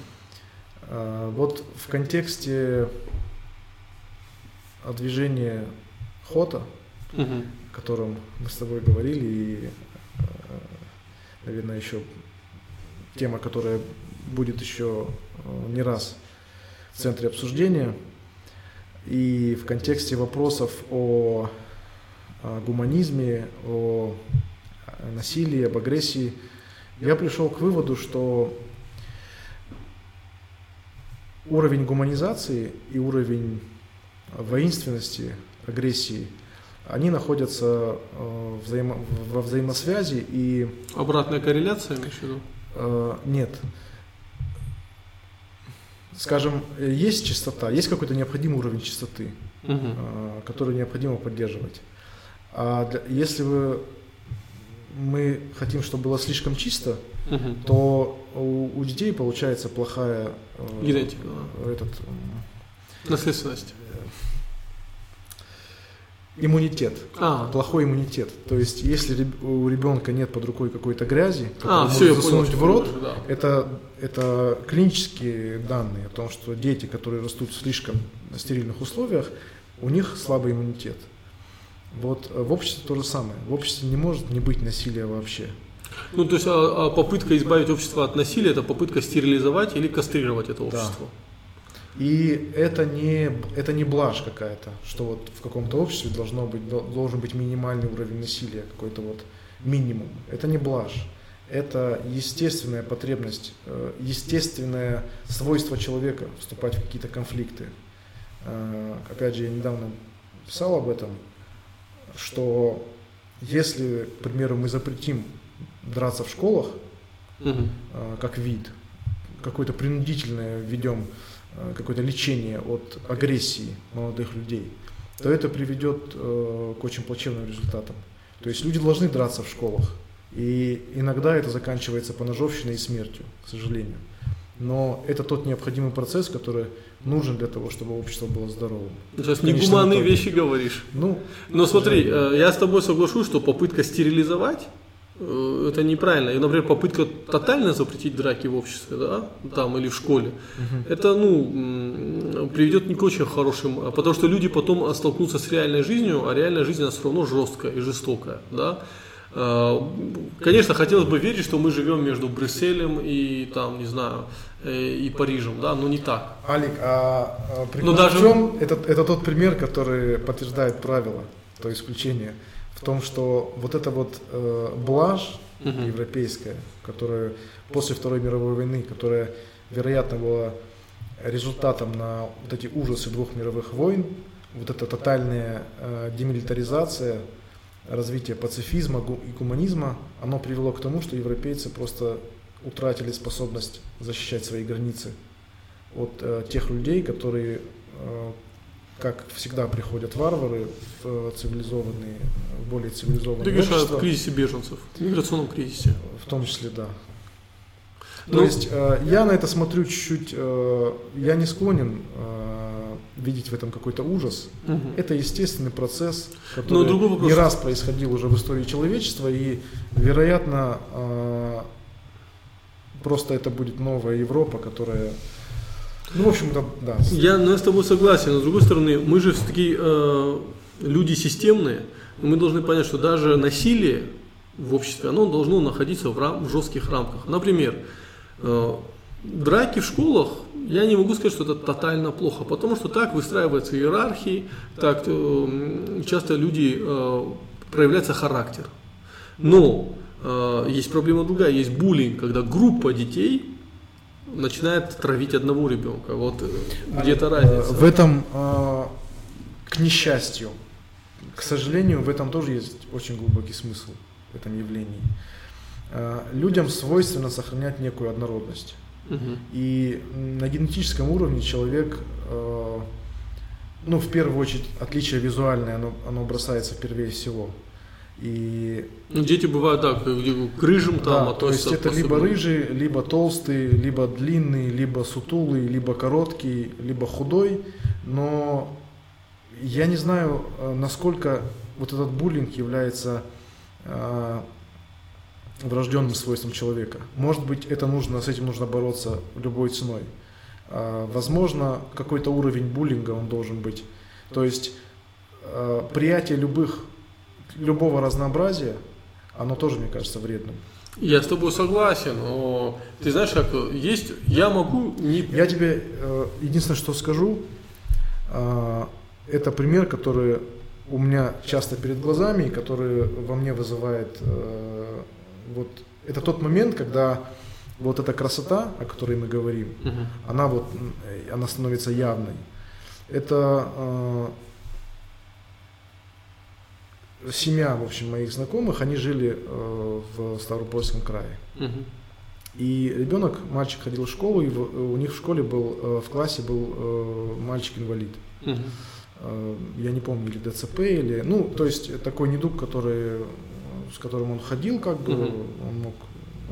А, вот в контексте движения Хота, угу. о котором мы с тобой говорили, и, а, наверное, еще тема, которая будет еще а, не раз в центре обсуждения, и в контексте вопросов о, о гуманизме, о насилии, об агрессии, я пришел к выводу, что уровень гуманизации и уровень воинственности, агрессии, они находятся э, взаимо, во взаимосвязи и... Обратная корреляция, имеешь в виду? Э, нет. Скажем, есть частота, есть какой-то необходимый уровень частоты, угу. э, который необходимо поддерживать. А для, если вы, мы хотим, чтобы было слишком чисто, угу. то у, у детей получается плохая э, генетика, этот наследственность. Иммунитет. А. Плохой иммунитет. То есть, если у ребенка нет под рукой какой-то грязи, а, все, засунуть понял, в рот, да. это, это клинические данные о том, что дети, которые растут в слишком стерильных условиях, у них слабый иммунитет. Вот в обществе то же самое. В обществе не может не быть насилия вообще. Ну, то есть а, а попытка избавить общество от насилия – это попытка стерилизовать или кастрировать это общество. Да. И это не, это не блажь какая-то, что вот в каком-то обществе должно быть, должен быть минимальный уровень насилия, какой-то вот минимум. Это не блажь. Это естественная потребность, э, естественное свойство человека вступать в какие-то конфликты. Э, опять же, я недавно писал об этом, что если, к примеру, мы запретим драться в школах угу. как вид, какое-то принудительное введем, а, какое-то лечение от агрессии молодых людей, то это приведет э, к очень плачевным результатам. То есть люди должны драться в школах, и иногда это заканчивается поножовщиной и смертью, к сожалению. Но это тот необходимый процесс, который нужен для того, чтобы общество было здоровым. Сейчас негуманные вещи говоришь. Ну, Но смотри, э, я с тобой соглашусь, что попытка стерилизовать это неправильно. И, например, попытка тотально запретить драки в обществе, да, там или в школе, угу. это, ну, приведет не к очень хорошим, а потому что люди потом столкнутся с реальной жизнью, а реальная жизнь она все равно жесткая и жестокая, да. Э, конечно, хотелось бы верить, что мы живем между Брюсселем и там, не знаю, э, и Парижем, да, но не так. Алик, а, а но даже... в чем это, это тот пример, который подтверждает правило, то исключение в том, что вот эта вот э, блажь угу. европейская, которая после Второй мировой войны, которая, вероятно, была результатом на вот эти ужасы двух мировых войн, вот эта тотальная э, демилитаризация, развитие пацифизма и гуманизма, оно привело к тому, что европейцы просто утратили способность защищать свои границы от э, тех людей, которые, э, как всегда, приходят варвары в цивилизованные, в более цивилизованные Ты говоришь о кризисе беженцев, миграционном кризисе. В том числе, да. То ну, есть э, я на это смотрю чуть-чуть, э, я не склонен э, видеть в этом какой-то ужас. Угу. Это естественный процесс, который не раз происходил уже в истории человечества, и, вероятно, э, просто это будет новая Европа, которая ну, в общем-то, да. Я, ну, я с тобой согласен, но с другой стороны, мы же все-таки э, люди системные, мы должны понять, что даже насилие в обществе, оно должно находиться в, рам, в жестких рамках. Например, Э, драки в школах, я не могу сказать, что это тотально плохо, потому что так выстраиваются иерархии, так э, часто люди э, проявляется характер. Но есть проблема другая, есть буллинг, когда группа детей начинает травить одного ребенка. Вот где-то разница. В этом, к несчастью, к сожалению, в этом тоже есть очень глубокий смысл в этом явлении. Э, людям свойственно сохранять некую однородность. Угу. И на генетическом уровне человек, э, ну, в первую очередь, отличие визуальное, оно, оно бросается впервые всего. И... Ну, дети бывают так, к рыжим там, да, то есть это либо рыжий, либо толстый, либо длинный, либо сутулый, либо короткий, либо худой, но я не знаю, э, насколько вот этот буллинг является врожденным свойством человека. Может быть, это нужно, с этим нужно бороться любой ценой. А, возможно, какой-то уровень буллинга он должен быть. То есть а, приятие любых, любого разнообразия, оно тоже, мне кажется, вредным. Я с тобой согласен, но ты знаешь, как есть, я могу не... Я тебе э, единственное, что скажу, а, это пример, который у меня часто перед глазами, и который во мне вызывает э, вот это тот момент, когда вот эта красота, о которой мы говорим, угу. она вот, она становится явной. Это э, семья, в общем, моих знакомых, они жили э, в Ставропольском крае. Угу. И ребенок, мальчик ходил в школу, и в, у них в школе был, э, в классе был э, мальчик-инвалид. Угу. Э, я не помню, или ДЦП, или, ну, то есть такой недуг, который с которым он ходил, как бы, угу. он мог,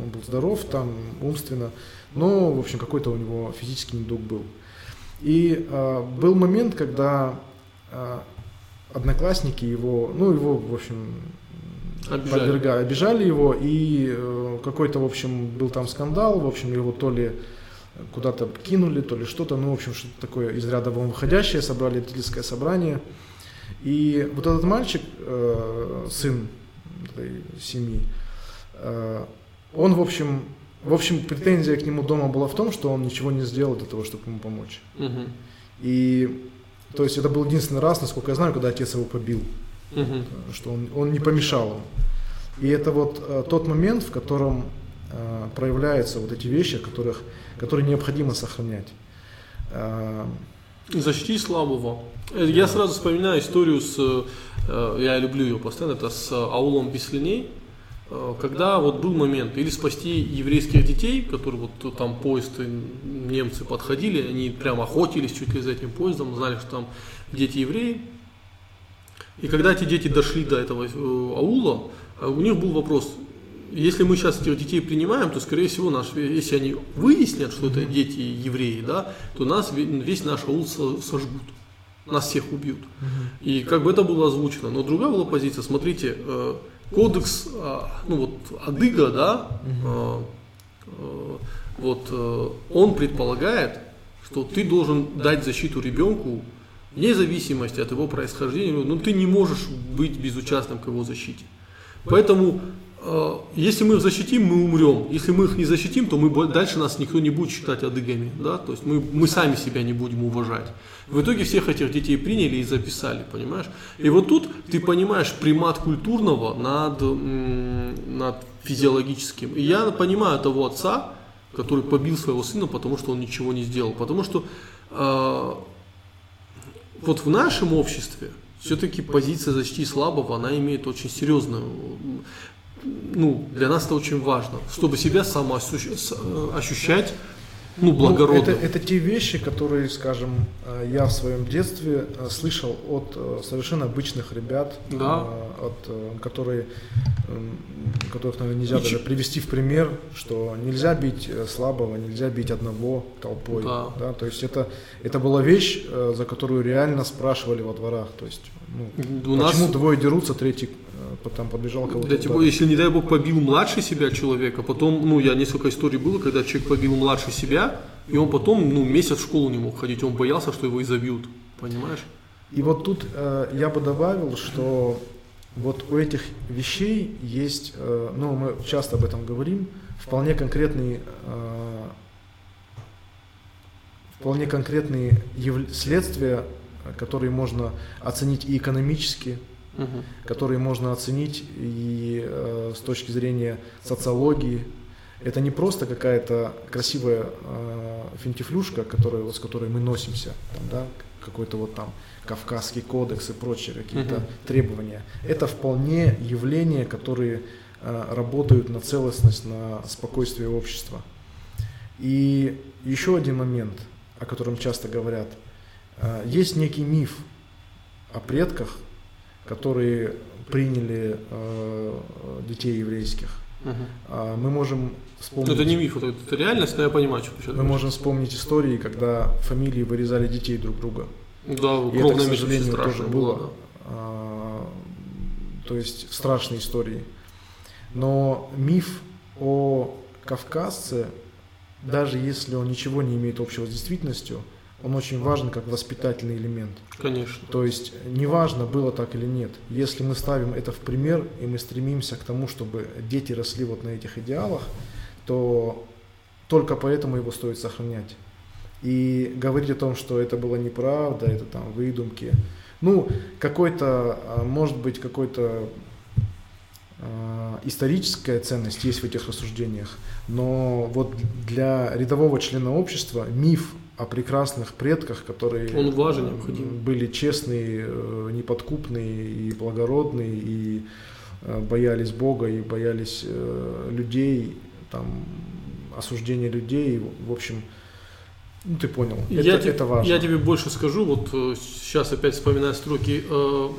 он был здоров там умственно, но, в общем, какой-то у него физический недуг был. И э, был момент, когда э, одноклассники его, ну, его, в общем, обижали, подверга, обижали его, и э, какой-то, в общем, был там скандал, в общем, его то ли куда-то кинули, то ли что-то, ну, в общем, что-то такое из ряда вон выходящее, собрали родительское собрание. И вот этот мальчик, э, сын этой семьи. Э, он, в общем, в общем, претензия к нему дома была в том, что он ничего не сделал для того, чтобы ему помочь. Угу. И, то есть, это был единственный раз, насколько я знаю, когда отец его побил, угу. что он, он не помешал ему. И это вот э, тот момент, в котором э, проявляются вот эти вещи, которых, которые необходимо сохранять. Э, Защити слабого. Э, я сразу вспоминаю историю с, э, я люблю ее постоянно, это с аулом Беслиней, э, когда вот был момент, или спасти еврейских детей, которые вот там поезд, немцы подходили, они прям охотились чуть ли за этим поездом, знали, что там дети евреи. И когда эти дети дошли до этого аула, у них был вопрос, если мы сейчас этих детей принимаем, то, скорее всего, наш, если они выяснят, что это дети евреи, да, то нас весь наш аул сожгут. Нас всех убьют. И как бы это было озвучено. Но другая была позиция, смотрите, э, кодекс, а, ну вот, Адыга, да, э, э, вот, он предполагает, что ты должен дать защиту ребенку вне зависимости от его происхождения, но ну, ты не можешь быть безучастным к его защите. Поэтому Э, если мы их защитим, мы умрем. Если мы их не защитим, то мы, дальше нас никто не будет считать адыгами. Да? То есть мы, мы сами себя не будем уважать. В итоге всех этих детей приняли и записали, понимаешь? И вот тут ты понимаешь примат культурного над, над физиологическим. И я понимаю того отца, который побил своего сына, потому что он ничего не сделал. Потому что э, вот в нашем обществе все-таки позиция защиты слабого, она имеет очень серьезную, ну, для нас это очень важно, чтобы себя самоощущать ну, благородным. Ну, это, это те вещи, которые, скажем, э, я в своем детстве э, слышал от э, совершенно обычных ребят, да. от, которые, которых, наверное, нельзя И даже привести в пример, что нельзя бить слабого, нельзя бить одного толпой. Да. Да? То есть это, это была вещь, за которую реально спрашивали во дворах. То есть, ну, У почему нас... двое дерутся, третий потом подбежал кого-то. Да, типа, если, не дай бог, побил младший себя человека, потом, ну, я несколько историй было, когда человек побил младший себя, и он потом, ну, месяц в школу не мог ходить, он боялся, что его изобьют, понимаешь? И вот тут э, я бы добавил, что вот у этих вещей есть, э, ну, мы часто об этом говорим, вполне конкретные, э, вполне конкретные яв... следствия, которые можно оценить и экономически, угу. которые можно оценить и э, с точки зрения социологии. Это не просто какая-то красивая э, финтифлюшка, которая, вот, с которой мы носимся, там, да, какой-то вот там Кавказский кодекс и прочие какие-то угу. требования. Это вполне явления, которые э, работают на целостность, на спокойствие общества. И еще один момент, о котором часто говорят. Э, есть некий миф о предках, которые приняли э, детей еврейских. Угу. мы можем вспомнить... это не миф, это, это реальность, но я понимаю, что Мы говоришь. можем вспомнить истории, когда фамилии вырезали детей друг друга. Да, И это, к сожалению, тоже было. было да. а, то есть страшные истории. Но миф о кавказце, даже если он ничего не имеет общего с действительностью, он очень важен как воспитательный элемент. Конечно. То есть неважно, было так или нет. Если мы ставим это в пример и мы стремимся к тому, чтобы дети росли вот на этих идеалах, то только поэтому его стоит сохранять. И говорить о том, что это было неправда, это там выдумки. Ну, какой-то, а, может быть, какой-то э, историческая ценность есть в этих рассуждениях, но вот для рядового члена общества миф о прекрасных предках, которые Он важен, необходим. были честные, э, неподкупные и благородные, и э, боялись Бога, и боялись э, людей, там, осуждения людей, в общем, ну ты понял, это, я это тебе, важно. Я тебе больше скажу, вот сейчас опять вспоминая строки э,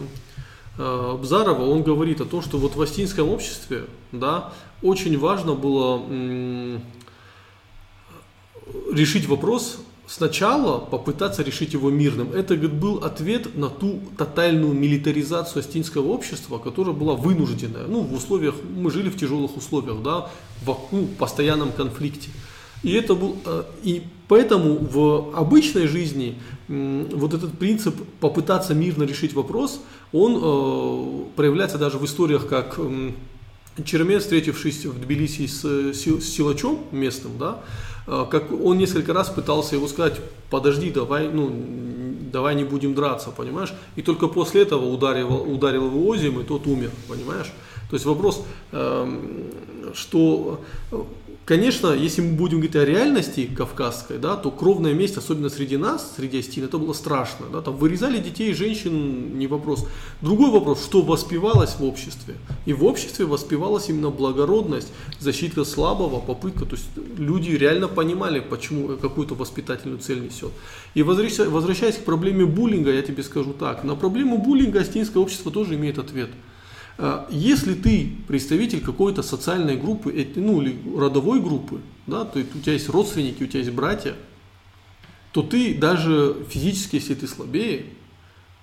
э, Бзарова, он говорит о том, что вот в астинском обществе, да, очень важно было решить вопрос сначала попытаться решить его мирным. Это говорит, был ответ на ту тотальную милитаризацию астинского общества, которая была вынужденная. Ну, в условиях, мы жили в тяжелых условиях, да, в ну, постоянном конфликте. И это был, э, и поэтому в обычной жизни вот этот принцип попытаться мирно решить вопрос, он э, проявляется даже в историях, как Чермен, встретившись в Тбилиси с, с силачом местным, да, Э, как он несколько раз пытался его сказать, подожди, давай, ну, давай не будем драться, понимаешь? И только после этого ударил, ударил его озим, и тот умер, понимаешь? То есть вопрос, эм, что Конечно, если мы будем говорить о реальности кавказской, да, то кровная месть, особенно среди нас, среди астин, это было страшно. Да, там вырезали детей и женщин, не вопрос. Другой вопрос, что воспевалось в обществе. И в обществе воспевалась именно благородность, защита слабого, попытка. То есть люди реально понимали, почему какую-то воспитательную цель несет. И возвращаясь к проблеме буллинга, я тебе скажу так. На проблему буллинга астинское общество тоже имеет ответ. А, если ты представитель какой-то социальной группы, ну или родовой группы, да, то есть у тебя есть родственники, у тебя есть братья, то ты даже физически, если ты слабее,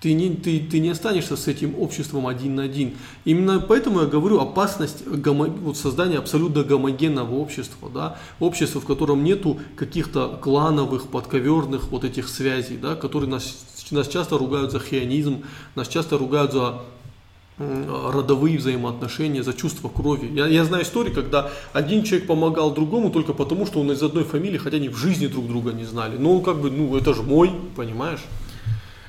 ты не, ты, ты не останешься с этим обществом один на один. Именно поэтому я говорю опасность гомо, вот создания абсолютно гомогенного общества, да, общества, в котором нету каких-то клановых, подковерных вот этих связей, да, которые нас, нас часто ругают за хионизм, нас часто ругают за родовые взаимоотношения, за чувство крови. Я, я знаю истории, когда один человек помогал другому только потому, что он из одной фамилии, хотя они в жизни друг друга не знали. Но он как бы, ну это же мой, понимаешь?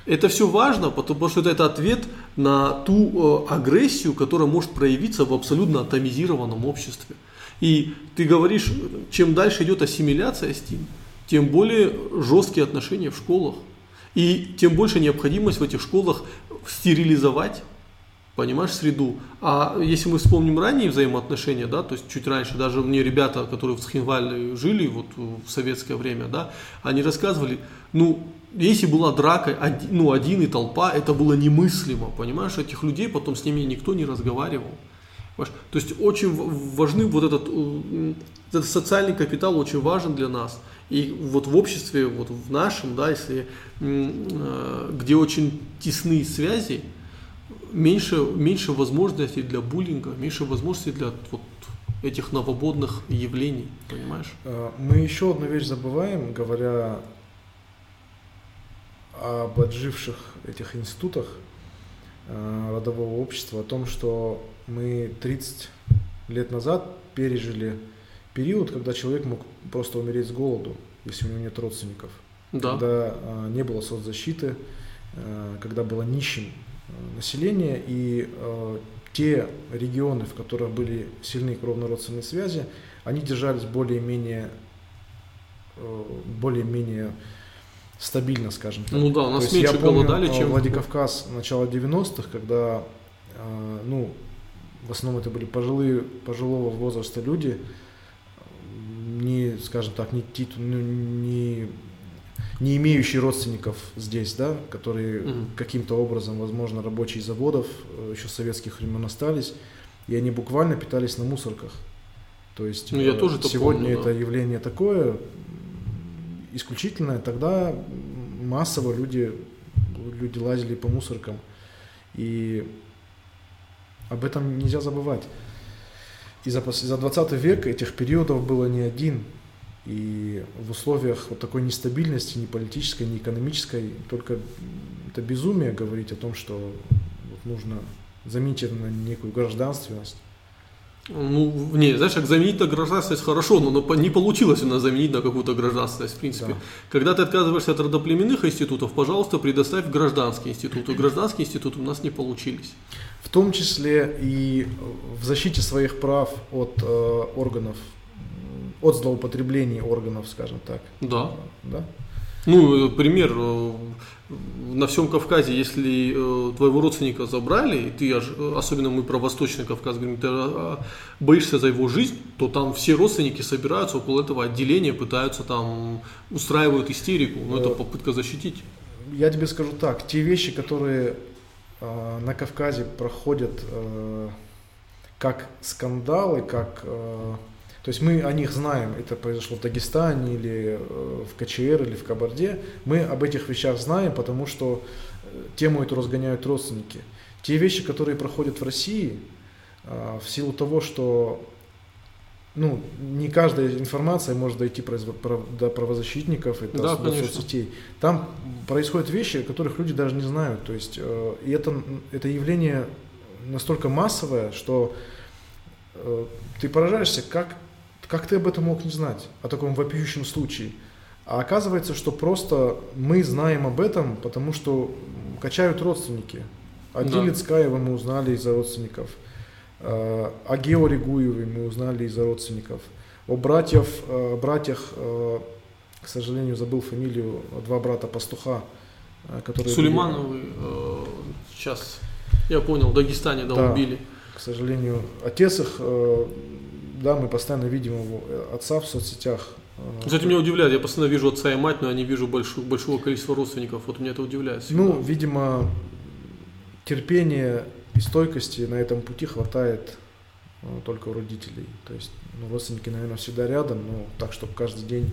Это все важно, потому что это ответ на ту э, агрессию, которая может проявиться в абсолютно атомизированном обществе. И ты говоришь, чем дальше идет ассимиляция с ним, тем более жесткие отношения в школах. И тем больше необходимость в этих школах стерилизовать понимаешь, среду. А если мы вспомним ранние взаимоотношения, да, то есть чуть раньше, даже мне ребята, которые в Схинвале жили вот в советское время, да, они рассказывали, ну, если была драка, ну, один и толпа, это было немыслимо, понимаешь, этих людей потом с ними никто не разговаривал. То есть очень важны вот этот, э, этот социальный капитал очень важен для нас. И вот в обществе, вот в нашем, да, если э, где очень тесные связи, меньше, меньше возможностей для буллинга, меньше возможностей для вот этих новободных явлений, понимаешь? Э, мы еще одну вещь забываем, говоря об отживших этих институтах э, родового общества, о том, что мы 30 лет назад пережили период, когда человек мог просто умереть с голоду, если у него нет родственников. Да. Когда э, не было соцзащиты, когда было нищим населения, и э, те регионы, в которых были сильные кровно-родственные связи, они держались более-менее э, более-менее стабильно, скажем так. Ну да, у нас То меньше я помню, голодали, чем... Владикавказ начала 90-х, когда, э, ну, в основном это были пожилые, пожилого возраста люди, не, скажем так, не, титул, ну, не не имеющие родственников здесь, да, которые угу. каким-то образом, возможно, рабочие заводов э, еще советских времен остались, и они буквально питались на мусорках. То есть ну, я э, тоже сегодня помню, это да. явление такое исключительное, тогда массово люди, люди лазили по мусоркам. И об этом нельзя забывать. И за, за 20 век этих периодов было не один. И в условиях вот такой нестабильности, ни политической, ни экономической, только это безумие говорить о том, что вот нужно заменить на некую гражданственность. Ну, не, знаешь, как заменить на гражданственность хорошо, но, но не получилось у нас заменить на какую-то гражданственность, в принципе. Да. Когда ты отказываешься от родоплеменных институтов, пожалуйста, предоставь гражданские институты. Гражданские институты у нас не получились. В том числе и в защите своих прав от э, органов от злоупотреблений органов, скажем так. Да. Да? Ну, пример, э, на всем Кавказе, если э, твоего родственника забрали, и ты, особенно мы про Восточный Кавказ говорим, ты а, боишься за его жизнь, то там все родственники собираются около этого отделения, пытаются там, устраивают истерику, но это э, попытка защитить. Я тебе скажу так, те вещи, которые на Кавказе проходят как скандалы, как то есть мы о них знаем, это произошло в Дагестане или э, в КЧР или в Кабарде. Мы об этих вещах знаем, потому что э, тему эту разгоняют родственники. Те вещи, которые проходят в России, э, в силу того, что ну, не каждая информация может дойти до правозащитников и до, да, соцсетей. Там происходят вещи, о которых люди даже не знают. То есть, и это, это явление настолько массовое, что ты поражаешься, как как ты об этом мог не знать, о таком вопиющем случае? А оказывается, что просто мы знаем об этом, потому что качают родственники. О да. Диле Цкаеве мы узнали из-за родственников. Э, о Георгии Гуеве мы узнали из-за родственников. О братьев, э, братьях, э, к сожалению, забыл фамилию, два брата пастуха, которые... Сулеймановы, были... сейчас, я понял, в Дагестане, да, да, убили. К сожалению, отец их да, мы постоянно видим его э, отца в соцсетях. Э, Кстати, меня удивляет, я постоянно вижу отца и мать, но я не вижу большого, большого количества родственников. Вот меня это удивляет. Всегда. Ну, видимо, терпения и стойкости на этом пути хватает э, только у родителей. То есть ну, родственники, наверное, всегда рядом, но так, чтобы каждый день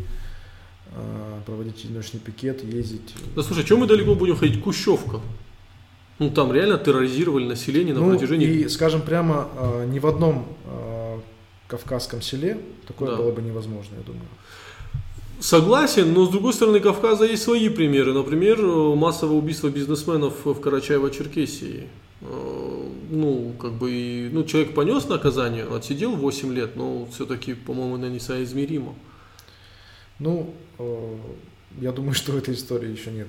проводить одиночный пикет, ездить. Да слушай, чем мы далеко будем ходить? Кущевка. Ну там реально терроризировали население на ну, протяжении... И, скажем прямо, ни в одном кавказском селе такое да. было бы невозможно, я думаю. Согласен, но с другой стороны Кавказа есть свои примеры. Например, массовое убийство бизнесменов в Карачаево-Черкесии. Э, ну, как бы, ну, человек понес наказание, отсидел 8 лет, но все-таки, по-моему, на несоизмеримо. Ну, э, я думаю, что в этой истории еще нет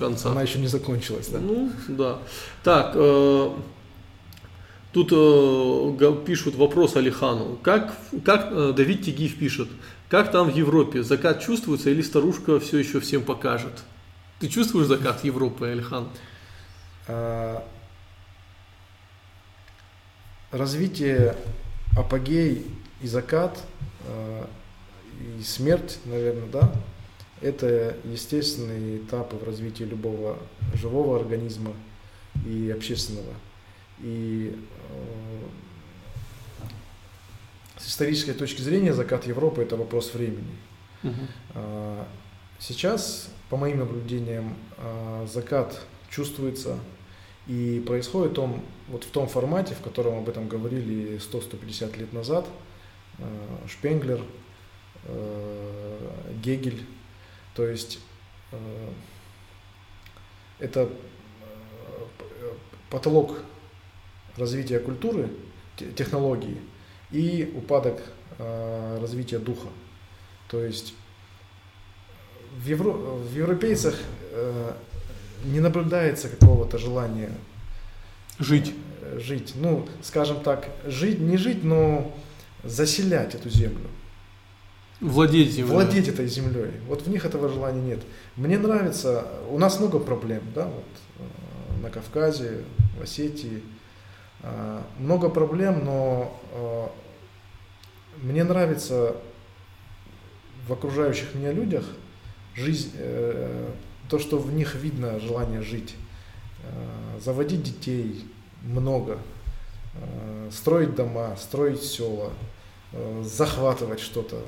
конца. Она еще не закончилась, да? Ну, да. Так, э, Тут э, пишут вопрос Алихану. Как, как э, Давид Тигив пишет, как там в Европе? Закат чувствуется или старушка все еще всем покажет? Ты чувствуешь закат Европы, Алихан? А, развитие, апогей и закат, а, и смерть, наверное, да, это естественные этапы в развитии любого живого организма и общественного. И э, с исторической точки зрения закат Европы это вопрос времени. Угу. Сейчас, по моим наблюдениям, а, закат чувствуется и происходит он вот в том формате, в котором об этом говорили 100-150 лет назад. А, Шпенглер, э, Гегель. То есть э, это потолок развития культуры, технологии и упадок э, развития духа. То есть в, евро, в европейцах э, не наблюдается какого-то желания жить. Э, жить. Ну, скажем так, жить, не жить, но заселять эту землю. Владеть землей. Владеть этой землей. Вот в них этого желания нет. Мне нравится, у нас много проблем, да, вот на Кавказе, в Осетии, много проблем, но а, мне нравится в окружающих меня людях жизнь, э, то, что в них видно желание жить, заводить детей много, строить дома, строить села, захватывать что-то,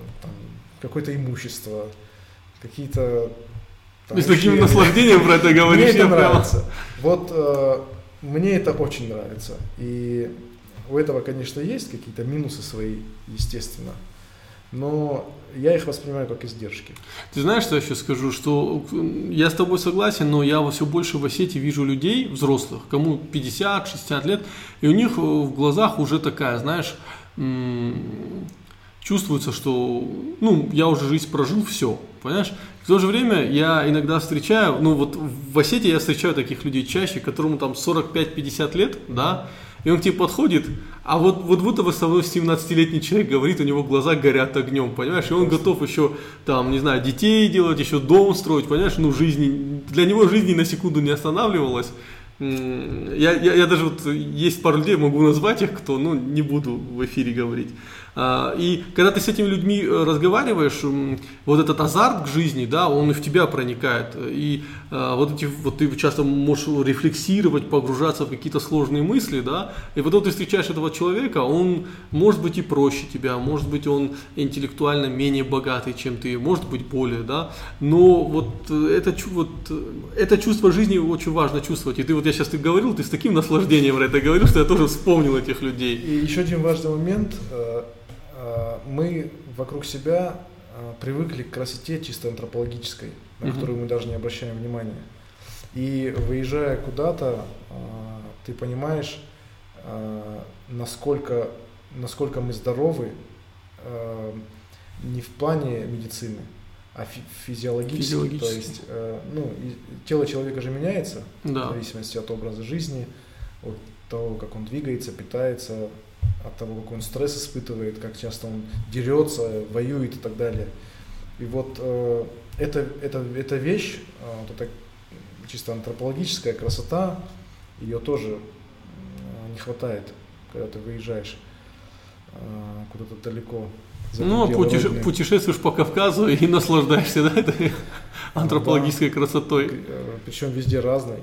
какое-то имущество, какие-то... И с таким наслаждением про это говоришь. Мне это нравится. Вот мне это очень нравится. И у этого, конечно, есть какие-то минусы свои, естественно. Но я их воспринимаю как издержки. Ты знаешь, что я еще скажу? Что я с тобой согласен, но я все больше в Осетии вижу людей, взрослых, кому 50-60 лет, и у них в глазах уже такая, знаешь, чувствуется, что, ну, я уже жизнь прожил, все, понимаешь? В то же время я иногда встречаю, ну, вот в Осетии я встречаю таких людей чаще, которому там 45-50 лет, да, и он к тебе подходит, а вот, вот будто бы 17-летний человек говорит, у него глаза горят огнем, понимаешь, и он готов еще, там, не знаю, детей делать, еще дом строить, понимаешь, ну, жизни, для него жизнь на секунду не останавливалась, я, я, я даже вот есть пару людей, могу назвать их, кто, ну, не буду в эфире говорить. А, и когда ты с этими людьми э, разговариваешь, вот этот азарт к жизни, да, он и в тебя проникает. И а, вот эти, вот ты часто можешь рефлексировать, погружаться в какие-то сложные мысли, да, и потом ты встречаешь этого человека, он может быть и проще тебя, может быть он интеллектуально менее богатый, чем ты, может быть более, да, но вот это, вот это чувство жизни очень важно чувствовать. И ты вот я сейчас ты говорил, ты с таким наслаждением про это говорил, что я тоже вспомнил этих людей. И еще один важный момент э, Э, мы вокруг себя э, привыкли к красоте чисто антропологической, на угу. которую мы даже не обращаем внимания. И выезжая куда-то, э, ты понимаешь, насколько, насколько мы здоровы не в плане медицины, а физиологически. физиологически. То есть, ну, тело человека же меняется да. в зависимости от образа жизни, от того, как он двигается, питается, от того, какой он стресс испытывает, как часто он дерется, воюет и так далее. И вот э, это, это, эта вещь, э, вот эта чисто антропологическая красота, ее тоже э, не хватает, когда ты выезжаешь э, куда-то далеко. Ну, путеше, путешествуешь по Кавказу и наслаждаешься да, этой антропологической да. красотой. Э, Причем везде разной.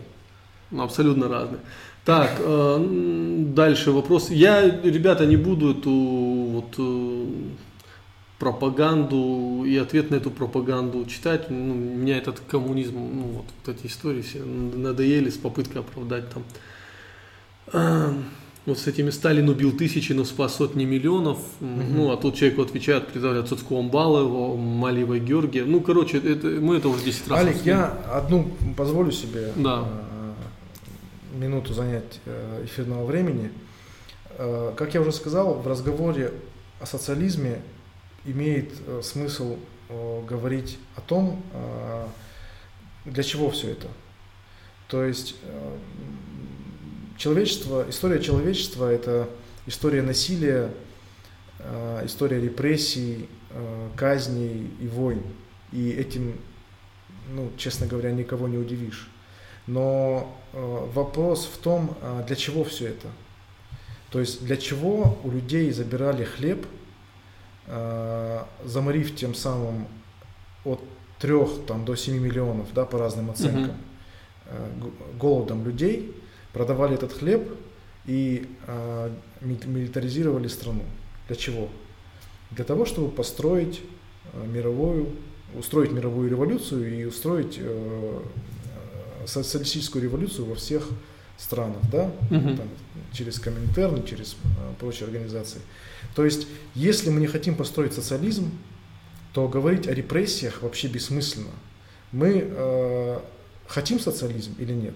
Ну, абсолютно разной. Так, э, дальше вопрос. Я, ребята, не буду эту вот э, пропаганду и ответ на эту пропаганду читать. Ну, меня этот коммунизм, ну вот, вот эти истории все надоели с попыткой оправдать там. Э, вот с этими Сталин убил тысячи, но спас сотни миллионов. Угу. Ну, а тут человеку отвечают, представляют Цоцкого Малиева Георгия. Ну, короче, это, мы это уже 10 раз. Алик, я одну позволю себе. Да минуту занять э, эфирного времени. Э, как я уже сказал, в разговоре о социализме имеет э, смысл говорить о том, для чего все это. То есть человечество, история человечества – это история насилия, история репрессий, казней и войн. И этим, ну, честно говоря, никого не удивишь. Но э, вопрос в том, для чего все это. То есть для чего у людей забирали хлеб, заморив тем самым от 3 там, до 7 миллионов, да, по разным оценкам, угу. голодом людей, продавали этот хлеб и милитаризировали страну. Для чего? Для того, чтобы построить э, мировую, устроить мировую революцию и устроить социалистическую революцию во всех странах, да, угу. Там, через Коминтерн, через э, прочие организации. То есть, если мы не хотим построить социализм, то говорить о репрессиях вообще бессмысленно. Мы э, хотим социализм или нет?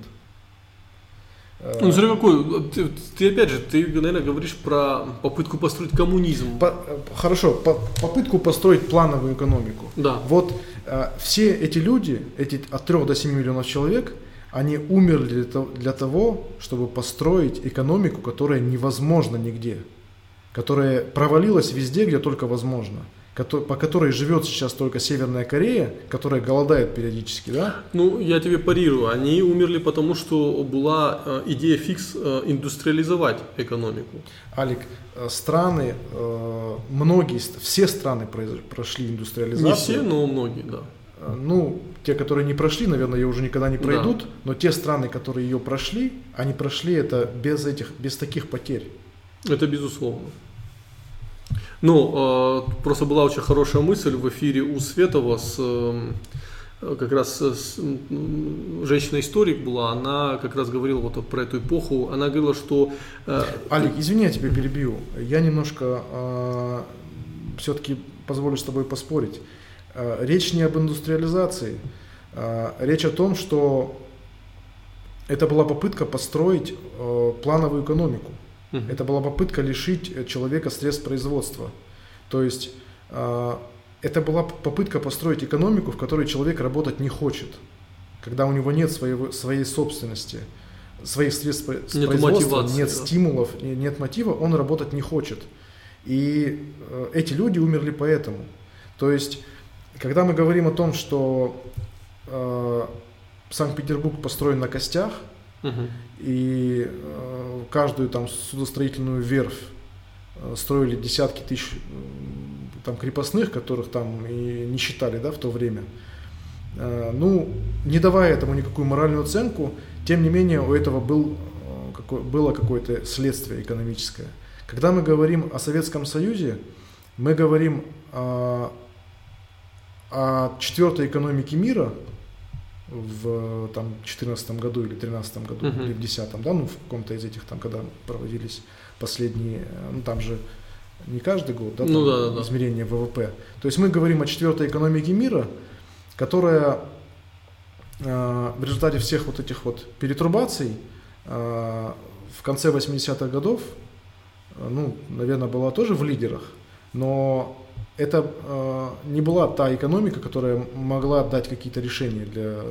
Ну, смотри, какой, ты, ты опять же, ты, наверное, говоришь про попытку построить коммунизм. По, хорошо, по, попытку построить плановую экономику. Да. Вот э, все эти люди, эти от 3 до 7 миллионов человек, они умерли для, для того, чтобы построить экономику, которая невозможна нигде, которая провалилась везде, где только возможно по которой живет сейчас только Северная Корея, которая голодает периодически, да? Ну, я тебе парирую. Они умерли потому, что была э, идея фикс э, индустриализовать экономику. Алик, э, страны, многие, все страны прошли индустриализацию. Не все, но многие, да. Ну, те, которые не прошли, наверное, ее уже никогда не пройдут, да. но те страны, которые ее прошли, они прошли это без этих, без таких потерь. Это безусловно. Ну, э, просто была очень хорошая мысль в эфире у Светова с э, как раз женщина-историк была, она как раз говорила вот про эту эпоху, она говорила, что... Э, Алик, извини, я тебя перебью. Я немножко э, все-таки позволю с тобой поспорить. Э, речь не об индустриализации, э, речь о том, что это была попытка построить э, плановую экономику. Угу. Это была попытка лишить э, человека средств производства. То есть э, это была попытка построить экономику, в которой человек работать не хочет, когда у него нет своего, своей собственности, своих средств нет производства, нет да. стимулов, нет мотива, он работать не хочет. И э, эти люди умерли поэтому. То есть, когда мы говорим о том, что э, Санкт-Петербург построен на костях, угу. и э, каждую там судостроительную верфь э, строили десятки тысяч там крепостных, которых там и не считали, да, в то время. Э, ну, не давая этому никакую моральную оценку, тем не менее у этого был, было какое-то следствие экономическое. Когда мы говорим о Советском Союзе, мы говорим о, о четвертой экономике мира, в там 14 году или 13 году uh-huh. или в 10 да, ну в каком-то из этих там, когда проводились последние, ну там же не каждый год, да, ну, да, да, измерение ВВП. То есть мы говорим о четвертой экономике мира, которая э, в результате всех вот этих вот перетрубаций э, в конце 80-х годов, э, ну, наверное, была тоже в лидерах, но это э, не была та экономика, которая могла дать какие-то решения для...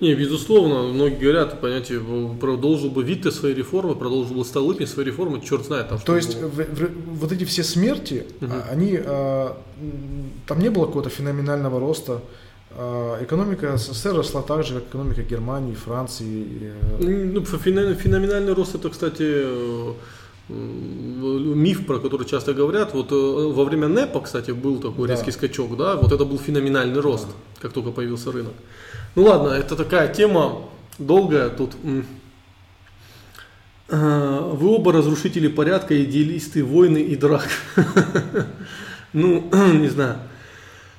Не, безусловно, многие говорят, понятие, продолжил бы Витте свои реформы, продолжил бы Столыпин свои реформы, черт знает там. То есть в, в, вот эти все смерти, угу. они, э, там не было какого-то феноменального роста, э, Экономика СССР росла так же, как экономика Германии, Франции. Ну, феноменальный рост это, кстати, миф, про который часто говорят, вот э, во время НЭПа, кстати, был такой да. резкий скачок, да, вот это был феноменальный рост, да. как только появился рынок. Ну ладно, это такая тема долгая тут. Э, вы оба разрушители порядка, идеалисты войны и драк. Ну, не знаю.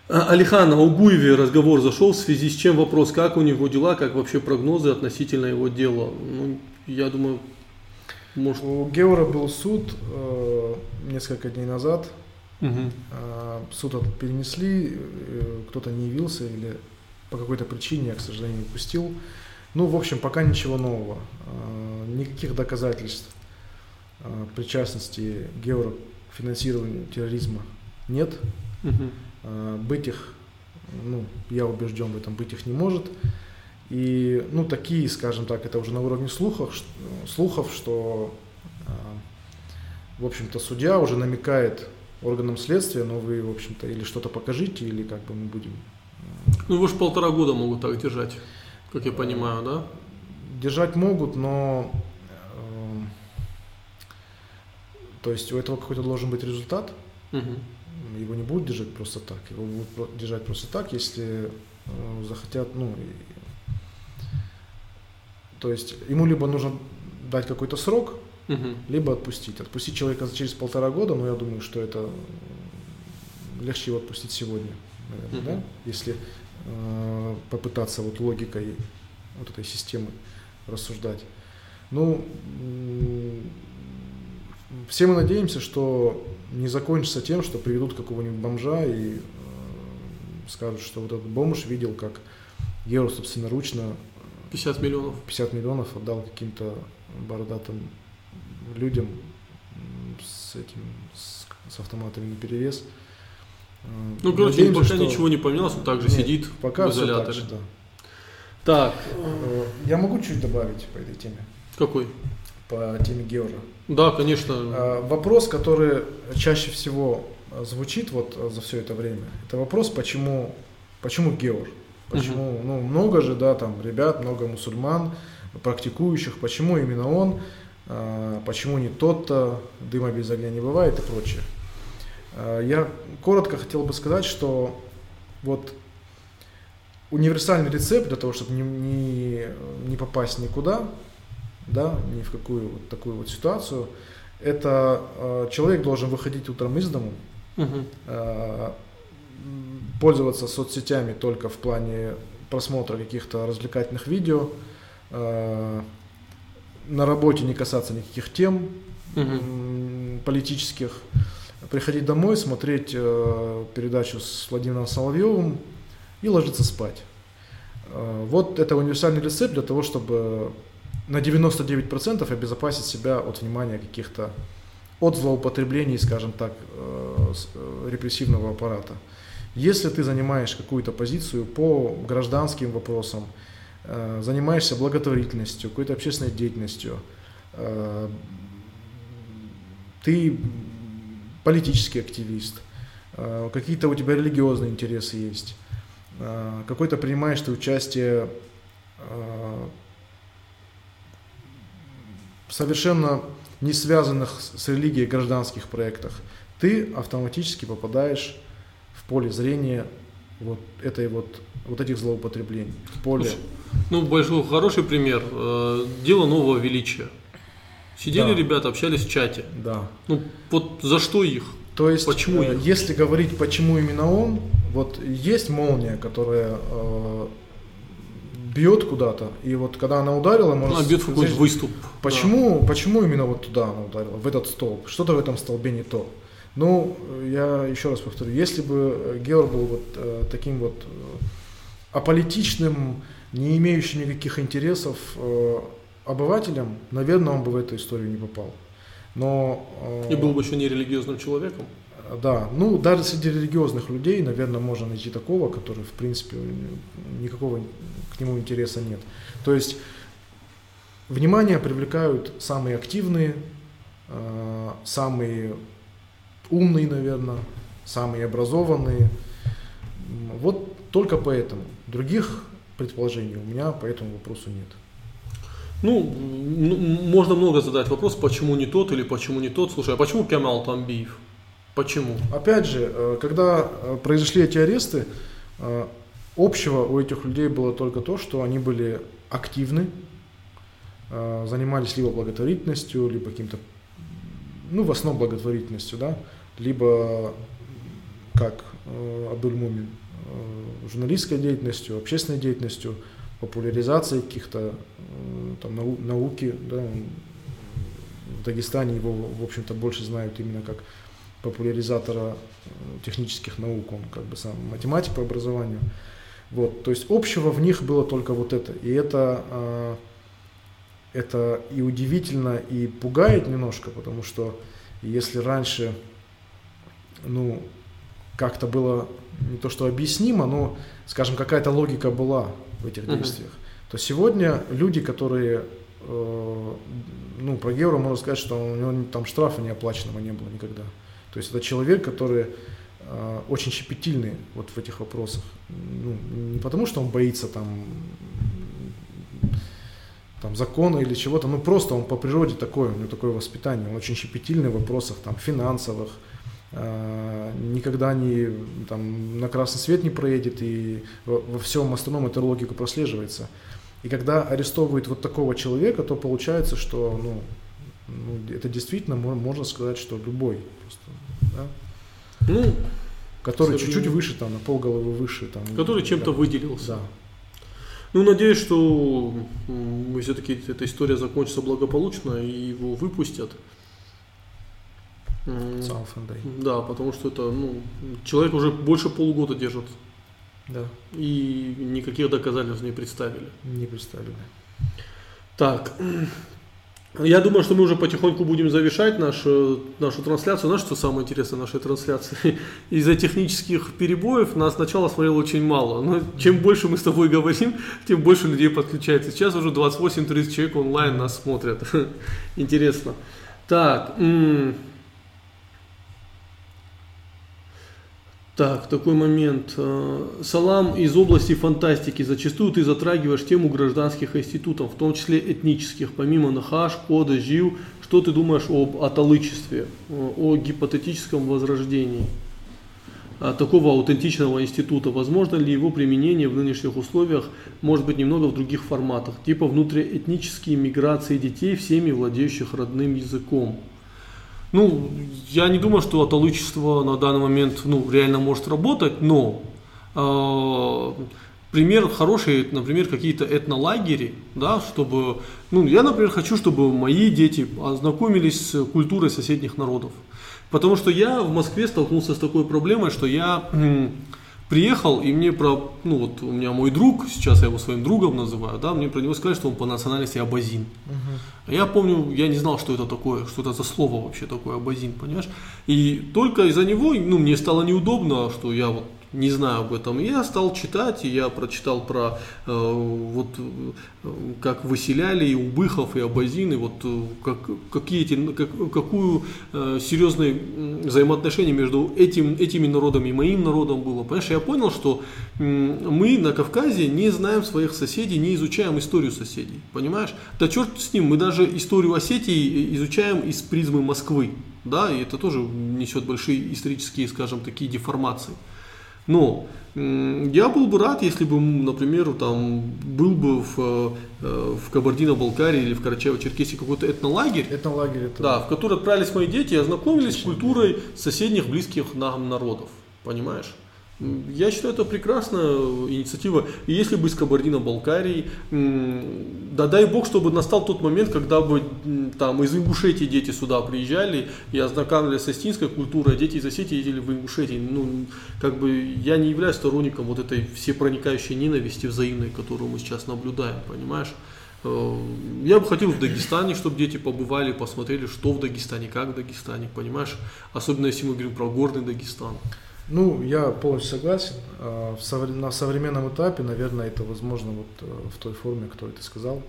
А, Алихан о Угуеве разговор зашел, в связи с чем вопрос, как у него дела, как вообще прогнозы относительно его дела. Ну, я думаю, может... У Геора был суд э, несколько дней назад. Угу. Э, суд перенесли, э, кто-то не явился или по какой-то причине, я, к сожалению, не пустил. Ну, в общем, пока ничего нового. Э, никаких доказательств э, причастности Геора к финансированию терроризма нет. Угу. Э, быть их, ну, я убежден в этом, быть их не может. И, ну, такие, скажем так, это уже на уровне слухов, слухов что, а, в общем-то, судья уже намекает органам следствия, но вы, в общем-то, или что-то покажите, или как бы мы будем... Ну, вы же полтора года могут так держать, как я понимаю, да? Держать могут, но... Э, то есть у этого какой-то должен быть результат. Угу. Его не будут держать просто так. Его будут держать просто так, если э, захотят, ну, то есть ему либо нужно дать какой-то срок, угу. либо отпустить. Отпустить человека через полтора года, но я думаю, что это легче его отпустить сегодня, наверное, угу. да? Если э, попытаться вот логикой вот этой системы рассуждать. Ну, все мы надеемся, что не закончится тем, что приведут какого-нибудь бомжа и э, скажут, что вот этот бомж видел, как Гео собственноручно 50 миллионов. 50 миллионов отдал каким-то бородатым людям с этим, с, с автоматами на перевес. Ну, короче, Надеемся, пока что... ничего не поменялось, он также Нет, сидит пока в изоляторе. Все так, же, да. так. Э, я могу чуть добавить по этой теме? Какой? По теме Георга. Да, конечно. Э, вопрос, который чаще всего звучит вот за все это время, это вопрос, почему, почему Георг? Почему? Угу. Ну, много же, да, там ребят, много мусульман, практикующих. Почему именно он? А, почему не тот-то? Дыма без огня не бывает и прочее. А, я коротко хотел бы сказать, что вот универсальный рецепт для того, чтобы не, не, не попасть никуда, да, ни в какую вот такую вот ситуацию, это э, человек должен выходить утром из дому, угу. э, пользоваться соцсетями только в плане просмотра каких-то развлекательных видео, э, на работе не касаться никаких тем угу. политических, приходить домой, смотреть э, передачу с Владимиром Соловьевым и ложиться спать. Э, вот это универсальный рецепт для того, чтобы на 99% обезопасить себя от внимания каких-то, от злоупотреблений, скажем так, репрессивного аппарата. Если ты занимаешь какую-то позицию по гражданским вопросам, э, занимаешься благотворительностью, какой-то общественной деятельностью, э, ты политический активист, э, какие-то у тебя религиозные интересы есть, какой-то принимаешь ты участие совершенно не связанных с религией гражданских проектах, ты автоматически попадаешь поле зрения вот этой вот вот этих злоупотреблений в поле. Ну, большой хороший пример. Э, дело нового величия. Сидели да. ребята, общались в чате. Да. Ну, вот за что их? То есть, почему э, их? если говорить, почему именно он, вот есть молния, которая э, бьет куда-то, и вот когда она ударила, можно... Она бьет в какой-то выступ. Почему, да. почему именно вот туда она ударила, в этот столб? Что-то в этом столбе не то. Ну, я еще раз повторю, если бы Георг был вот э, таким вот э, аполитичным, не имеющим никаких интересов э, обывателем, наверное, он бы в эту историю не попал. Но, э, И был бы еще не религиозным человеком. Да, ну даже среди религиозных людей, наверное, можно найти такого, который, в принципе, никакого к нему интереса нет. То есть внимание привлекают самые активные, э, самые умные, наверное, самые образованные. Вот только поэтому. Других предположений у меня по этому вопросу нет. Ну, можно много задать вопрос, почему не тот или почему не тот. Слушай, а почему Кемал Тамбиев? Почему? Опять же, э, когда э, произошли эти аресты, э, общего у этих людей было только то, что они были активны, занимались либо благотворительностью, либо каким-то, ну, в основном благотворительностью, да, либо как э, Абдуль-Мумин, э, журналистской деятельностью, общественной деятельностью, популяризацией каких-то э, там, нау науки. Да, в Дагестане его, в общем-то, больше знают именно как популяризатора технических наук, он как бы сам математик по образованию. Вот, то есть общего в них было только вот это. И это, это и удивительно, и пугает немножко, потому что если раньше ну, как-то было не то что объяснимо, но, скажем, какая-то логика была в этих действиях. Uh-huh. то сегодня люди, которые, э, ну, про Гевра можно сказать, что у него там штрафа неоплаченного не было никогда. То есть это человек, который э, очень щепетильный вот в этих вопросах. Ну, не потому, что он боится там там, закона или чего-то, ну просто он по природе такой, у него такое воспитание, он очень щепетильный в вопросах там, финансовых, никогда не там, на красный свет не проедет, и во, во всем остальном эта логика прослеживается. И когда арестовывают вот такого человека, то получается, что ну, ну, это действительно можно сказать, что любой просто, да? Ну, который чуть-чуть выше, там, на полголовы выше. Там, который чем-то да. выделился. Да. Ну, надеюсь, что все-таки эта история закончится благополучно и его выпустят. Да, потому что это, ну, человек уже больше полугода держит. Да. И никаких доказательств не представили. Не представили. Так, я думаю, что мы уже потихоньку будем завершать нашу, нашу трансляцию. Знаешь, что самое интересное нашей трансляции? Из-за технических перебоев нас сначала смотрело очень мало. Но чем больше мы с тобой говорим, тем больше людей подключается. Сейчас уже 28-30 человек онлайн нас смотрят. Интересно. Так, Так, такой момент. Э, Салам из области фантастики. Зачастую ты затрагиваешь тему гражданских институтов, в том числе этнических. Помимо Нахаш, Кода, Жив, что ты думаешь об аталычестве, э, о гипотетическом возрождении э, такого аутентичного института? Возможно ли его применение в нынешних условиях, может быть, немного в других форматах, типа внутриэтнические миграции детей всеми владеющих родным языком? Ну, я не думаю, что аталычество на данный момент ну, реально может работать, но э, пример хороший, например, какие-то этнолагери, да, чтобы, ну, я, например, хочу, чтобы мои дети ознакомились с культурой соседних народов. Потому что я в Москве столкнулся с такой проблемой, что я приехал, и мне про, ну вот у меня мой друг, сейчас я его своим другом называю, да, мне про него сказали, что он по национальности абазин. Uh-huh. Я помню, я не знал, что это такое, что это за слово вообще такое абазин, понимаешь? И только из-за него, ну, мне стало неудобно, что я вот не знаю об этом. Я стал читать, и я прочитал про э, вот э, как выселяли и убыхов, и абазин, и вот э, как, какие эти, как, какую э, серьезные взаимоотношения между этим, этими народами и моим народом было. Понимаешь, я понял, что э, мы на Кавказе не знаем своих соседей, не изучаем историю соседей. Понимаешь? Да черт с ним, мы даже историю Осетии изучаем из призмы Москвы. Да, и это тоже несет большие исторические, скажем, такие деформации. Но я был бы рад, если бы, например, там был бы в, э, в Кабардино-Балкарии или в Карачаево-Черкесии какой-то этнолагерь. Этнолагерь это... Да, в который отправились мои дети и ознакомились с культурой соседних близких нам народов. Понимаешь? Я считаю, это прекрасная инициатива. И если бы из Кабардино-Балкарии, да дай бог, чтобы настал тот момент, когда бы там из Ингушетии дети сюда приезжали и ознакомились с остинской культурой, а дети из Осетии ездили в Ингушетии. Ну, как бы я не являюсь сторонником вот этой всепроникающей ненависти взаимной, которую мы сейчас наблюдаем, понимаешь? Э, я бы хотел в Дагестане, чтобы дети побывали, посмотрели, что в Дагестане, как в Дагестане, понимаешь? Особенно если мы говорим про горный Дагестан. Ну, я полностью согласен. А, на современном этапе, наверное, это возможно вот э, в той форме, которую ты сказал,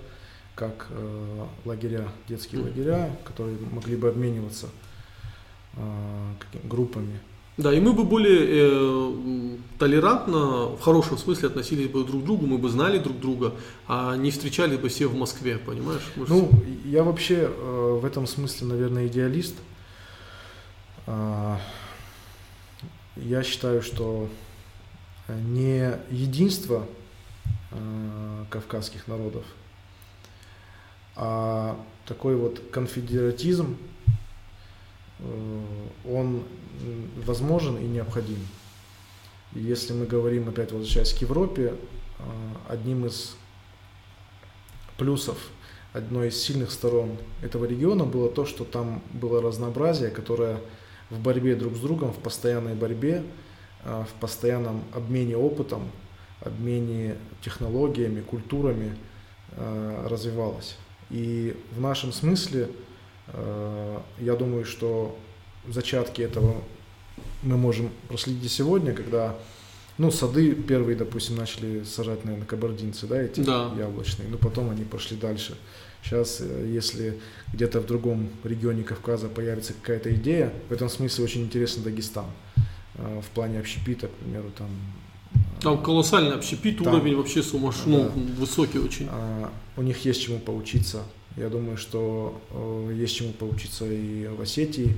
как э, лагеря, детские лагеря, которые могли бы обмениваться а, группами. Да, и мы бы более э, толерантно, в хорошем смысле относились бы друг к другу, мы бы знали друг друга, а не встречались бы все в Москве, понимаешь? Мы ну, я вообще э, в этом смысле, наверное, идеалист. Э, я считаю, что э, не единство э, кавказских народов, а такой вот конфедератизм, э, он возможен и необходим. И если мы говорим, опять возвращаясь к Европе, одним из плюсов, одной из сильных сторон этого региона было то, что там было разнообразие, которое в борьбе друг с другом, в постоянной борьбе, а, в постоянном обмене опытом, обмене технологиями, культурами а, развивалась. И в нашем смысле, а, я думаю, что зачатки этого мы можем проследить сегодня, когда Ну, сады первые, допустим, начали сажать, наверное, кабардинцы, да, эти Да. яблочные. Ну, потом они пошли дальше. Сейчас, э, если где-то в другом регионе Кавказа появится какая-то идея, в этом смысле очень интересен Дагестан. Э, В плане общепита, к примеру, там Там колоссальный общепит, Там. уровень вообще сумасшедший, ну, Да. высокий очень. А, у них есть чему поучиться. Я думаю, что э, есть чему поучиться и в Осетии.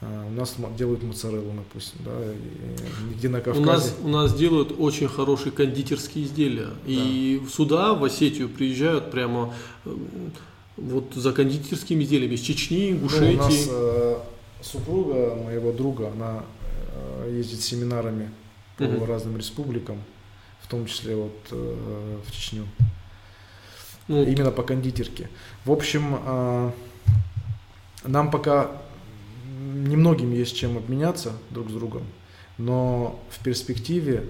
А, у нас делают моцареллу, допустим, да, и где на У Кавказе. нас, у нас делают очень хорошие кондитерские изделия. И сюда, в Осетию, приезжают прямо э, вот за кондитерскими изделиями из Чечни, Ну, у нас э, супруга моего друга, она э, ездит семинарами по Мгм. разным республикам, в том числе вот э, в Чечню. Ну, Именно по кондитерке. В общем, а, нам пока немногим есть чем обменяться друг с другом, но в перспективе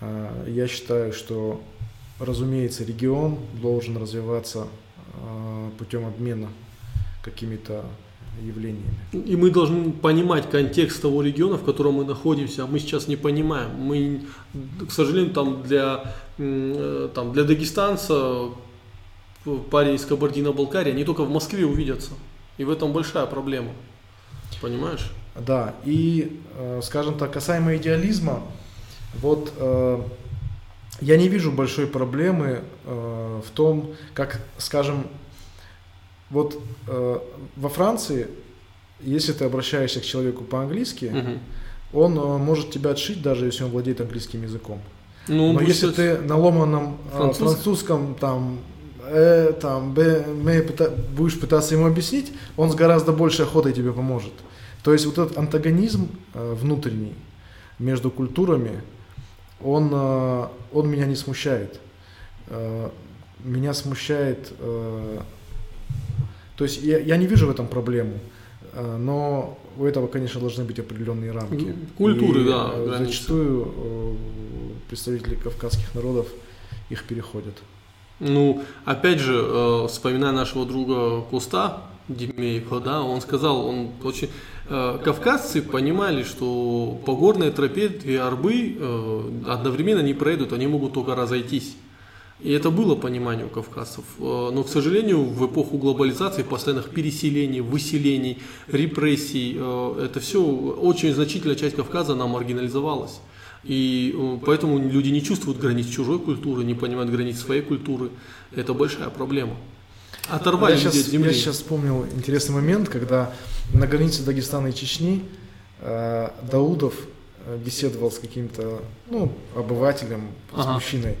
а, я считаю, что, разумеется, регион должен развиваться а, путем обмена какими-то явлениями. И мы должны понимать контекст того региона, в котором мы находимся, а мы сейчас не понимаем. Мы, к сожалению, там для, э, там для дагестанца парень из Кабардино-Балкарии, они только в Москве увидятся. И в этом большая проблема. Понимаешь? Да, и, э, скажем так, касаемо идеализма, вот э, я не вижу большой проблемы э, в том, как, скажем, вот во Франции, если ты обращаешься к человеку по-английски, Мгм. он может тебя отшить, даже если он владеет английским языком. Ну, Но если ты на ломаном Французском? французском там, э, там б, м, пыта- будешь пытаться ему объяснить, он с гораздо большей охотой тебе поможет. То есть вот этот антагонизм э, внутренний между культурами, он, э, он меня не смущает. Э, меня смущает, э, то есть я, я не вижу в этом проблему, э, но у этого, конечно, должны быть определенные рамки. Культуры, И, да, э, границы. Зачастую э, представители кавказских народов их переходят. Ну, опять же, э, вспоминая нашего друга Куста Демеева, да, он сказал, он очень... э, кавказцы понимали, что по горной тропе две арбы э, одновременно не пройдут, они могут только разойтись. И это было понимание у кавказцев. Но, к сожалению, в эпоху глобализации, постоянных переселений, выселений, репрессий, это все, очень значительная часть Кавказа, она маргинализовалась. И э, поэтому люди не чувствуют границ чужой культуры, не понимают границ своей культуры. Это большая проблема. Оторвали я, сейчас, от земли. я сейчас вспомнил интересный момент, когда на границе Дагестана и Чечни э, Даудов э, беседовал с каким-то ну, обывателем, с Ага. мужчиной.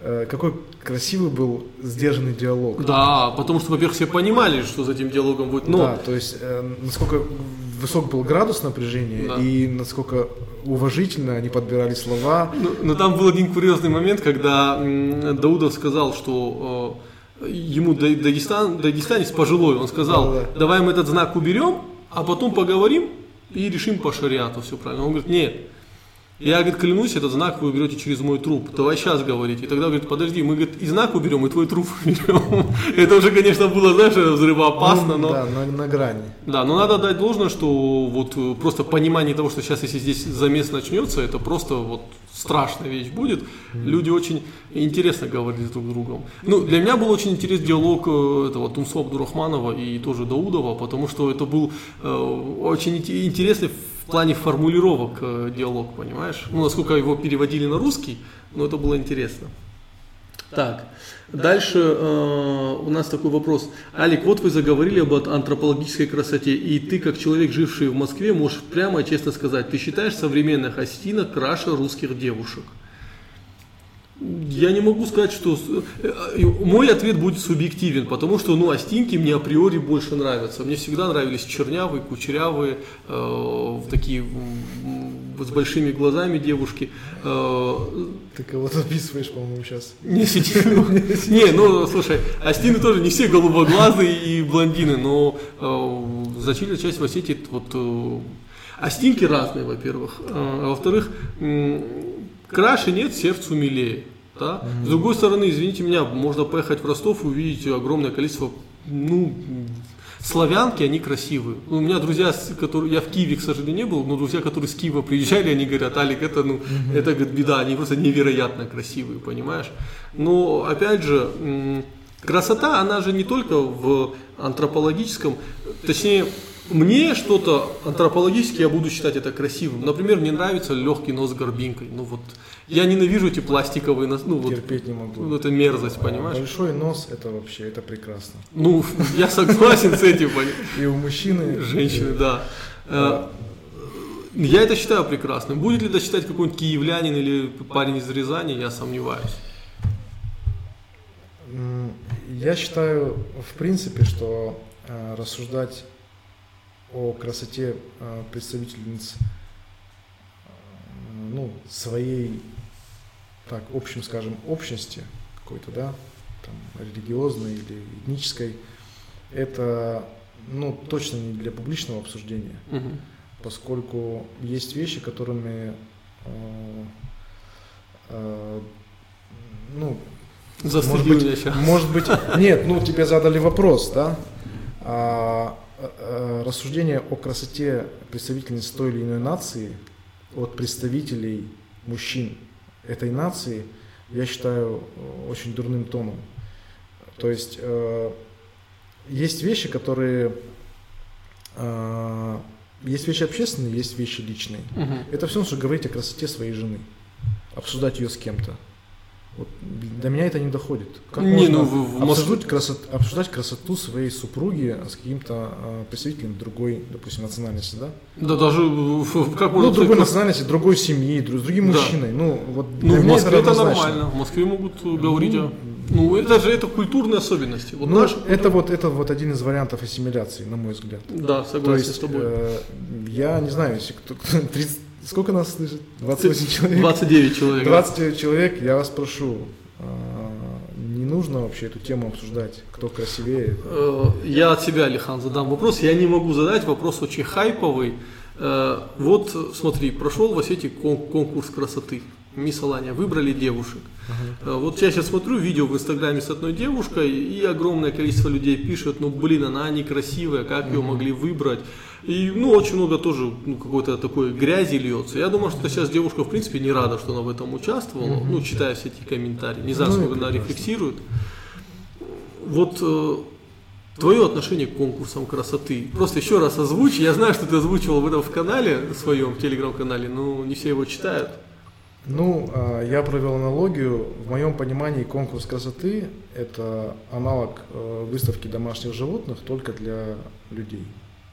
Э, какой красивый был сдержанный диалог. Да, потому что, во-первых, все понимали, что за этим диалогом будет. Но Да, то есть э, насколько высок был градус напряжения Да. и насколько уважительно они подбирали слова. Но, но там был один курьезный момент, когда Даудов сказал, что э, ему Да- Дагестан, дагестанец пожилой, он сказал, Да-да. давай мы этот знак уберем, а потом поговорим и решим по шариату, все правильно. Он говорит, нет, я, говорит, клянусь, этот знак вы уберете через мой труп. Давай сейчас говорить. И тогда, говорит, подожди, мы, говорит, и знак уберем, и твой труп уберем. Это уже, конечно, было, знаешь, взрывоопасно, Ну, но... Да, на, на грани. Да, но надо дать должное, что вот э, просто понимание того, что сейчас, если здесь замес начнется, это просто вот страшная вещь будет. Люди очень интересно говорили друг с другом. Ну, для меня был очень интересный диалог э, этого Тумсо Абдурахманова и тоже Даудова, потому что это был э, очень инте- интересный в плане формулировок э, диалог, понимаешь? Ну, насколько его переводили на русский, но это было интересно. Так, дальше э, у нас такой вопрос. Алик, вот вы заговорили об антропологической красоте, и ты, как человек, живший в Москве, можешь прямо и честно сказать, ты считаешь современных осетинок краше русских девушек? Я не могу сказать, что... э, э, Мой ответ будет субъективен, потому что, ну, остинки мне априори больше нравятся. Мне всегда нравились чернявые, кучерявые, э, такие с большими глазами девушки. Э, Ты кого-то описываешь, по-моему, сейчас. не сетевую. Не, ну слушай, астины тоже не все голубоглазые и блондины, но значительная часть в Осетии вот астинки разные, во-первых, а во-вторых, краше нет, сердцу милее. Да? С другой стороны, извините меня, можно поехать в Ростов и увидеть огромное количество, ну, славянки, они красивые. У меня друзья, которые, я в Киеве, к сожалению, не был, но друзья, которые с Киева приезжали, они говорят, Алик, это, ну, это, говорит, беда, они просто невероятно красивые, понимаешь? Но, опять же, красота, она же не только в антропологическом, точнее, мне что-то антропологически я буду считать это красивым. Например, мне нравится легкий нос с горбинкой. Ну вот, я ненавижу эти пластиковые нос. Ну, вот, Терпеть не могу. Ну, это мерзость, понимаешь? Большой нос это вообще, это прекрасно. Ну, я согласен с этим. И у мужчины. Женщины, да. Э, я это считаю прекрасным. Будет ли это считать какой-нибудь киевлянин или парень из Рязани, я сомневаюсь. Я считаю, в принципе, что э, рассуждать о красоте э, представительниц ну, своей, так, общем, скажем, общности какой-то, да, там, религиозной или этнической, это, ну, точно не для публичного обсуждения, угу. поскольку есть вещи, которыми, э, э, ну, может быть, может быть, нет, ну, тебе задали вопрос, да, а, а, рассуждение о красоте представительниц той или иной нации – от представителей мужчин этой нации, я считаю очень дурным тоном. То есть э, есть вещи, которые э, есть вещи общественные, есть вещи личные. Угу. Это все, что говорить о красоте своей жены, обсуждать ее с кем-то. Вот до меня это не доходит. Как не, можно ну, в, в обсуждать, красот, обсуждать красоту своей супруги с каким-то э, представителем другой, допустим, национальности, да? Да, даже как можно... Ну, другой национальности, другой семьи, друг, с другим да. мужчиной. Ну, вот ну, в Москве это, это нормально. В Москве могут говорить ну, о... Ну, это же это культурные особенности. Вот ну, наш... это, вот, это вот один из вариантов ассимиляции, на мой взгляд. Да, согласен То есть, с тобой. Э, я не знаю, если кто 30, Сколько нас слышит? 28 человек? 29 человек. 29 человек, я вас прошу, а, не нужно вообще эту тему обсуждать, кто красивее. Э, я от себя, Алихан, задам вопрос. Я не могу задать вопрос очень хайповый. Э, вот смотри, прошел в Осетии конкурс красоты. Мисс Алания, выбрали девушек. Uh-huh. Вот я сейчас смотрю видео в Инстаграме с одной девушкой, и огромное количество людей пишет, ну блин, она некрасивая, как ее могли выбрать. И, ну, очень много тоже ну, какой-то такой грязи льется. Я думаю, что сейчас девушка, в принципе, не рада, что она в этом участвовала, ну, читая все эти комментарии. Не знаю, ну, сколько она рефлексирует. Вот э, твое отношение к конкурсам красоты. Просто еще раз озвучь. Я знаю, что ты озвучивал в этом в канале, в своем телеграм-канале, но не все его читают. Ну, а, я провел аналогию. В моем понимании конкурс красоты – это аналог э, выставки домашних животных только для людей.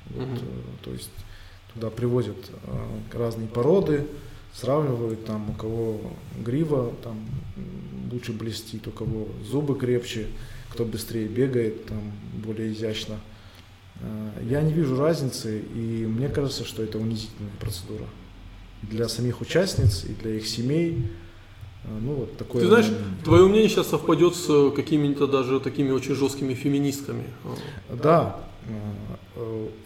Вот, угу. То есть туда привозят э, разные породы, сравнивают там у кого грива там лучше блестит, у кого зубы крепче, кто быстрее бегает, там более изящно. Э, я не вижу разницы, и мне кажется, что это унизительная процедура для самих участниц и для их семей. Ну, вот такое Ты знаешь, мнение. твое мнение сейчас совпадет с какими-то даже такими очень жесткими феминистками. Да, Э,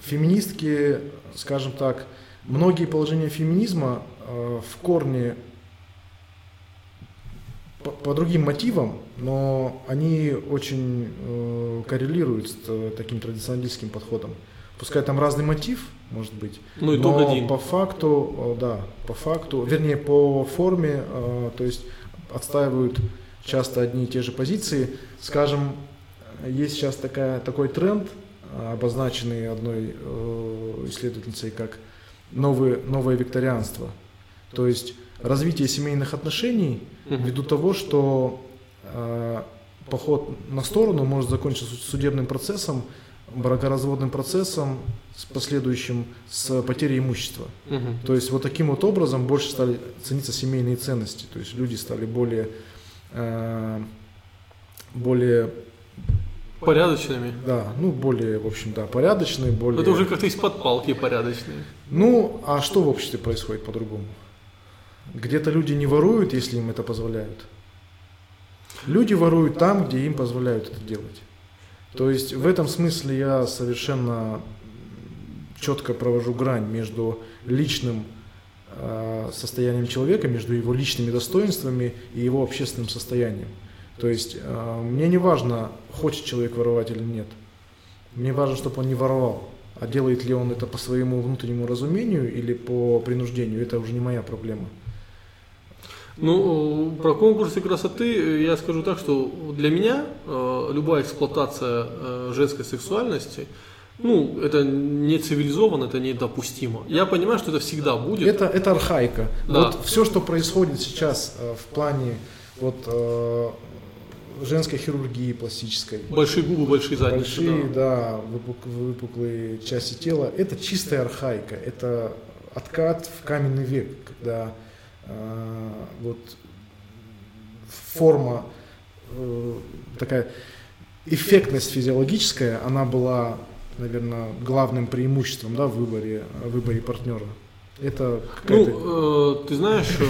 феминистки, скажем так, многие положения феминизма э, в корне по, по другим мотивам, но они очень э, коррелируют с таким традиционалистским подходом. Пускай там разный мотив, может быть, ну, и но один. по факту, да, по факту, вернее, по форме, то есть отстаивают часто одни и те же позиции. Скажем, есть сейчас такая, такой тренд – обозначенный одной э, исследовательницей как новое, новое викторианство. То есть развитие семейных отношений ввиду того, что э, поход на сторону может закончиться судебным процессом, бракоразводным процессом с последующим с потерей имущества. Угу. То есть вот таким вот образом больше стали цениться семейные ценности. То есть люди стали более, э, более Порядочными? Да, ну более, в общем, да, порядочные, более... Это уже как-то из-под палки порядочные. Ну, а что в обществе происходит по-другому? Где-то люди не воруют, если им это позволяют. Люди воруют там, где им позволяют это делать. То есть в этом смысле я совершенно четко провожу грань между личным э, состоянием человека, между его личными достоинствами и его общественным состоянием. То есть э, мне не важно, хочет человек воровать или нет. Мне важно, чтобы он не воровал. А делает ли он это по своему внутреннему разумению или по принуждению, это уже не моя проблема. Ну, про конкурсы красоты я скажу так, что для меня э, любая эксплуатация э, женской сексуальности, ну, это не цивилизованно, это недопустимо. Я понимаю, что это всегда будет. Это, это архаика. Да. Вот все, что происходит сейчас э, в плане вот, э, женской хирургии пластической. Большие губы, большие задницы. Большие, да, да выпук, выпуклые части тела. Это чистая архаика. Это откат в каменный век, когда э, вот форма э, такая эффектность физиологическая, она была, наверное, главным преимуществом да, в выборе, в выборе партнера. Это ну, э, ты знаешь, э,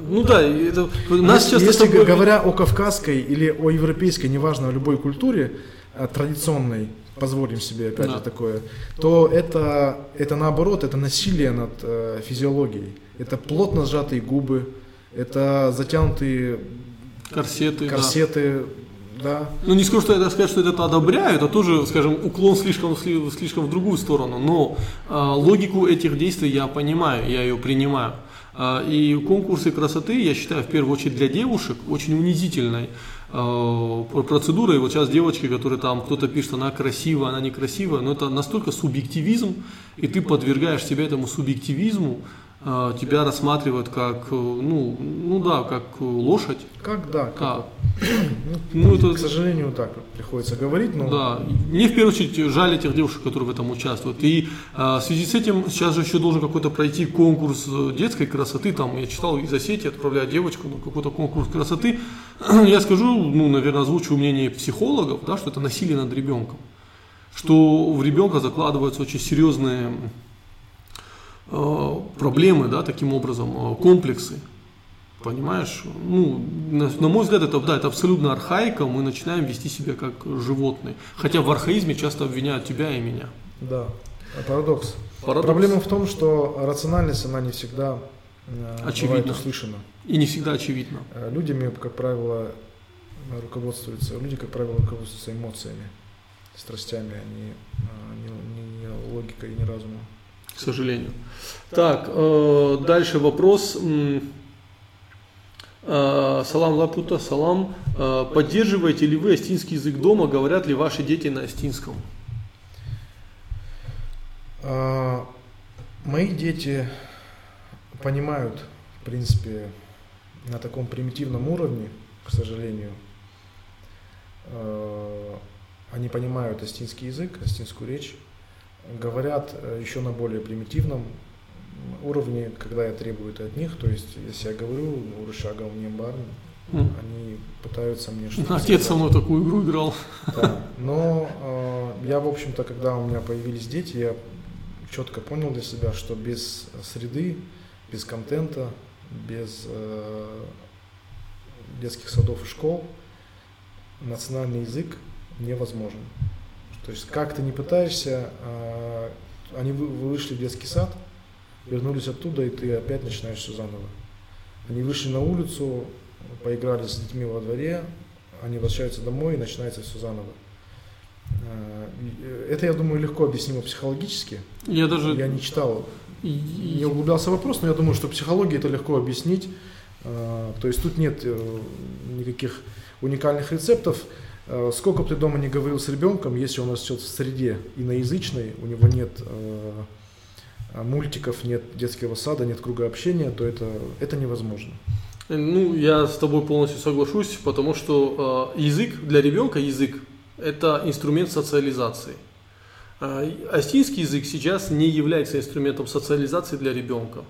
ну да, это, нас если, если тобой... говоря о кавказской или о европейской, неважно, о любой культуре э, традиционной, позволим себе опять да. же такое, то это, это наоборот, это насилие над э, физиологией. Это плотно сжатые губы, это затянутые корсеты, корсеты да. да. Ну не скажу, что я сказать, что это одобряю, это тоже, скажем, уклон слишком, слишком в другую сторону, но э, логику этих действий я понимаю, я ее принимаю. Э, и конкурсы красоты, я считаю, в первую очередь для девушек очень унизительной э, процедурой. Вот сейчас девочки, которые там, кто-то пишет, она красивая, она некрасивая, но это настолько субъективизм, и ты подвергаешь себя этому субъективизму, а, тебя рассматривают как, э, ну, ну да, как лошадь. Как да, как а. ну, ну, это, к сожалению, так приходится говорить. Но... Да, мне в первую очередь жаль этих девушек, которые в этом участвуют. И а, в связи с этим сейчас же еще должен какой-то пройти конкурс э, детской красоты. Там я читал из-за сети, отправляют девочку на какой-то конкурс красоты. Я скажу, ну, наверное, озвучу мнение психологов, да, что это насилие над ребенком. Что в ребенка закладываются очень серьезные Э, проблемы, да, таким образом, э, комплексы. Понимаешь? Ну, на, на мой взгляд, это, да, это абсолютно архаика, мы начинаем вести себя как животные. Хотя в архаизме часто обвиняют тебя и меня. Да, парадокс. парадокс. Проблема в том, что рациональность, она не всегда э, очевидно. услышана. И не всегда очевидно. Людьми, как правило, руководствуются, люди, как правило, руководствуются эмоциями, страстями, а не, не, не логикой и не разумом к сожалению. Так, э, дальше вопрос. Э, салам Лапута, салам. Э, поддерживаете ли вы астинский язык дома? Говорят ли ваши дети на астинском? А, мои дети понимают, в принципе, на таком примитивном уровне, к сожалению, э, они понимают астинский язык, астинскую речь говорят э, еще на более примитивном уровне, когда я требую это от них, то есть если я говорю Урышага мне барн, mm. они пытаются мне что-то Отец со мной такую игру играл. Да, но э, я, в общем-то, когда у меня появились дети, я четко понял для себя, что без среды, без контента, без э, детских садов и школ национальный язык невозможен. То есть как ты не пытаешься, а, они вышли в детский сад, вернулись оттуда, и ты опять начинаешь все заново. Они вышли на улицу, поиграли с детьми во дворе, они возвращаются домой и начинается все заново. А, это, я думаю, легко объяснимо психологически. Я даже... Я не читал, не углублялся в вопрос, но я думаю, что психология это легко объяснить. А, то есть тут нет э, никаких уникальных рецептов. Э, сколько бы ты дома не говорил с ребенком, если он растет в среде иноязычной, у него нет э, мультиков, нет детского сада, нет круга общения, то это, это невозможно. Ну, я с тобой полностью соглашусь, потому что э, язык для ребенка, язык, это инструмент социализации. Э, астинский язык сейчас не является инструментом социализации для ребенка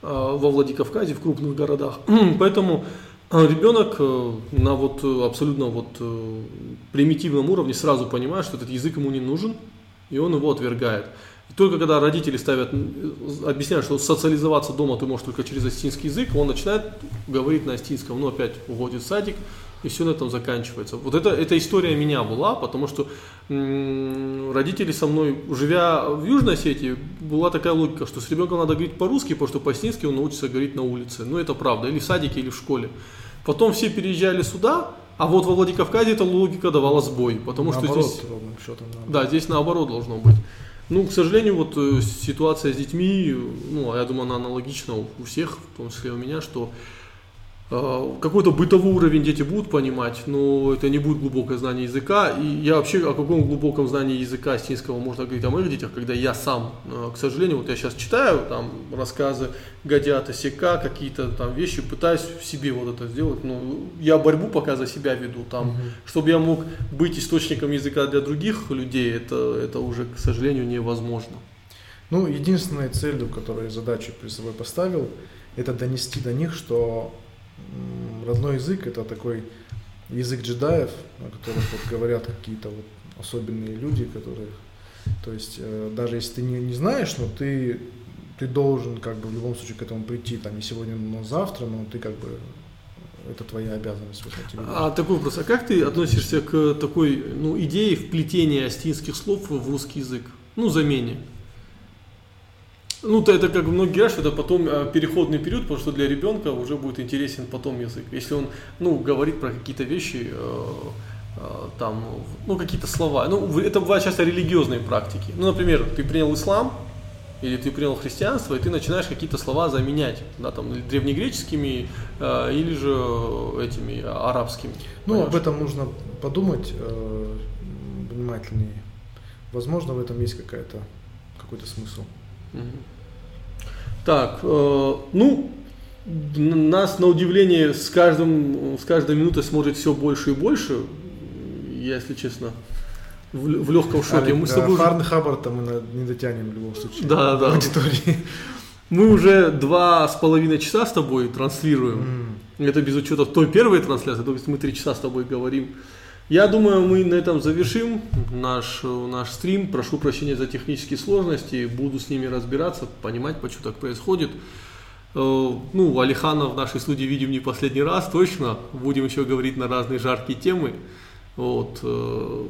во Владикавказе, в крупных городах. Поэтому а ребенок э, на вот э, абсолютно вот э, примитивном уровне сразу понимает, что этот язык ему не нужен, и он его отвергает. Только когда родители ставят, объясняют, что социализоваться дома ты можешь только через астинский язык, он начинает говорить на астинском, ну опять уходит в садик, и все на этом заканчивается. Вот это, эта история меня была, потому что родители со мной, живя в Южной Осетии, была такая логика, что с ребенком надо говорить по-русски, потому что по-астински он научится говорить на улице. Ну это правда, или в садике, или в школе. Потом все переезжали сюда, А вот во Владикавказе эта логика давала сбой, потому Наоборот, что здесь... ровным счетом надо. Да, здесь наоборот должно быть. Ну, к сожалению, вот э, ситуация с детьми, ну, я думаю, она аналогична у всех, в том числе у меня, что э, какой-то бытовой уровень дети будут понимать, но это не будет глубокое знание языка. И я вообще о каком глубоком знании языка астинского можно говорить о моих детях, когда я сам, э, к сожалению, вот я сейчас читаю там рассказы Гадята Сека, какие-то там вещи, пытаюсь в себе вот это сделать. Ну, я борьбу пока за себя веду там, чтобы я мог быть источником языка для других людей, это, это уже, к сожалению, невозможно. Ну, единственной целью, которую задачу перед собой поставил, это донести до них, что родной язык это такой язык джедаев, о которых вот говорят какие-то вот особенные люди, которые, то есть э, даже если ты не, не знаешь, но ты ты должен как бы в любом случае к этому прийти, там не сегодня, но завтра, но ты как бы это твоя обязанность вот. А такой вопрос, а как ты относишься к такой ну, идее вплетения астинских слов в русский язык? Ну, замене. Ну, то это как многие говорят, что это потом э, переходный период, потому что для ребенка уже будет интересен потом язык. Если он, ну, говорит про какие-то вещи, э, э, там, ну, какие-то слова. Ну, это бывают часто религиозные практики. Ну, например, ты принял ислам, или ты принял христианство, и ты начинаешь какие-то слова заменять, да, там, древнегреческими, э, или же этими арабскими. Ну, Понимаешь? об этом нужно подумать э, внимательнее. Возможно, в этом есть какая-то какой-то смысл. Так, э, ну, нас на удивление с, каждым, с каждой минутой смотрит все больше и больше. Если честно, в, в легком шоке. Мы с тобой уже- Фарн Хаббарта мы не дотянем в любом случае. Да, да. Аудитории. мы уже два с половиной часа с тобой транслируем. М. Это без учета той первой трансляции, то есть мы три часа с тобой говорим. Я думаю, мы на этом завершим наш, э, наш стрим. Прошу прощения за технические сложности. Буду с ними разбираться, понимать, почему так происходит. Э, Ну, Алихана в нашей студии видим не последний раз, точно. Будем еще говорить на разные жаркие темы. Вот. э,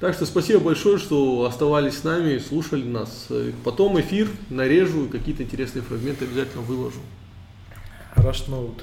Так что спасибо большое, что оставались с нами, слушали нас. Потом эфир нарежу и какие-то интересные фрагменты обязательно выложу. Note.